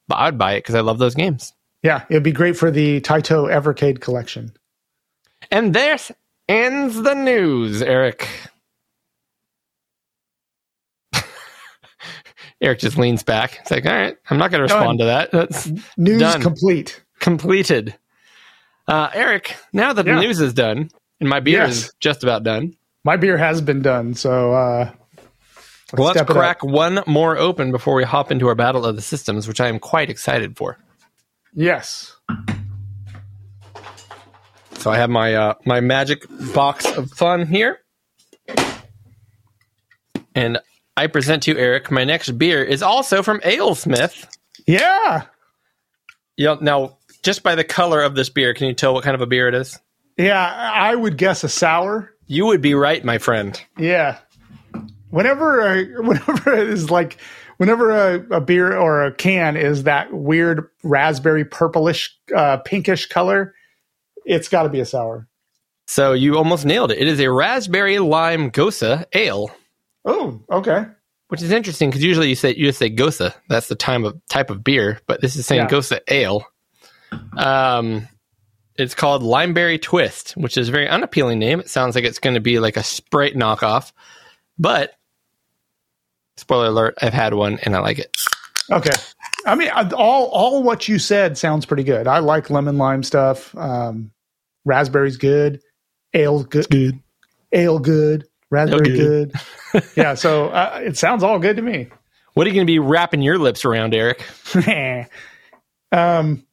but I'd buy it because I love those games. Yeah, it'd be great for the Taito Evercade collection. And there ends the news, Eric. Eric just leans back. It's like, all right, I'm not going to respond to that. That's News Done. complete. completed. Uh, Eric, now that Yeah. the news is done and my beer Yes. is just about done, My beer has been done, so uh, let's it up. crack one more open before we hop into our battle of the systems, which I am quite excited for. yes. So I have my uh, my magic box of fun here, and I present to you, Eric. My next beer is also from AleSmith. Yeah. Yeah. Now, just by the color of this beer, can you tell what kind of a beer it is? Yeah, I would guess a sour. You would be right, my friend. Yeah. Whenever, uh, whenever it is like, whenever a, a beer or a can is that weird raspberry purplish, uh, pinkish color, it's got to be a sour. So you almost nailed it. It is a raspberry lime gose ale. Oh, okay. Which is interesting because usually you say you just say Gose. That's the time of type of beer, but this is saying Yeah. Gose Ale. Um, it's called Limeberry Twist, which is a very unappealing name. It sounds like it's going to be like a Sprite knockoff, but spoiler alert: I've had one and I like it. Okay. I mean, all all what you said sounds pretty good. I like lemon lime stuff. Um, raspberry's good. Ale good. Good. Ale good. Raspberry good. good. yeah. So uh, it sounds all good to me. What are you going to be wrapping your lips around, Eric? um,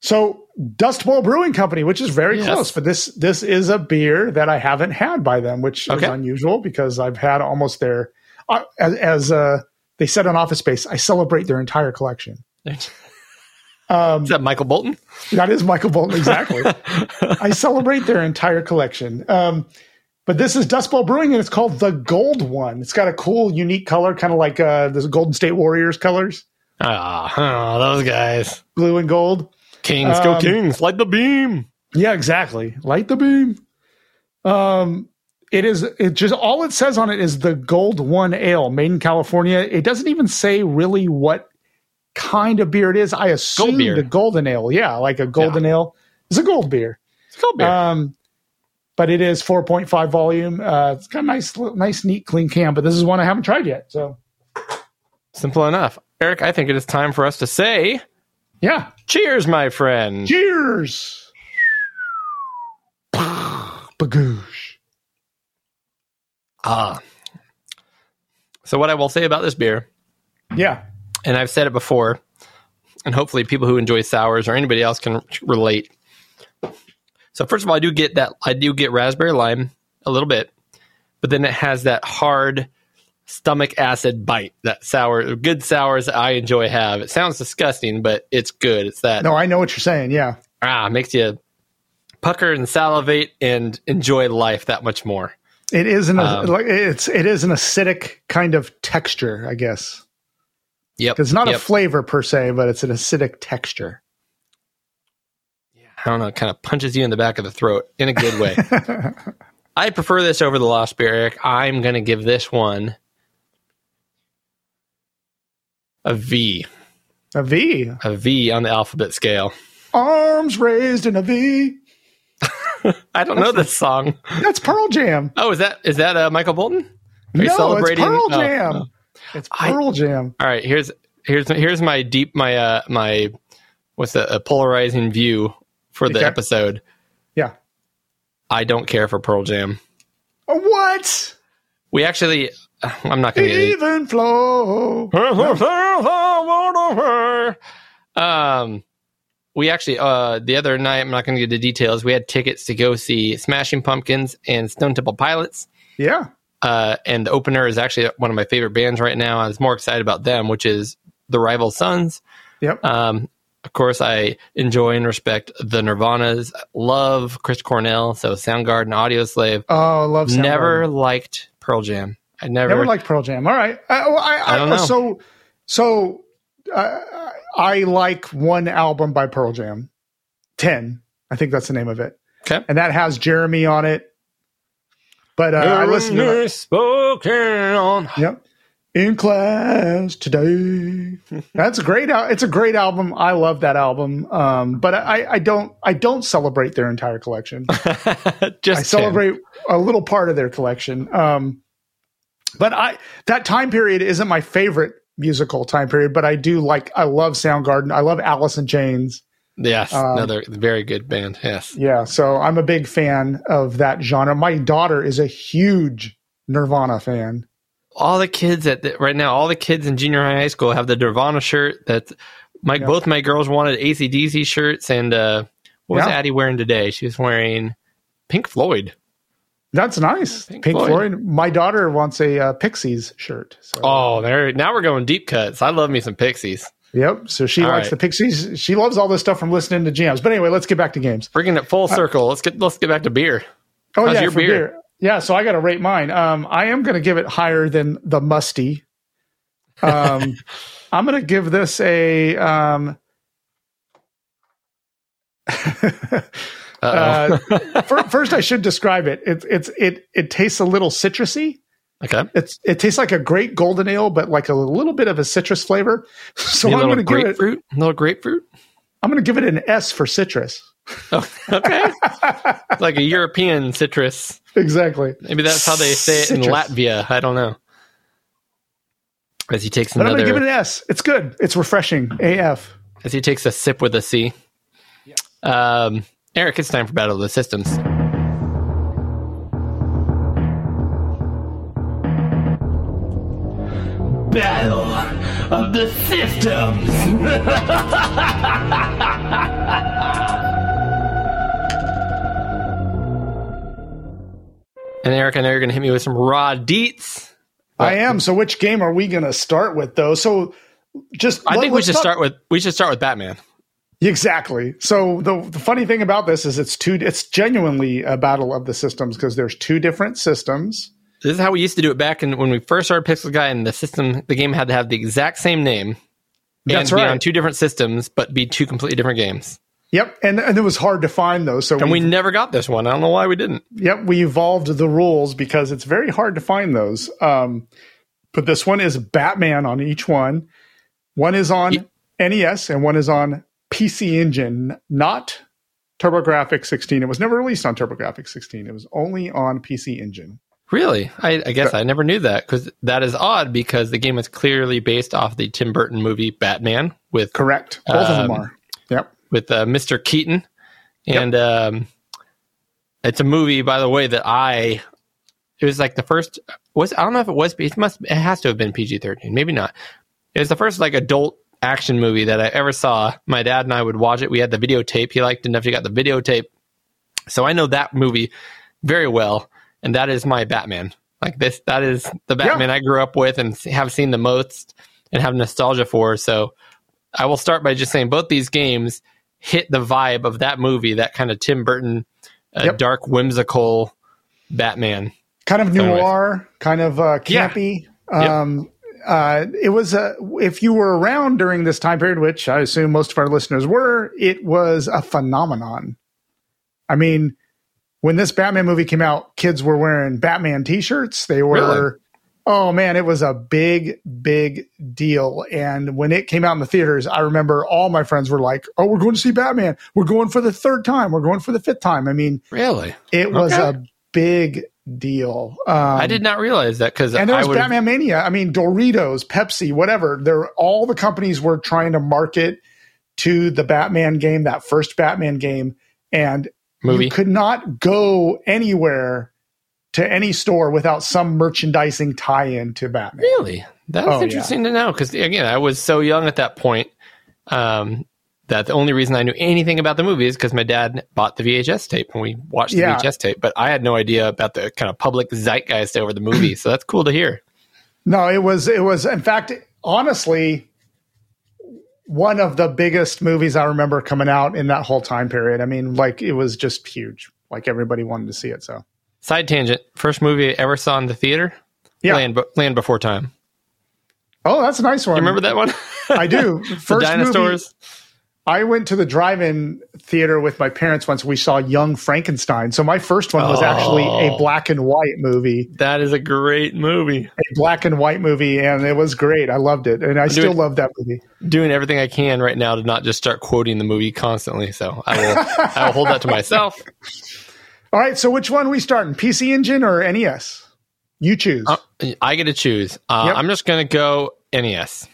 so Dust Bowl Brewing Company, which is very Yes. close, but this this is a beer that I haven't had by them, which Okay. is unusual because I've had almost their uh, as, as uh, they said on Office Space. I celebrate their entire collection. is Um, that Michael Bolton? that is Michael Bolton exactly. I celebrate their entire collection. Um, but this is Dust Bowl Brewing, and it's called the Gold One. It's got a cool, unique color, kind of like uh, the Golden State Warriors colors, Ah, oh, those guys. blue and gold. Kings, go Um, Kings, light the beam. Yeah, exactly. Light the beam. Um, it is. It just all it says on it is the Gold One Ale, made in California. It doesn't even say really what kind of beer it is. I assume beer. the golden ale. Yeah, like a golden ale. It's a gold beer. It's cold beer. Um, but it is 4.5 volume. Uh, it's got a nice, nice, neat, clean can. But this is one I haven't tried yet. So Simple enough. Eric, I think it is time for us to say yeah, cheers, my friend. cheers. Bagoosh. Ah. So what I will say about this beer, Yeah. And I've said it before, and hopefully people who enjoy sours or anybody else can relate. So first of all, I do get that I do get raspberry lime a little bit, but then it has that hard stomach acid bite that sour good sours that I enjoy have. It sounds disgusting, but it's good. It's that No, I know what you're saying. Yeah. ah makes you pucker and salivate and enjoy life that much more. It is an Um, it's it is an acidic kind of texture, I guess. Yep. It's not yep. a flavor per se, but it's an acidic texture. Yeah. I don't know, it kind of punches you in the back of the throat in a good way. I prefer this over the Lost Beer, Eric. I'm going to give this one a V. A V. A V on the alphabet scale. Arms raised in a V. I don't know this song. That's Pearl Jam. Oh, is that is that uh, Michael Bolton? Are you no, celebrating? it's Pearl oh, Jam. oh. It's I- Pearl Jam. All right, here's here's here's my deep my uh my what's that a polarizing view for the Okay. episode. Yeah. I don't care for Pearl Jam. What? We actually I'm not going to Even flow. um, we actually uh the other night I'm not going to get the details. We had tickets to go see Smashing Pumpkins and Stone Temple Pilots. Yeah. Uh, and the opener is actually one of my favorite bands right now. I was more excited about them, which is the Rival Sons. Yep. Um, of course, I enjoy and respect the Nirvanas. Love Chris Cornell, so Soundgarden, Audioslave. oh, I love Soundgarden. Never liked Pearl Jam. I never. Never liked Pearl Jam. All right. I, well, I, I don't know. So, so uh, I like one album by Pearl Jam. Ten. I think that's the name of it. Okay. And that has Jeremy on it. But uh, I listened to that. spoken. Yep. In class today. That's a great. It's a great album. I love that album. Um, but I, I don't. I don't celebrate their entire collection. Just I celebrate a little part of their collection. Um, but I that time period isn't my favorite musical time period. But I do like. I love Soundgarden. I love Alice in Chains. Yes, Um, another very good band. Yes. Yeah, so I'm a big fan of that genre. My daughter is a huge Nirvana fan. all the kids at the, right now, all the kids in junior high, high school have the Nirvana shirt. That my both my girls wanted ACDC shirts, and uh, what was Yeah. Addie wearing today? She was wearing Pink Floyd. That's nice. Pink Pink, Floyd. Floyd. My daughter wants a uh, Pixies shirt. So. Oh, there! Now we're going deep cuts. I love me some Pixies. Yep. So she All likes right. the Pixies. She loves all this stuff from listening to jams. But anyway, let's get back to games. Bringing it full circle. Let's get let's get back to beer. Oh How's yeah, your beer? beer? Yeah. So I got to rate mine. Um, I am going to give it higher than the musty. Um, I'm going to give this a um. Uh, fir- first, I should describe it. It's it's it it tastes a little citrusy. Okay, It's it tastes like a great golden ale, but like a little bit of a citrus flavor. So Maybe a I'm going to give it. grapefruit. A little grapefruit. I'm going to give it an S for citrus. Oh, okay, like a European citrus. Exactly. Maybe that's how they say it in Latvia. I don't know. As he takes But I'm going to give it an S. It's good. It's refreshing. AF. as he takes a sip with a C. Um, Eric, it's time for Battle of the Systems. Battle of the Systems. And Eric, I know you're going to hit me with some raw deets. I am. So which game are we going to start with though? So just I let- think we should talk- start with we should start with Batman. Exactly. So the the funny thing about this is it's two it's genuinely a battle of the systems because there's two different systems. This is how we used to do it back in when we first started Pixel Gaiden, and the system, the game had to have the exact same name. That's and be right. on two different systems, but be two completely different games. Yep, and and it was hard to find those. So And we we never got this one. I don't know why we didn't. yep we evolved the rules because it's very hard to find those. Um, but this one is Batman on each one. One is on NES and one is on PC Engine, not TurboGrafx 16. It was never released on TurboGrafx 16. It was only on PC Engine. Really? I, I guess I never knew that because that is odd because the game is clearly based off the Tim Burton movie Batman with Correct. Both of them Um, are. Yep. with uh, Mr. Keaton, and um, it's a movie, by the way, that I it was like the first was I don't know if it was it must it has to have been PG thirteen, maybe not. It was the first like adult action movie that I ever saw. My dad and I would watch it. We had the videotape. He liked it enough. He got the videotape, so I know that movie very well, and that is my Batman. Like this, that is the Batman I grew up with and have seen the most and have nostalgia for. So I will start by just saying both these games hit the vibe of that movie, that kind of Tim Burton, uh, Yep. dark, whimsical Batman. kind of anyways. noir, kind of uh, Yeah. campy. Um, uh, it was uh, if you were around during this time period, which I assume most of our listeners were, it was a phenomenon. I mean, when this Batman movie came out, kids were wearing Batman T-shirts. They were, Really? oh man, it was a big, big deal. And when it came out in the theaters, I remember all my friends were like, "Oh, we're going to see Batman. We're going for the third time. We're going for the fifth time." I mean, Really? it was Okay. a big deal. Um, I did not realize that because and there was Batman Mania. I mean, Doritos, Pepsi, whatever. There, all the companies were trying to market to the Batman game, that first Batman game, and movie. you could not go anywhere to any store without some merchandising tie-in to Batman. Really? That's Oh, interesting to know because again, I was so young at that point um, that the only reason I knew anything about the movie is because my dad bought the VHS tape and we watched the Yeah. VHS tape. But I had no idea about the kind of public zeitgeist over the movie, so that's cool to hear. No, it was it was in fact honestly one of the biggest movies I remember coming out in that whole time period. I mean, like it was just huge. Like everybody wanted to see it. So Side tangent: first movie I ever saw in the theater, yeah. Land, Land Before Time. Oh, that's a nice one. You remember that one? I do. the First dinosaurs. I went to the drive-in theater with my parents once. We saw Young Frankenstein. So my first one was actually a Oh. black and white movie, That is a great movie. a black and white movie, and it was great. I loved it, and I still love that movie. Doing everything I can right now to not just start quoting the movie constantly. So I will I will hold that to myself. All right, so which one we starting? PC Engine or NES? You choose. Uh, I get to choose. Uh, Yep. I'm just going to go NES.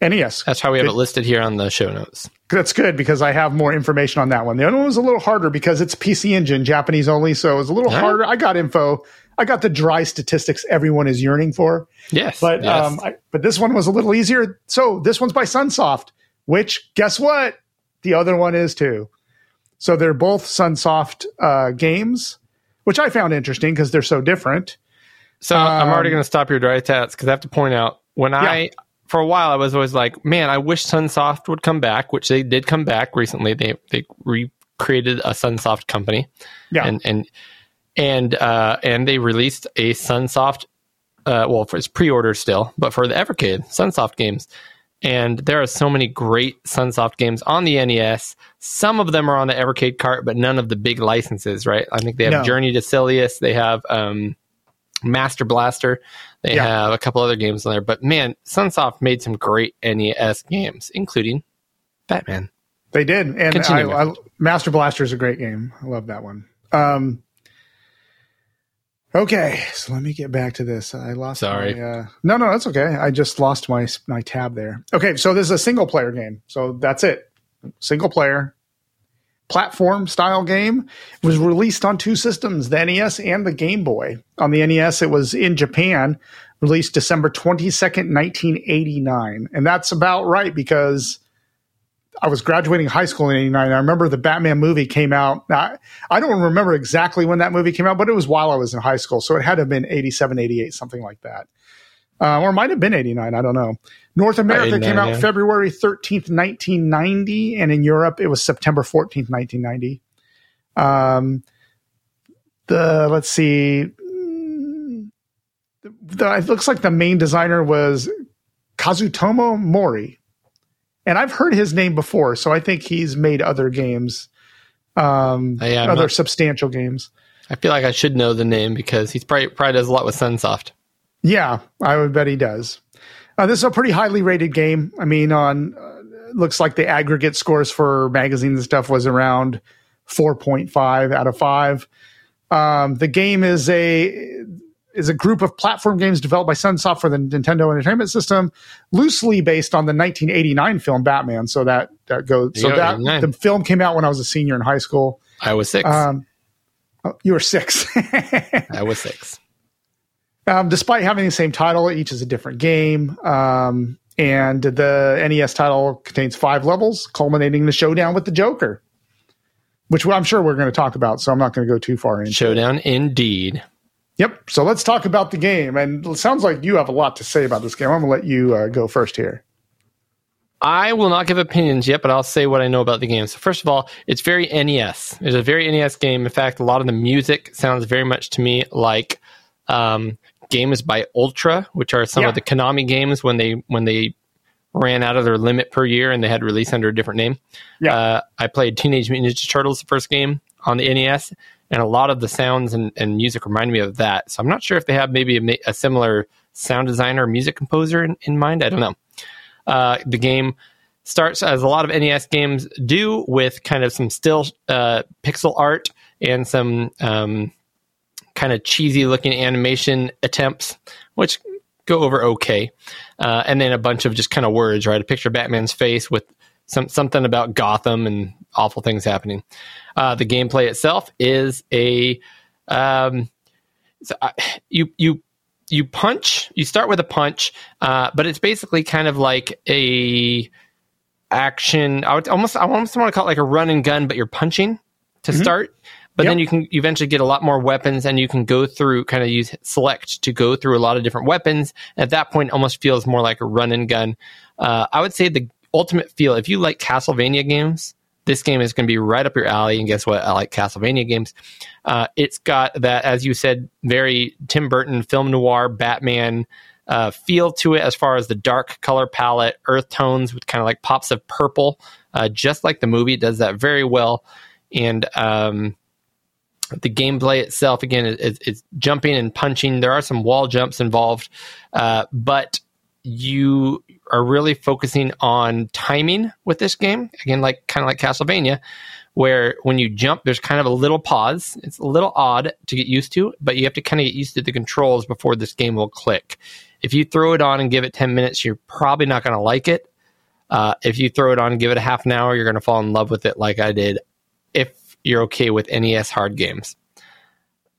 NES. That's how we have Good. it listed here on the show notes. That's good because I have more information on that one. The other one was a little harder because it's PC Engine, Japanese only, so it was a little right. harder. I got info. I got the dry statistics everyone is yearning for. Yes. But yes. um, I, but this one was a little easier. So this one's by Sunsoft, which guess what? The other one is too. So they're both Sunsoft uh, games, which I found interesting because they're so different. So I'm already Um, going to stop your dry tats because I have to point out when I, for a while, I was always like, man, I wish Sunsoft would come back, which they did come back recently. They they recreated a Sunsoft company, Yeah. and and and uh, and they released a Sunsoft, uh, well, for its pre-order still, but for the Evercade Sunsoft games. And there are so many great Sunsoft games on the NES. Some of them are on the Evercade cart, but none of the big licenses, right? I think they have No. Journey to Silius. They have um, Master Blaster. They Yeah. have a couple other games on there. But man, Sunsoft made some great NES games, including Batman. They did, and I, I, Master Blaster is a great game. I love that one. Um, okay, so let me get back to this. I lost. Sorry. My, uh, no, no, that's okay. I just lost my my tab there. Okay, so this is a single player game. So that's it. Single player platform style game It was released on two systems the nes and the game boy on the nes it was in japan released december 22nd 1989 and that's about right because I was graduating high school in '89. I remember the Batman movie came out. I, I don't remember exactly when that movie came out, but it was while I was in high school. So it had to have been 87, 88, something like that. Uh, or might have been 89. I don't know. North America came out yeah. February 13th, 1990. And in Europe, it was September 14th, 1990. Um, the, let's see. The, it looks like the main designer was Kazutomo Mori and I've heard his name before, so I think he's made other games, um, Uh, yeah, other not- substantial games. I feel like I should know the name because he's probably probably does a lot with Sunsoft. Yeah, I would bet he does. Uh, this is a pretty highly rated game. I mean, on uh, looks like the aggregate scores for magazines and stuff was around four point five out of five. Um, the game is a is a group of platform games developed by Sunsoft for the Nintendo Entertainment System, loosely based on the 1989 film Batman. So that that goes. So you that 89. the film came out when I was a senior in high school. I was six. Um, oh, you were six. I was six. Um, despite having the same title, each is a different game. Um, and the NES title contains five levels, culminating in the showdown with the Joker, which I'm sure we're going to talk about. So I'm not going to go too far into. Showdown indeed. Yep. So let's talk about the game. And it sounds like you have a lot to say about this game. I'm going to let you uh, go first here. I will not give opinions yet, but I'll say what I know about the game. So first of all, it's very NES. It's a very NES game. In fact, a lot of the music sounds very much to me like um, games by Ultra, which are some Yeah. of the Konami games when they when they ran out of their limit per year and they had released under a different name. Yeah. Uh, I played Teenage Mutant Ninja Turtles, the first game on the NES, and a lot of the sounds and, and music remind me of that. So I'm not sure if they have maybe a, a similar sound designer or music composer in, in mind. I don't know. Uh, the game starts as a lot of NES games do with kind of some still uh, pixel art and some um, kind of cheesy looking animation attempts, which go over okay. Uh, and then a bunch of just kind of words, right? A picture of Batman's face with some something about Gotham and awful things happening. Uh, the gameplay itself is a um, so I, you you you punch. You start with a punch, uh, but it's basically kind of like a action. I would almost I almost want to call it like a run and gun, but you're punching to start. But then you can you eventually get a lot more weapons, and you can go through kind of use select to go through a lot of different weapons. At that point, it almost feels more like a run and gun. Uh, I would say the ultimate feel. If you like Castlevania games, this game is going to be right up your alley. And guess what? I like Castlevania games. Uh, it's got that, as you said, very Tim Burton film noir Batman uh, feel to it as far as the dark color palette, earth tones with kind of like pops of purple. uh, just like the movie. It does that very well, and um, the gameplay itself again is, jumping and punching. There are some wall jumps involved, uh, but you are really focusing on timing with this game. Again, like kind of like Castlevania, where when you jump, there's kind of a little pause. It's a little odd to get used to, but you have to kind of get used to the controls before this game will click. If you throw it on and give it 10 minutes, you're probably not going to like it. Uh, if you throw it on and give it a half an hour, you're going to fall in love with it like I did. If you're okay with NES hard games,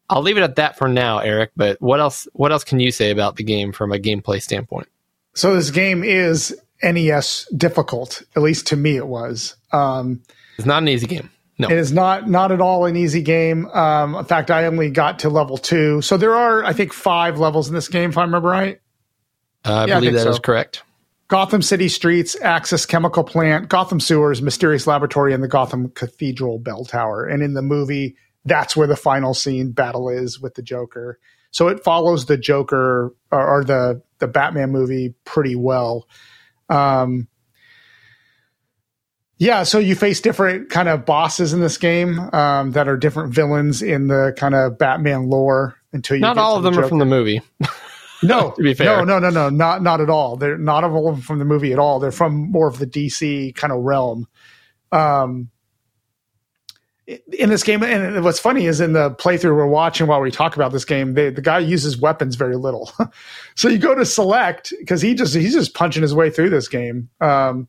I'll leave it at that for now, Eric. But what else? What else can you say about the game from a gameplay standpoint? So this game is NES difficult, at least to me it was. Um, It's not an easy game. No, It is not not at all an easy game. Um, in fact, I only got to level two. So there are, I think, five levels in this game, if I remember right. uh, I yeah, believe think that is so. correct. Gotham City streets, Axis Chemical Plant, Gotham Sewers, Mysterious Laboratory, and the Gotham Cathedral Bell Tower. And in the movie, that's where the final scene battle is with the Joker. So it follows the Joker or, or the the Batman movie pretty well. Um, yeah, so you face different kind of bosses in this game um, that are different villains in the kind of Batman lore. Until you Not all to of the them are from the movie. No, to be fair. no, no, no, no, not not at all. They're not all of them from the movie at all. They're from more of the DC kind of realm. Um, in this game, and what's funny is in the playthrough we're watching while we talk about this game, they, the guy uses weapons very little. so you go to select because he just he's just punching his way through this game. Um,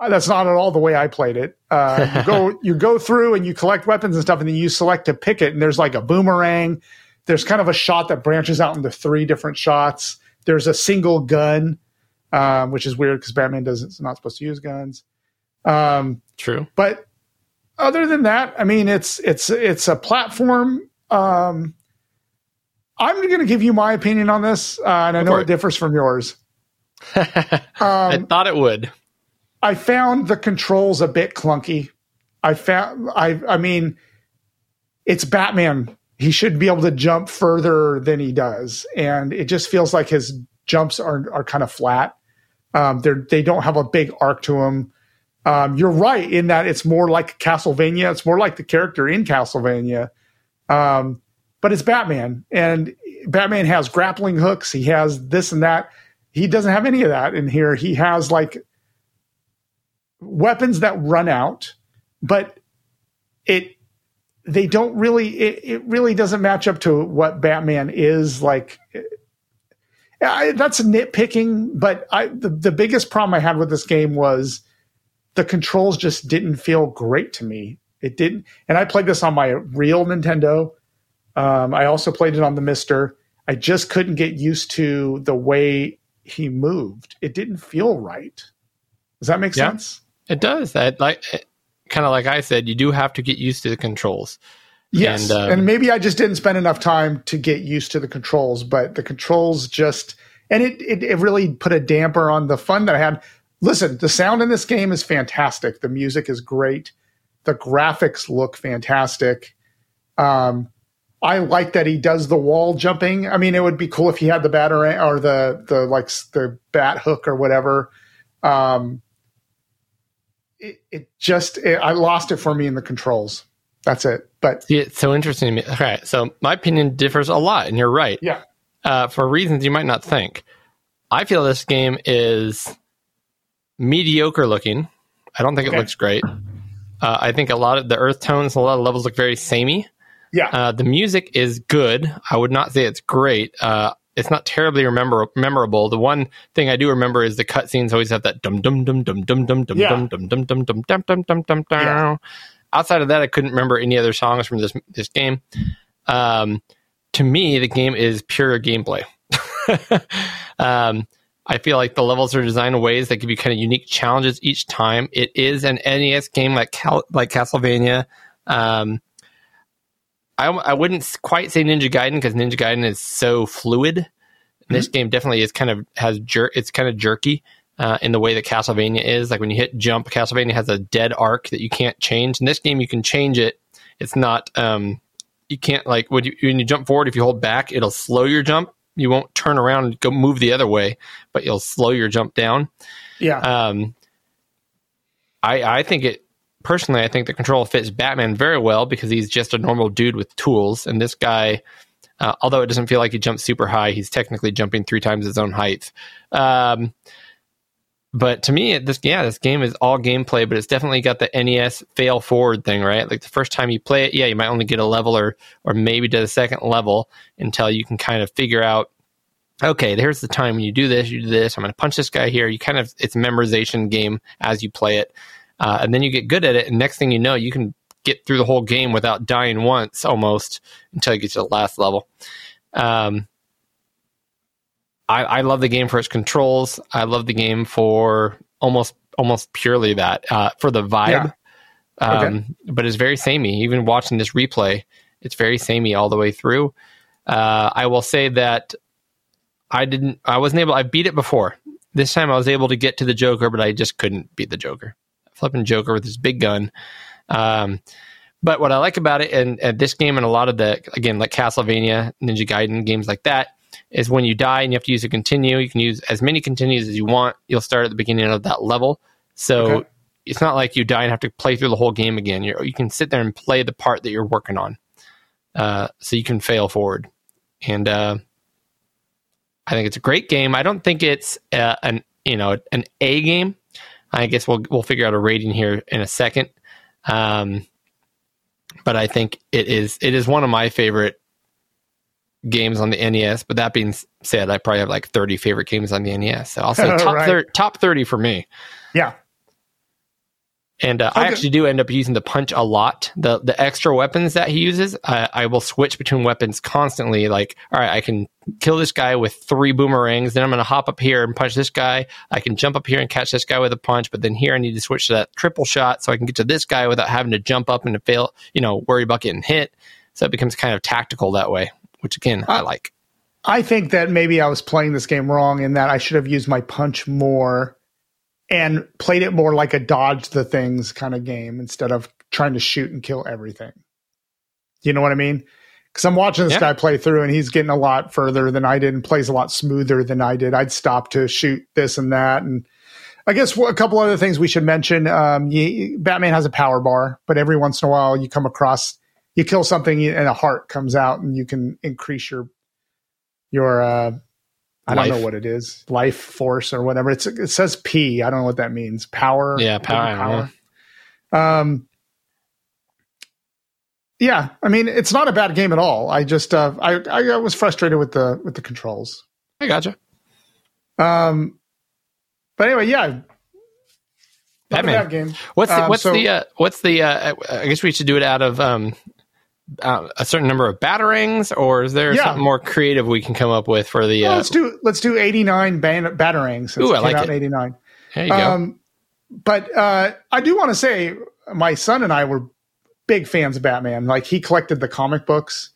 that's not at all the way I played it. Uh, you go you go through and you collect weapons and stuff, and then you select to pick it, and there's like a boomerang. There's kind of a shot that branches out into three different shots. There's a single gun, um, which is weird because Batman doesn't is not supposed to use guns. Um, True. but other than that, I mean, it's it's it's a platform. Um, I'm going to give you my opinion on this, uh, and I know it. differs from yours. I Um, thought it would. I found the controls a bit clunky. I found I I mean it's Batman. He should be able to jump further than he does. And it just feels like his jumps are are kind of flat. Um they're they don't have a big arc to them. Um, you're right in that it's more like Castlevania. It's more like the character in Castlevania. Um, but it's Batman, and Batman has grappling hooks. He has this and that. He doesn't have any of that in here. He has like weapons that run out, but it they don't really it, it really doesn't match up to what Batman is like. I, that's nitpicking, but I the, the biggest problem I had with this game was the controls just didn't feel great to me. It didn't, and I played this on my real Nintendo. Um, I also played it on the MiSTer. I just couldn't get used to the way he moved. It didn't feel right. Does that make Yeah. sense? It does. That like kind of like I said, you do have to get used to the controls. Yes, And, and, um, maybe I just didn't spend enough time to get used to the controls, but the controls just and it, it it really put a damper on the fun that I had. Listen, the sound in this game is fantastic. The music is great. The graphics look fantastic. Um, I like that he does the wall jumping. I mean, it would be cool if he had the batarang or the the like the bat hook or whatever. Um, it, it just it, I lost it for me in the controls. That's it. But See, it's so interesting to me. Okay, so my opinion differs a lot, and you're right. yeah, Uh, for reasons you might not think. I feel this game is mediocre looking. I don't think Okay. it looks great. Uh, I think a lot of the earth tones, a lot of levels look very samey. yeah. Uh, the music is good. I would not say it's great. Uh, it's not terribly remember memorable. The one thing I do remember is the cutscenes always have that dum dum dum dum dum dum dum dum dum dum dum dum dum dum dum dum dum. Outside of that, I couldn't remember any other songs from this this game. Um, to me, the game is pure gameplay. um, I feel like the levels are designed in ways that give you kind of unique challenges each time. It is an NES game like Cal- like Castlevania. Um, I, I wouldn't quite say Ninja Gaiden because Ninja Gaiden is so fluid. And This game definitely is kind of has jer- it's kind of jerky uh, in the way that Castlevania is. Like when you hit jump, Castlevania has a dead arc that you can't change. In this game, you can change it. It's not um, you can't like when you when you jump forward. If you hold back, it'll slow your jump. You won't turn around and go move the other way, but you'll slow your jump down. Yeah. Um, I, I think it personally. I think the control fits Batman very well because he's just a normal dude with tools, and this guy. Uh, although it doesn't feel like he jumps super high, he's technically jumping three times his own height. Um, but to me, this yeah, this game is all gameplay, but it's definitely got the NES fail forward thing, right? Like the first time you play it, yeah, you might only get a level or or maybe to the second level until you can kind of figure out. Okay, there's the time when you do this, you do this. I'm going to punch this guy here. You kind of it's a memorization game as you play it, uh, and then you get good at it. And next thing you know, you can get through the whole game without dying once almost until you get to the last level. Um, I, I love the game for its controls. I love the game for almost almost purely that uh, for the vibe. Um, But it's very samey. Even watching this replay, it's very samey all the way through. Uh, I will say that I didn't. I wasn't able. I beat it before. This time I was able to get to the Joker, but I just couldn't beat the Joker. Flipping Joker with his big gun. Um, but what I like about it, and, and this game, and a lot of the again like Castlevania, Ninja Gaiden games like that, is when you die and you have to use a continue. You can use as many continues as you want. You'll start at the beginning of that level. So Okay. it's not like you die and have to play through the whole game again. You're, you can sit there and play the part that you're working on. Uh, so you can fail forward. And uh, I think it's a great game. I don't think it's uh, an you know an A game. I guess we'll we'll figure out a rating here in a second. Um, but I think it is it is one of my favorite games on the NES. But that being said, I probably have like 30 favorite games on the NES. So I'll say top Right. thir- top 30 for me. Yeah. And uh, I actually do end up using the punch a lot. The the extra weapons that he uses, I, I will switch between weapons constantly. Like, all right, I can kill this guy with three boomerangs. Then I'm going to hop up here and punch this guy. I can jump up here and catch this guy with a punch. But then here I need to switch to that triple shot so I can get to this guy without having to jump up and to fail. You know, worry about getting hit. So it becomes kind of tactical that way, which again I like. I think that maybe I was playing this game wrong in that I should have used my punch more and played it more like a dodge the things kind of game instead of trying to shoot and kill everything. You know what I mean? Because I'm watching this Yeah. guy play through and he's getting a lot further than I did and plays a lot smoother than I did. I'd stop to shoot this and that. And I guess a couple other things we should mention. Um, you, Batman has a power bar, but every once in a while you come across, you kill something and a heart comes out and you can increase your your uh I don't know what it is. Life force or whatever. It's it says P. I don't know what that means. Power. Yeah, power, Power. Um Yeah, I mean it's not a bad game at all. I just uh I I was frustrated with the with the controls. I gotcha. Um but anyway, yeah. Not a Batman. bad game. What's the, Um, what's so- the uh, what's the uh, I guess we should do it out of um, uh, a certain number of batarangs, or is there Yeah. something more creative we can come up with for the? Well, Uh, let's do let's do 89 ban- batarangs Ooh, I like it. 89. there you go. Um, but uh, I do want to say my son and I were big fans of Batman. Like he collected the comic books,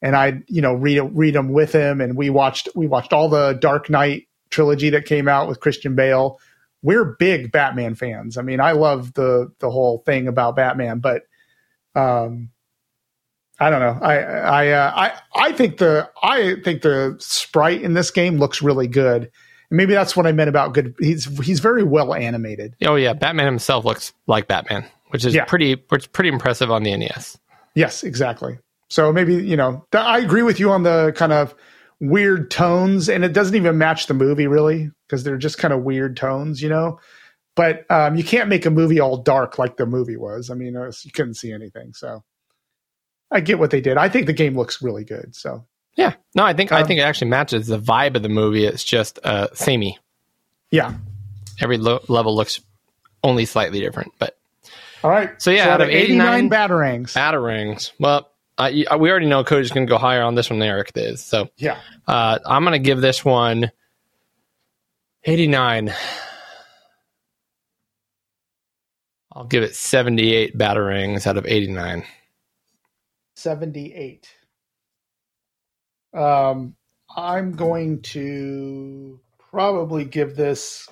and I, you know, read read them with him, and we watched we watched all the Dark Knight trilogy that came out with Christian Bale. We're big Batman fans. I mean, I love the the whole thing about Batman, but um, I don't know. I I uh, I I think the I think the sprite in this game looks really good. And maybe that's what I meant about good. He's he's very well animated. oh yeah, Batman himself looks like Batman, which is Yeah. pretty which is pretty impressive on the NES. Yes, exactly. So maybe you know th- I agree with you on the kind of weird tones, and it doesn't even match the movie really because they're just kind of weird tones, you know. But um, you can't make a movie all dark like the movie was. I mean, was- you couldn't see anything. So I get what they did. I think the game looks really good. So Yeah, no, I think I Um, think it actually matches the vibe of the movie. It's just uh, samey. yeah. Every lo- level looks only slightly different, but All right. So, yeah, out of 89 batarangs. batarangs. Well, uh, we already know Cody's going to go higher on this one than Eric is. So yeah. Uh, I'm going to give this one 89. I'll give it 78 batarangs out of 89. 78. Um, I'm going to probably give this.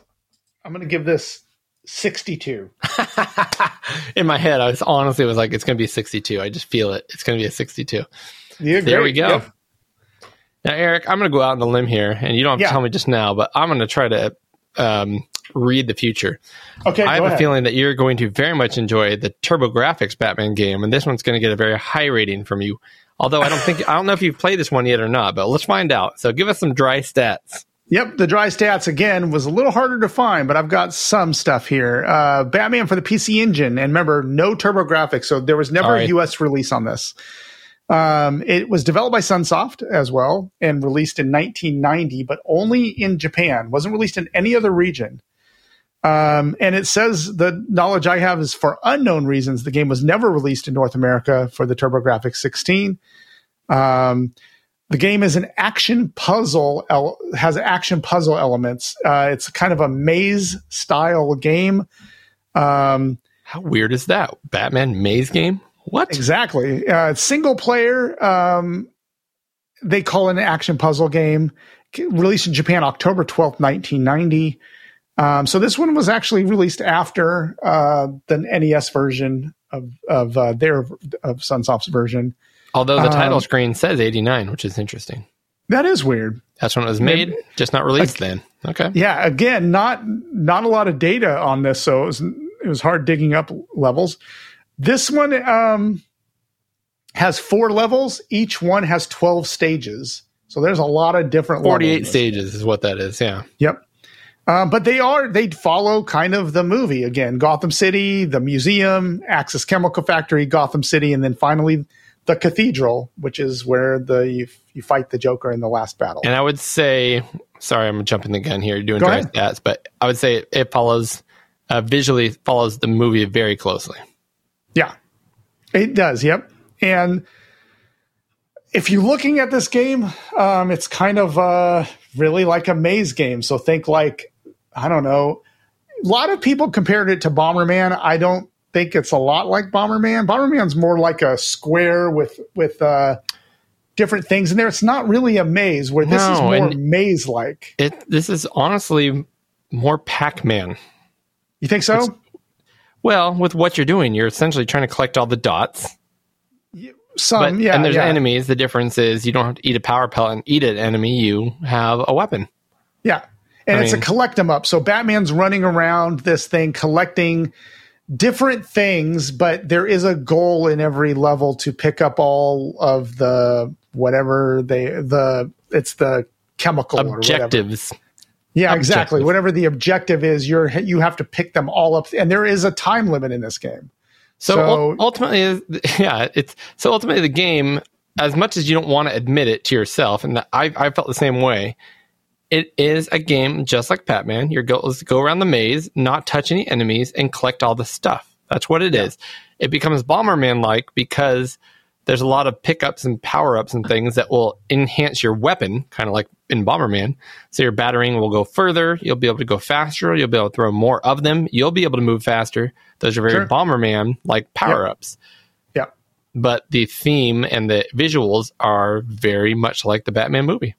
I'm going to give this 62. In my head, I was honestly was like, it's going to be 62. I just feel it. It's going to be a 62. Yeah, There we go. Yeah. Now, Eric, I'm going to go out on the limb here, and you don't have to tell me just now, but I'm going to try to um, read the future. Okay, I have go a ahead. feeling that you're going to very much enjoy the TurboGrafx Batman game, and this one's going to get a very high rating from you. Although I don't think I don't know if you've played this one yet or not, but let's find out. So give us some dry stats. Yep, the dry stats again was a little harder to find, but I've got some stuff here. Uh, Batman for the PC Engine, and remember, no TurboGrafx, so there was never Sorry. a US release on this. Um, it was developed by Sunsoft as well and released in 1990, but only in Japan. wasn't released in any other region. Um, and it says the knowledge I have is for unknown reasons. The game was never released in North America for the TurboGrafx 16. Um, the game is an action puzzle, el- has action puzzle elements. Uh, it's kind of a maze style game. Um, How weird is that? Batman maze game? What? Exactly. Uh, single player. Um, they call it an action puzzle game. Released in Japan October 12th, 1990. Um, so this one was actually released after uh, the NES version of of uh, their of Sunsoft's version. Although the title Um, screen says 89, which is interesting. That is weird. That's when it was made, just not released then. Okay. Yeah, again, not not a lot of data on this, so it was it was hard digging up levels. This one um, has four levels. Each one has twelve stages, so there's a lot of different. 48 stages is what that is. Yeah. Yep. Um, but they are they follow kind of the movie again: Gotham City, the museum, Axis Chemical Factory, Gotham City, and then finally the cathedral, which is where the you, you fight the Joker in the last battle. And I would say, sorry, I'm jumping the gun here, doing dry stats, but I would say it follows, uh, visually follows the movie very closely. Yeah, it does. Yep. And if you're looking at this game, um, it's kind of uh, really like a maze game. So think like, I don't know. A lot of people compared it to Bomberman. I don't think it's a lot like Bomberman. Bomberman's more like a square with with uh, different things in there. It's not really a maze. Where this is more maze like. It This is honestly more Pac Man. You think so? Well, with what you're doing, you're essentially trying to collect all the dots. Some, But, yeah. and there's yeah. enemies. The difference is you don't have to eat a power pellet and eat an enemy. You have a weapon. Yeah. And I it's mean- a collect 'em up. So Batman's running around this thing collecting different things, but there is a goal in every level to pick up all of the whatever they the it's the chemical or whatever. Objectives. Yeah, exactly. Whatever the objective is, you're you have to pick them all up and there is a time limit in this game. So, So- ultimately, yeah, it's so ultimately the game. As much as you don't want to admit it to yourself, and I, I felt the same way. It is a game just like Batman. Your goal is to go around the maze, not touch any enemies, and collect all the stuff. That's what it is. It becomes Bomberman like because there's a lot of pickups and power ups and things that will enhance your weapon, kind of like in Bomberman. So your batarang will go further. You'll be able to go faster. You'll be able to throw more of them. You'll be able to move faster. Those are very Sure. Bomberman like power ups. Yeah. But the theme and the visuals are very much like the Batman movie.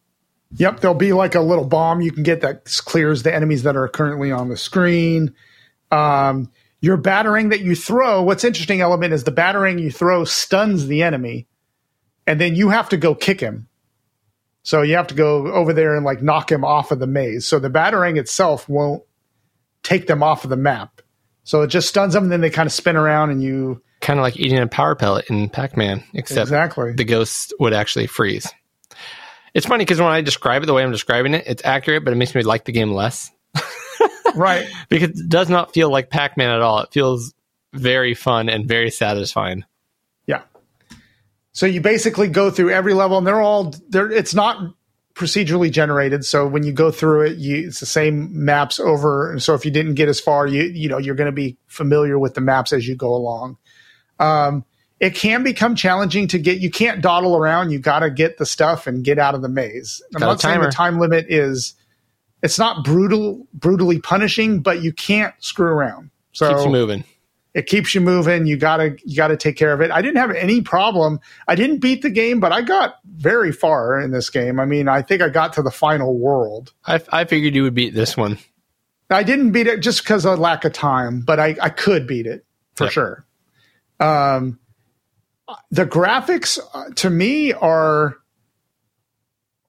Yep, there'll be like a little bomb you can get that clears the enemies that are currently on the screen. Um, your batarang that you throw, what's interesting element is the batarang you throw stuns the enemy, and then you have to go kick him. So you have to go over there and like knock him off of the maze. So the batarang itself won't take them off of the map. So it just stuns them, and then they kind of spin around, and you Kind of like eating a power pellet in Pac Man, except exactly. the ghost would actually freeze. It's funny because when I describe it the way I'm describing it, it's accurate, but it makes me like the game less right. because it does not feel like Pac Man at all. It feels very fun and very satisfying. Yeah. So you basically go through every level, and they're all they're. It's not procedurally generated, so when you go through it, you it's the same maps over. And so if you didn't get as far, you you know you're going to be familiar with the maps as you go along. Um, it can become challenging to get. You can't dawdle around. You got to get the stuff and get out of the maze. I'm Got a not saying the time limit is. It's not brutal, brutally punishing, but you can't screw around. So Keeps you moving. it keeps you moving. You gotta you gotta take care of it. I didn't have any problem. I didn't beat the game, but I got very far in this game. I mean, I think I got to the final world. I, I figured you would beat this one. I didn't beat it just because of lack of time, but I, I could beat it for Yep. sure. Um, the graphics uh, to me are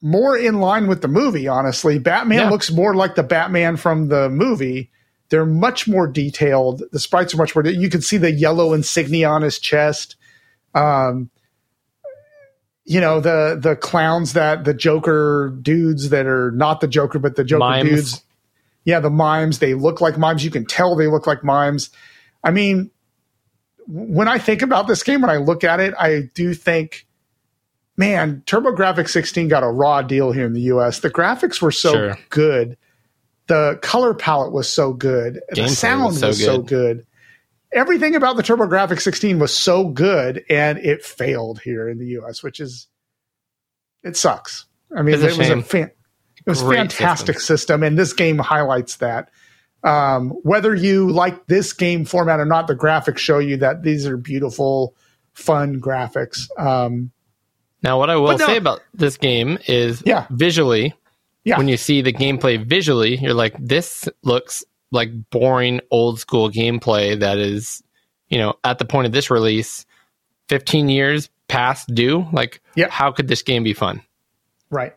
more in line with the movie, honestly. Batman Yeah. looks more like the Batman from the movie. They're much more detailed. The sprites are much more. You can see the yellow insignia on his chest. Um, you know the the clowns that the Joker dudes that are not the Joker, but the Joker Mimes. dudes. Yeah, the mimes. They look like mimes. You can tell they look like mimes. I mean, when I think about this game, when I look at it, I do think, man, TurboGrafx 16 got a raw deal here in the US. The graphics were so Sure. good. The color palette was so good. Gameplay the sound was was, so so, good. good. Everything about the TurboGrafx 16 was so good, and it failed here in the US, which is it sucks. I mean, it was a fan, it was Great fantastic system. and this game highlights that. Um, whether you like this game format or not, the graphics show you that these are beautiful, fun graphics. Um, Now, what I will no- say about this game is Yeah. visually, Yeah. when you see the gameplay visually, you're like, this looks like boring old school gameplay that is, you know, at the point of this release, 15 years past due. Like, how could this game be fun? right.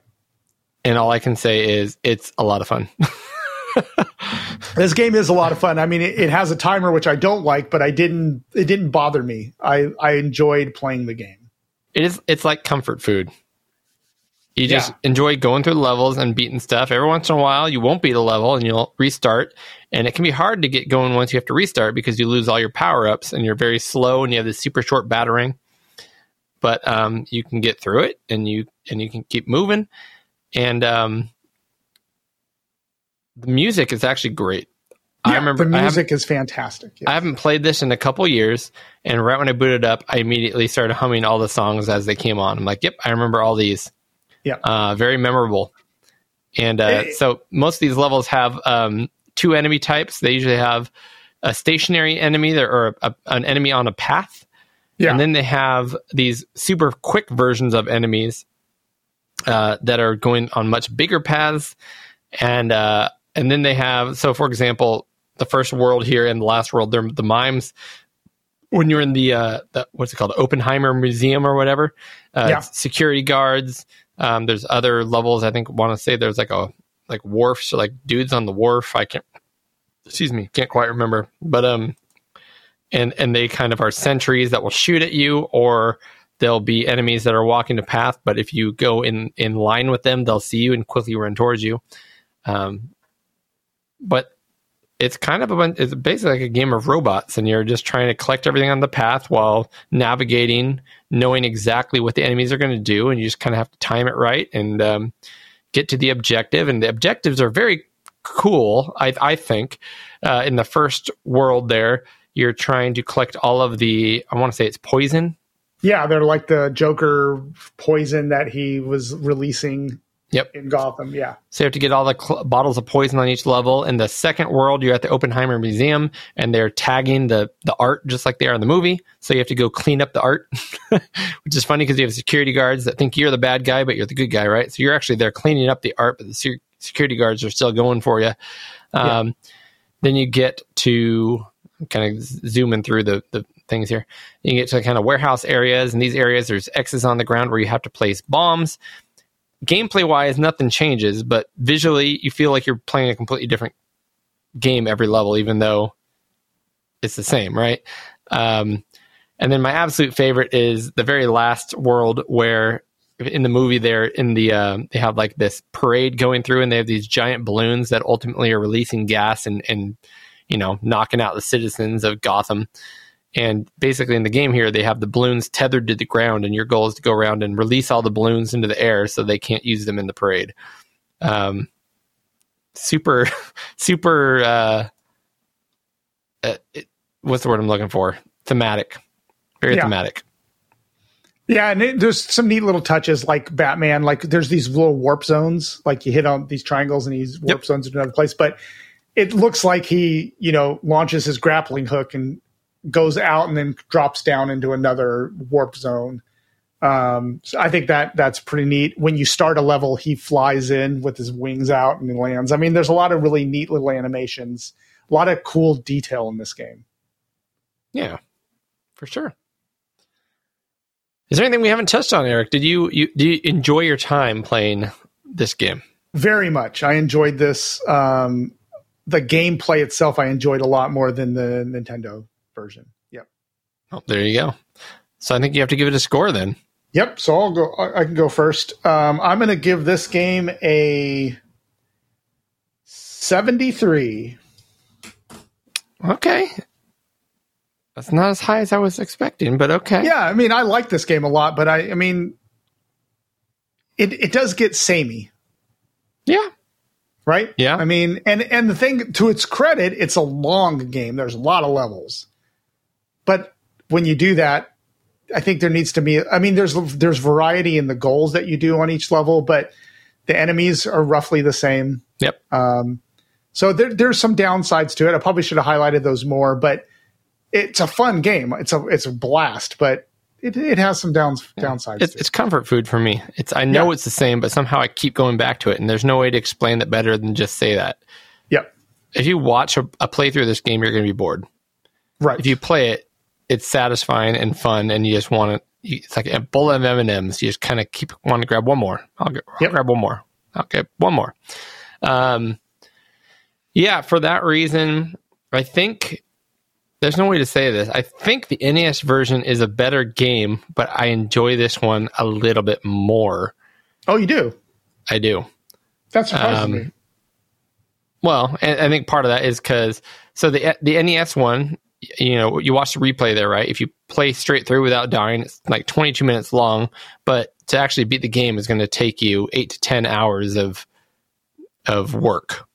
And all I can say is it's a lot of fun. This game is a lot of fun. I mean, it, it has a timer, which I don't like, but I didn't. It didn't bother me. I I enjoyed playing the game. it is it's like comfort food. You just Yeah. enjoy going through the levels and beating stuff. Every once in a while, you won't beat a level and you'll restart. And it can be hard to get going once you have to restart because you lose all your power ups and you're very slow and you have this super short batarang. But um, you can get through it and you and you can keep moving. And um, the music is actually great. I Yeah, remember the music is fantastic. Yeah. I haven't played this in a couple years, and right when I booted up, I immediately started humming all the songs as they came on. I'm like, "Yep, I remember all these." Yeah. uh, very memorable. And uh, Hey. so most of these levels have um, two enemy types. They usually have a stationary enemy there, or a, an enemy on a path, yeah. and then they have these super quick versions of enemies uh, that are going on much bigger paths, and uh, and then they have so for example, the first world here and the last world, they're the mimes. When you're in the, uh, the what's it called, Oppenheimer Museum or whatever, uh, Yeah. security guards. Um, there's other levels. I think want to say there's like a like wharf, so like dudes on the wharf. I can't. Excuse me, can't quite remember. But um, and and they kind of are sentries that will shoot at you or there'll be enemies that are walking the path but if you go in in line with them they'll see you and quickly run towards you um, but it's kind of a it's basically like a game of robots and you're just trying to collect everything on the path while navigating knowing exactly what the enemies are going to do and you just kind of have to time it right and um, get to the objective and the objectives are very cool i, I think. Uh, in the first world there you're trying to collect all of the i want to say it's poison. Yeah, they're like the Joker poison that he was releasing Yep. in Gotham. Yeah. So you have to get all the cl- bottles of poison on each level. In the second world, you're at the Oppenheimer Museum, and they're tagging the the art just like they are in the movie. So you have to go clean up the art, which is funny because you have security guards that think you're the bad guy, but you're the good guy, right? So you're actually there cleaning up the art, but the se- security guards are still going for you. Um, Then you get to kind of zooming through the the things here. You get to kind of warehouse areas, and these areas there's X's on the ground where you have to place bombs gameplay wise, nothing changes, but visually, you feel like you're playing a completely different game every level, even though it's the same, right? Um, and then my absolute favorite is the very last world where in the movie they're in the uh, they have like this parade going through and they have these giant balloons that ultimately are releasing gas and and you know knocking out the citizens of Gotham and basically in the game here they have the balloons tethered to the ground and your goal is to go around and release all the balloons into the air so they can't use them in the parade um, super super uh, uh, it, what's the word i'm looking for thematic very Yeah. thematic Yeah, and it, there's some neat little touches like Batman. Like there's these little warp zones, like you hit on these triangles and these warp Yep. zones into another place. But it looks like he, you know, launches his grappling hook and goes out and then drops down into another warp zone. Um, so I think that that's pretty neat. When you start a level, he flies in with his wings out and he lands. I mean, there's a lot of really neat little animations, a lot of cool detail in this game. yeah for sure Is there anything we haven't touched on, Eric? Did you, you do you enjoy your time playing this game? Very much. I enjoyed this. Um, the gameplay itself, I enjoyed a lot more than the Nintendo version. Yep. Oh, there you go. So I think you have to give it a score then. Yep. So I'll go. I I can go first. Um, I'm going to give this game a 73. Okay. That's not as high as I was expecting, but okay. Yeah, I mean, I like this game a lot, but I, I mean, it it does get samey, Yeah. right? Yeah. I mean, and and the thing to its credit, it's a long game. There's a lot of levels, but when you do that, I think there needs to be. I mean, there's there's variety in the goals that you do on each level, but the enemies are roughly the same. Yep. Um, so there, there's some downsides to it. I probably should have highlighted those more, but it's a fun game. It's a it's a blast, but it, it has some downs downsides. It's, it. it's comfort food for me. It's I know Yeah. it's the same, but somehow I keep going back to it, and there's no way to explain that better than just say that. Yep. If you watch a, a playthrough of this game, you're going to be bored. Right. If you play it, it's satisfying and fun, and you just want to. It's like a bowl of M and M's. You just kind of keep wanting to grab one more. I'll, g- I'll Yep. grab one more. I'll get one more. Um, yeah, for that reason, I think there's no way to say this. I think the NES version is a better game, but I enjoy this one a little bit more. oh, you do. I do. That surprises Um, me. Well, and I think part of that is because so the the NES one, you know, you watch the replay there, right? If you play straight through without dying, it's like 22 minutes long, but to actually beat the game is going to take you eight to 10 hours of of work,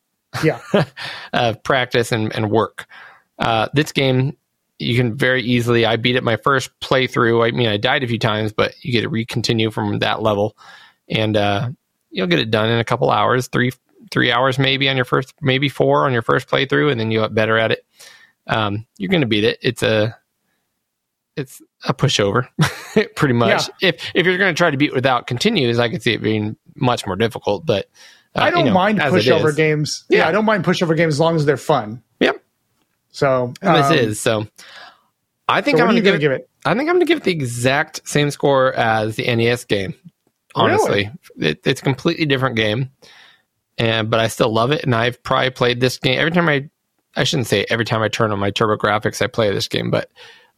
Yeah. of practice and, and work. Uh, this game, you can very easily. I beat it my first playthrough. I mean, I died a few times, but you get to recontinue from that level, and uh, you'll get it done in a couple hours, three three hours maybe on your first, maybe four on your first playthrough, and then you get better at it. Um, you're going to beat it. It's a it's a pushover, pretty much. If if you're going to try to beat without continues, I could see it being much more difficult. But uh, I don't you know, mind pushover games. Yeah. Yeah. I don't mind pushover games as long as they're fun. Yep, So and this um, is so. I think So I'm going to give it. give it? I think I'm going to give it the exact same score as the NES game. Honestly, it, it's a completely different game, and but I still love it. And I've probably played this game every time I. I shouldn't say every time I turn on my TurboGrafx, I play this game, but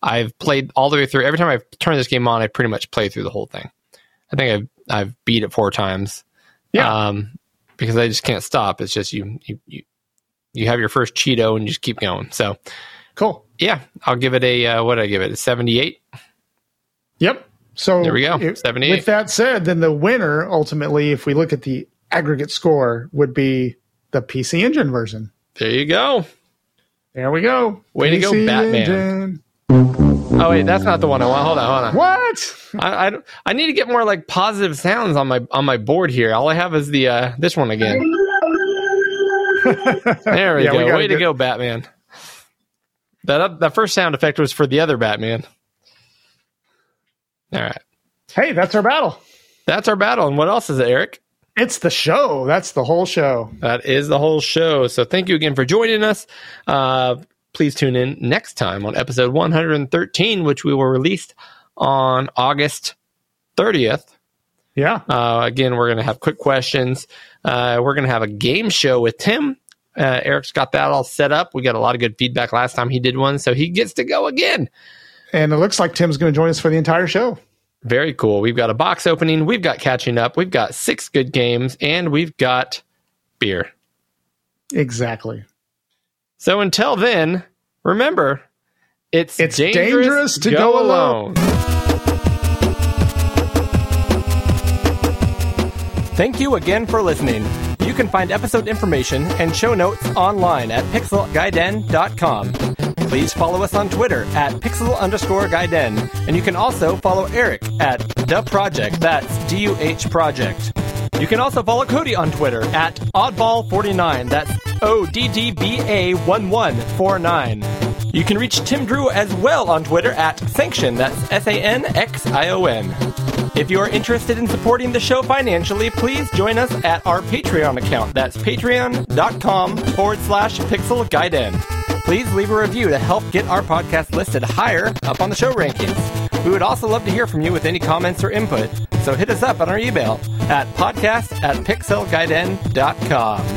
I've played all the way through. Every time I've turned this game on, I pretty much play through the whole thing. I think I've I've beat it four times. Yeah. Um, because I just can't stop. It's just you you you, you have your first Cheeto and you just keep going. So Cool. yeah, I'll give it a uh, what did I give it? A seventy eight. Yep. So There we go. if- 78. With that said, then the winner ultimately, if we look at the aggregate score, would be the PC Engine version. There you go. There we go. Way to go, Batman. Oh wait, that's not the one I want. Hold on, hold on. What? I, I, I need to get more like positive sounds on my on my board here. All I have is the uh, this one again. There we Yeah, go. gotta Way to get- go, Batman. That up, that first sound effect was for the other Batman. All right, Hey, that's our battle. that's our battle. And what else is it, Eric? It's the show. That's the whole show. That is the whole show. So thank you again for joining us. Uh, please tune in next time on episode 113, which we will release on August 30th. Yeah. Uh, again, we're going to have quick questions. Uh, we're going to have a game show with Tim. Uh, Eric's got that all set up. We got a lot of good feedback last time he did one, so he gets to go again. And it looks like Tim's going to join us for the entire show. Very cool. We've got a box opening, we've got catching up, we've got six good games, and we've got beer. Exactly. So until then, remember, it's, It's dangerous, dangerous to to go, go alone. Thank you again for listening. You can find episode information and show notes online at pixelgaiden.com. Please follow us on Twitter at pixel underscore gaiden, and you can also follow Eric at duhproject. That's D U H project. You can also follow Cody on Twitter at oddball49. That's O D D B A 1149. You can reach Tim Drew as well on Twitter at Sanxion. That's S A N X I O N. If you are interested in supporting the show financially, please join us at our Patreon account. That's patreon.com forward slash pixel gaiden. Please leave a review to help get our podcast listed higher up on the show rankings. We would also love to hear from you with any comments or input, so hit us up on our email at podcast at pixelgaiden.com.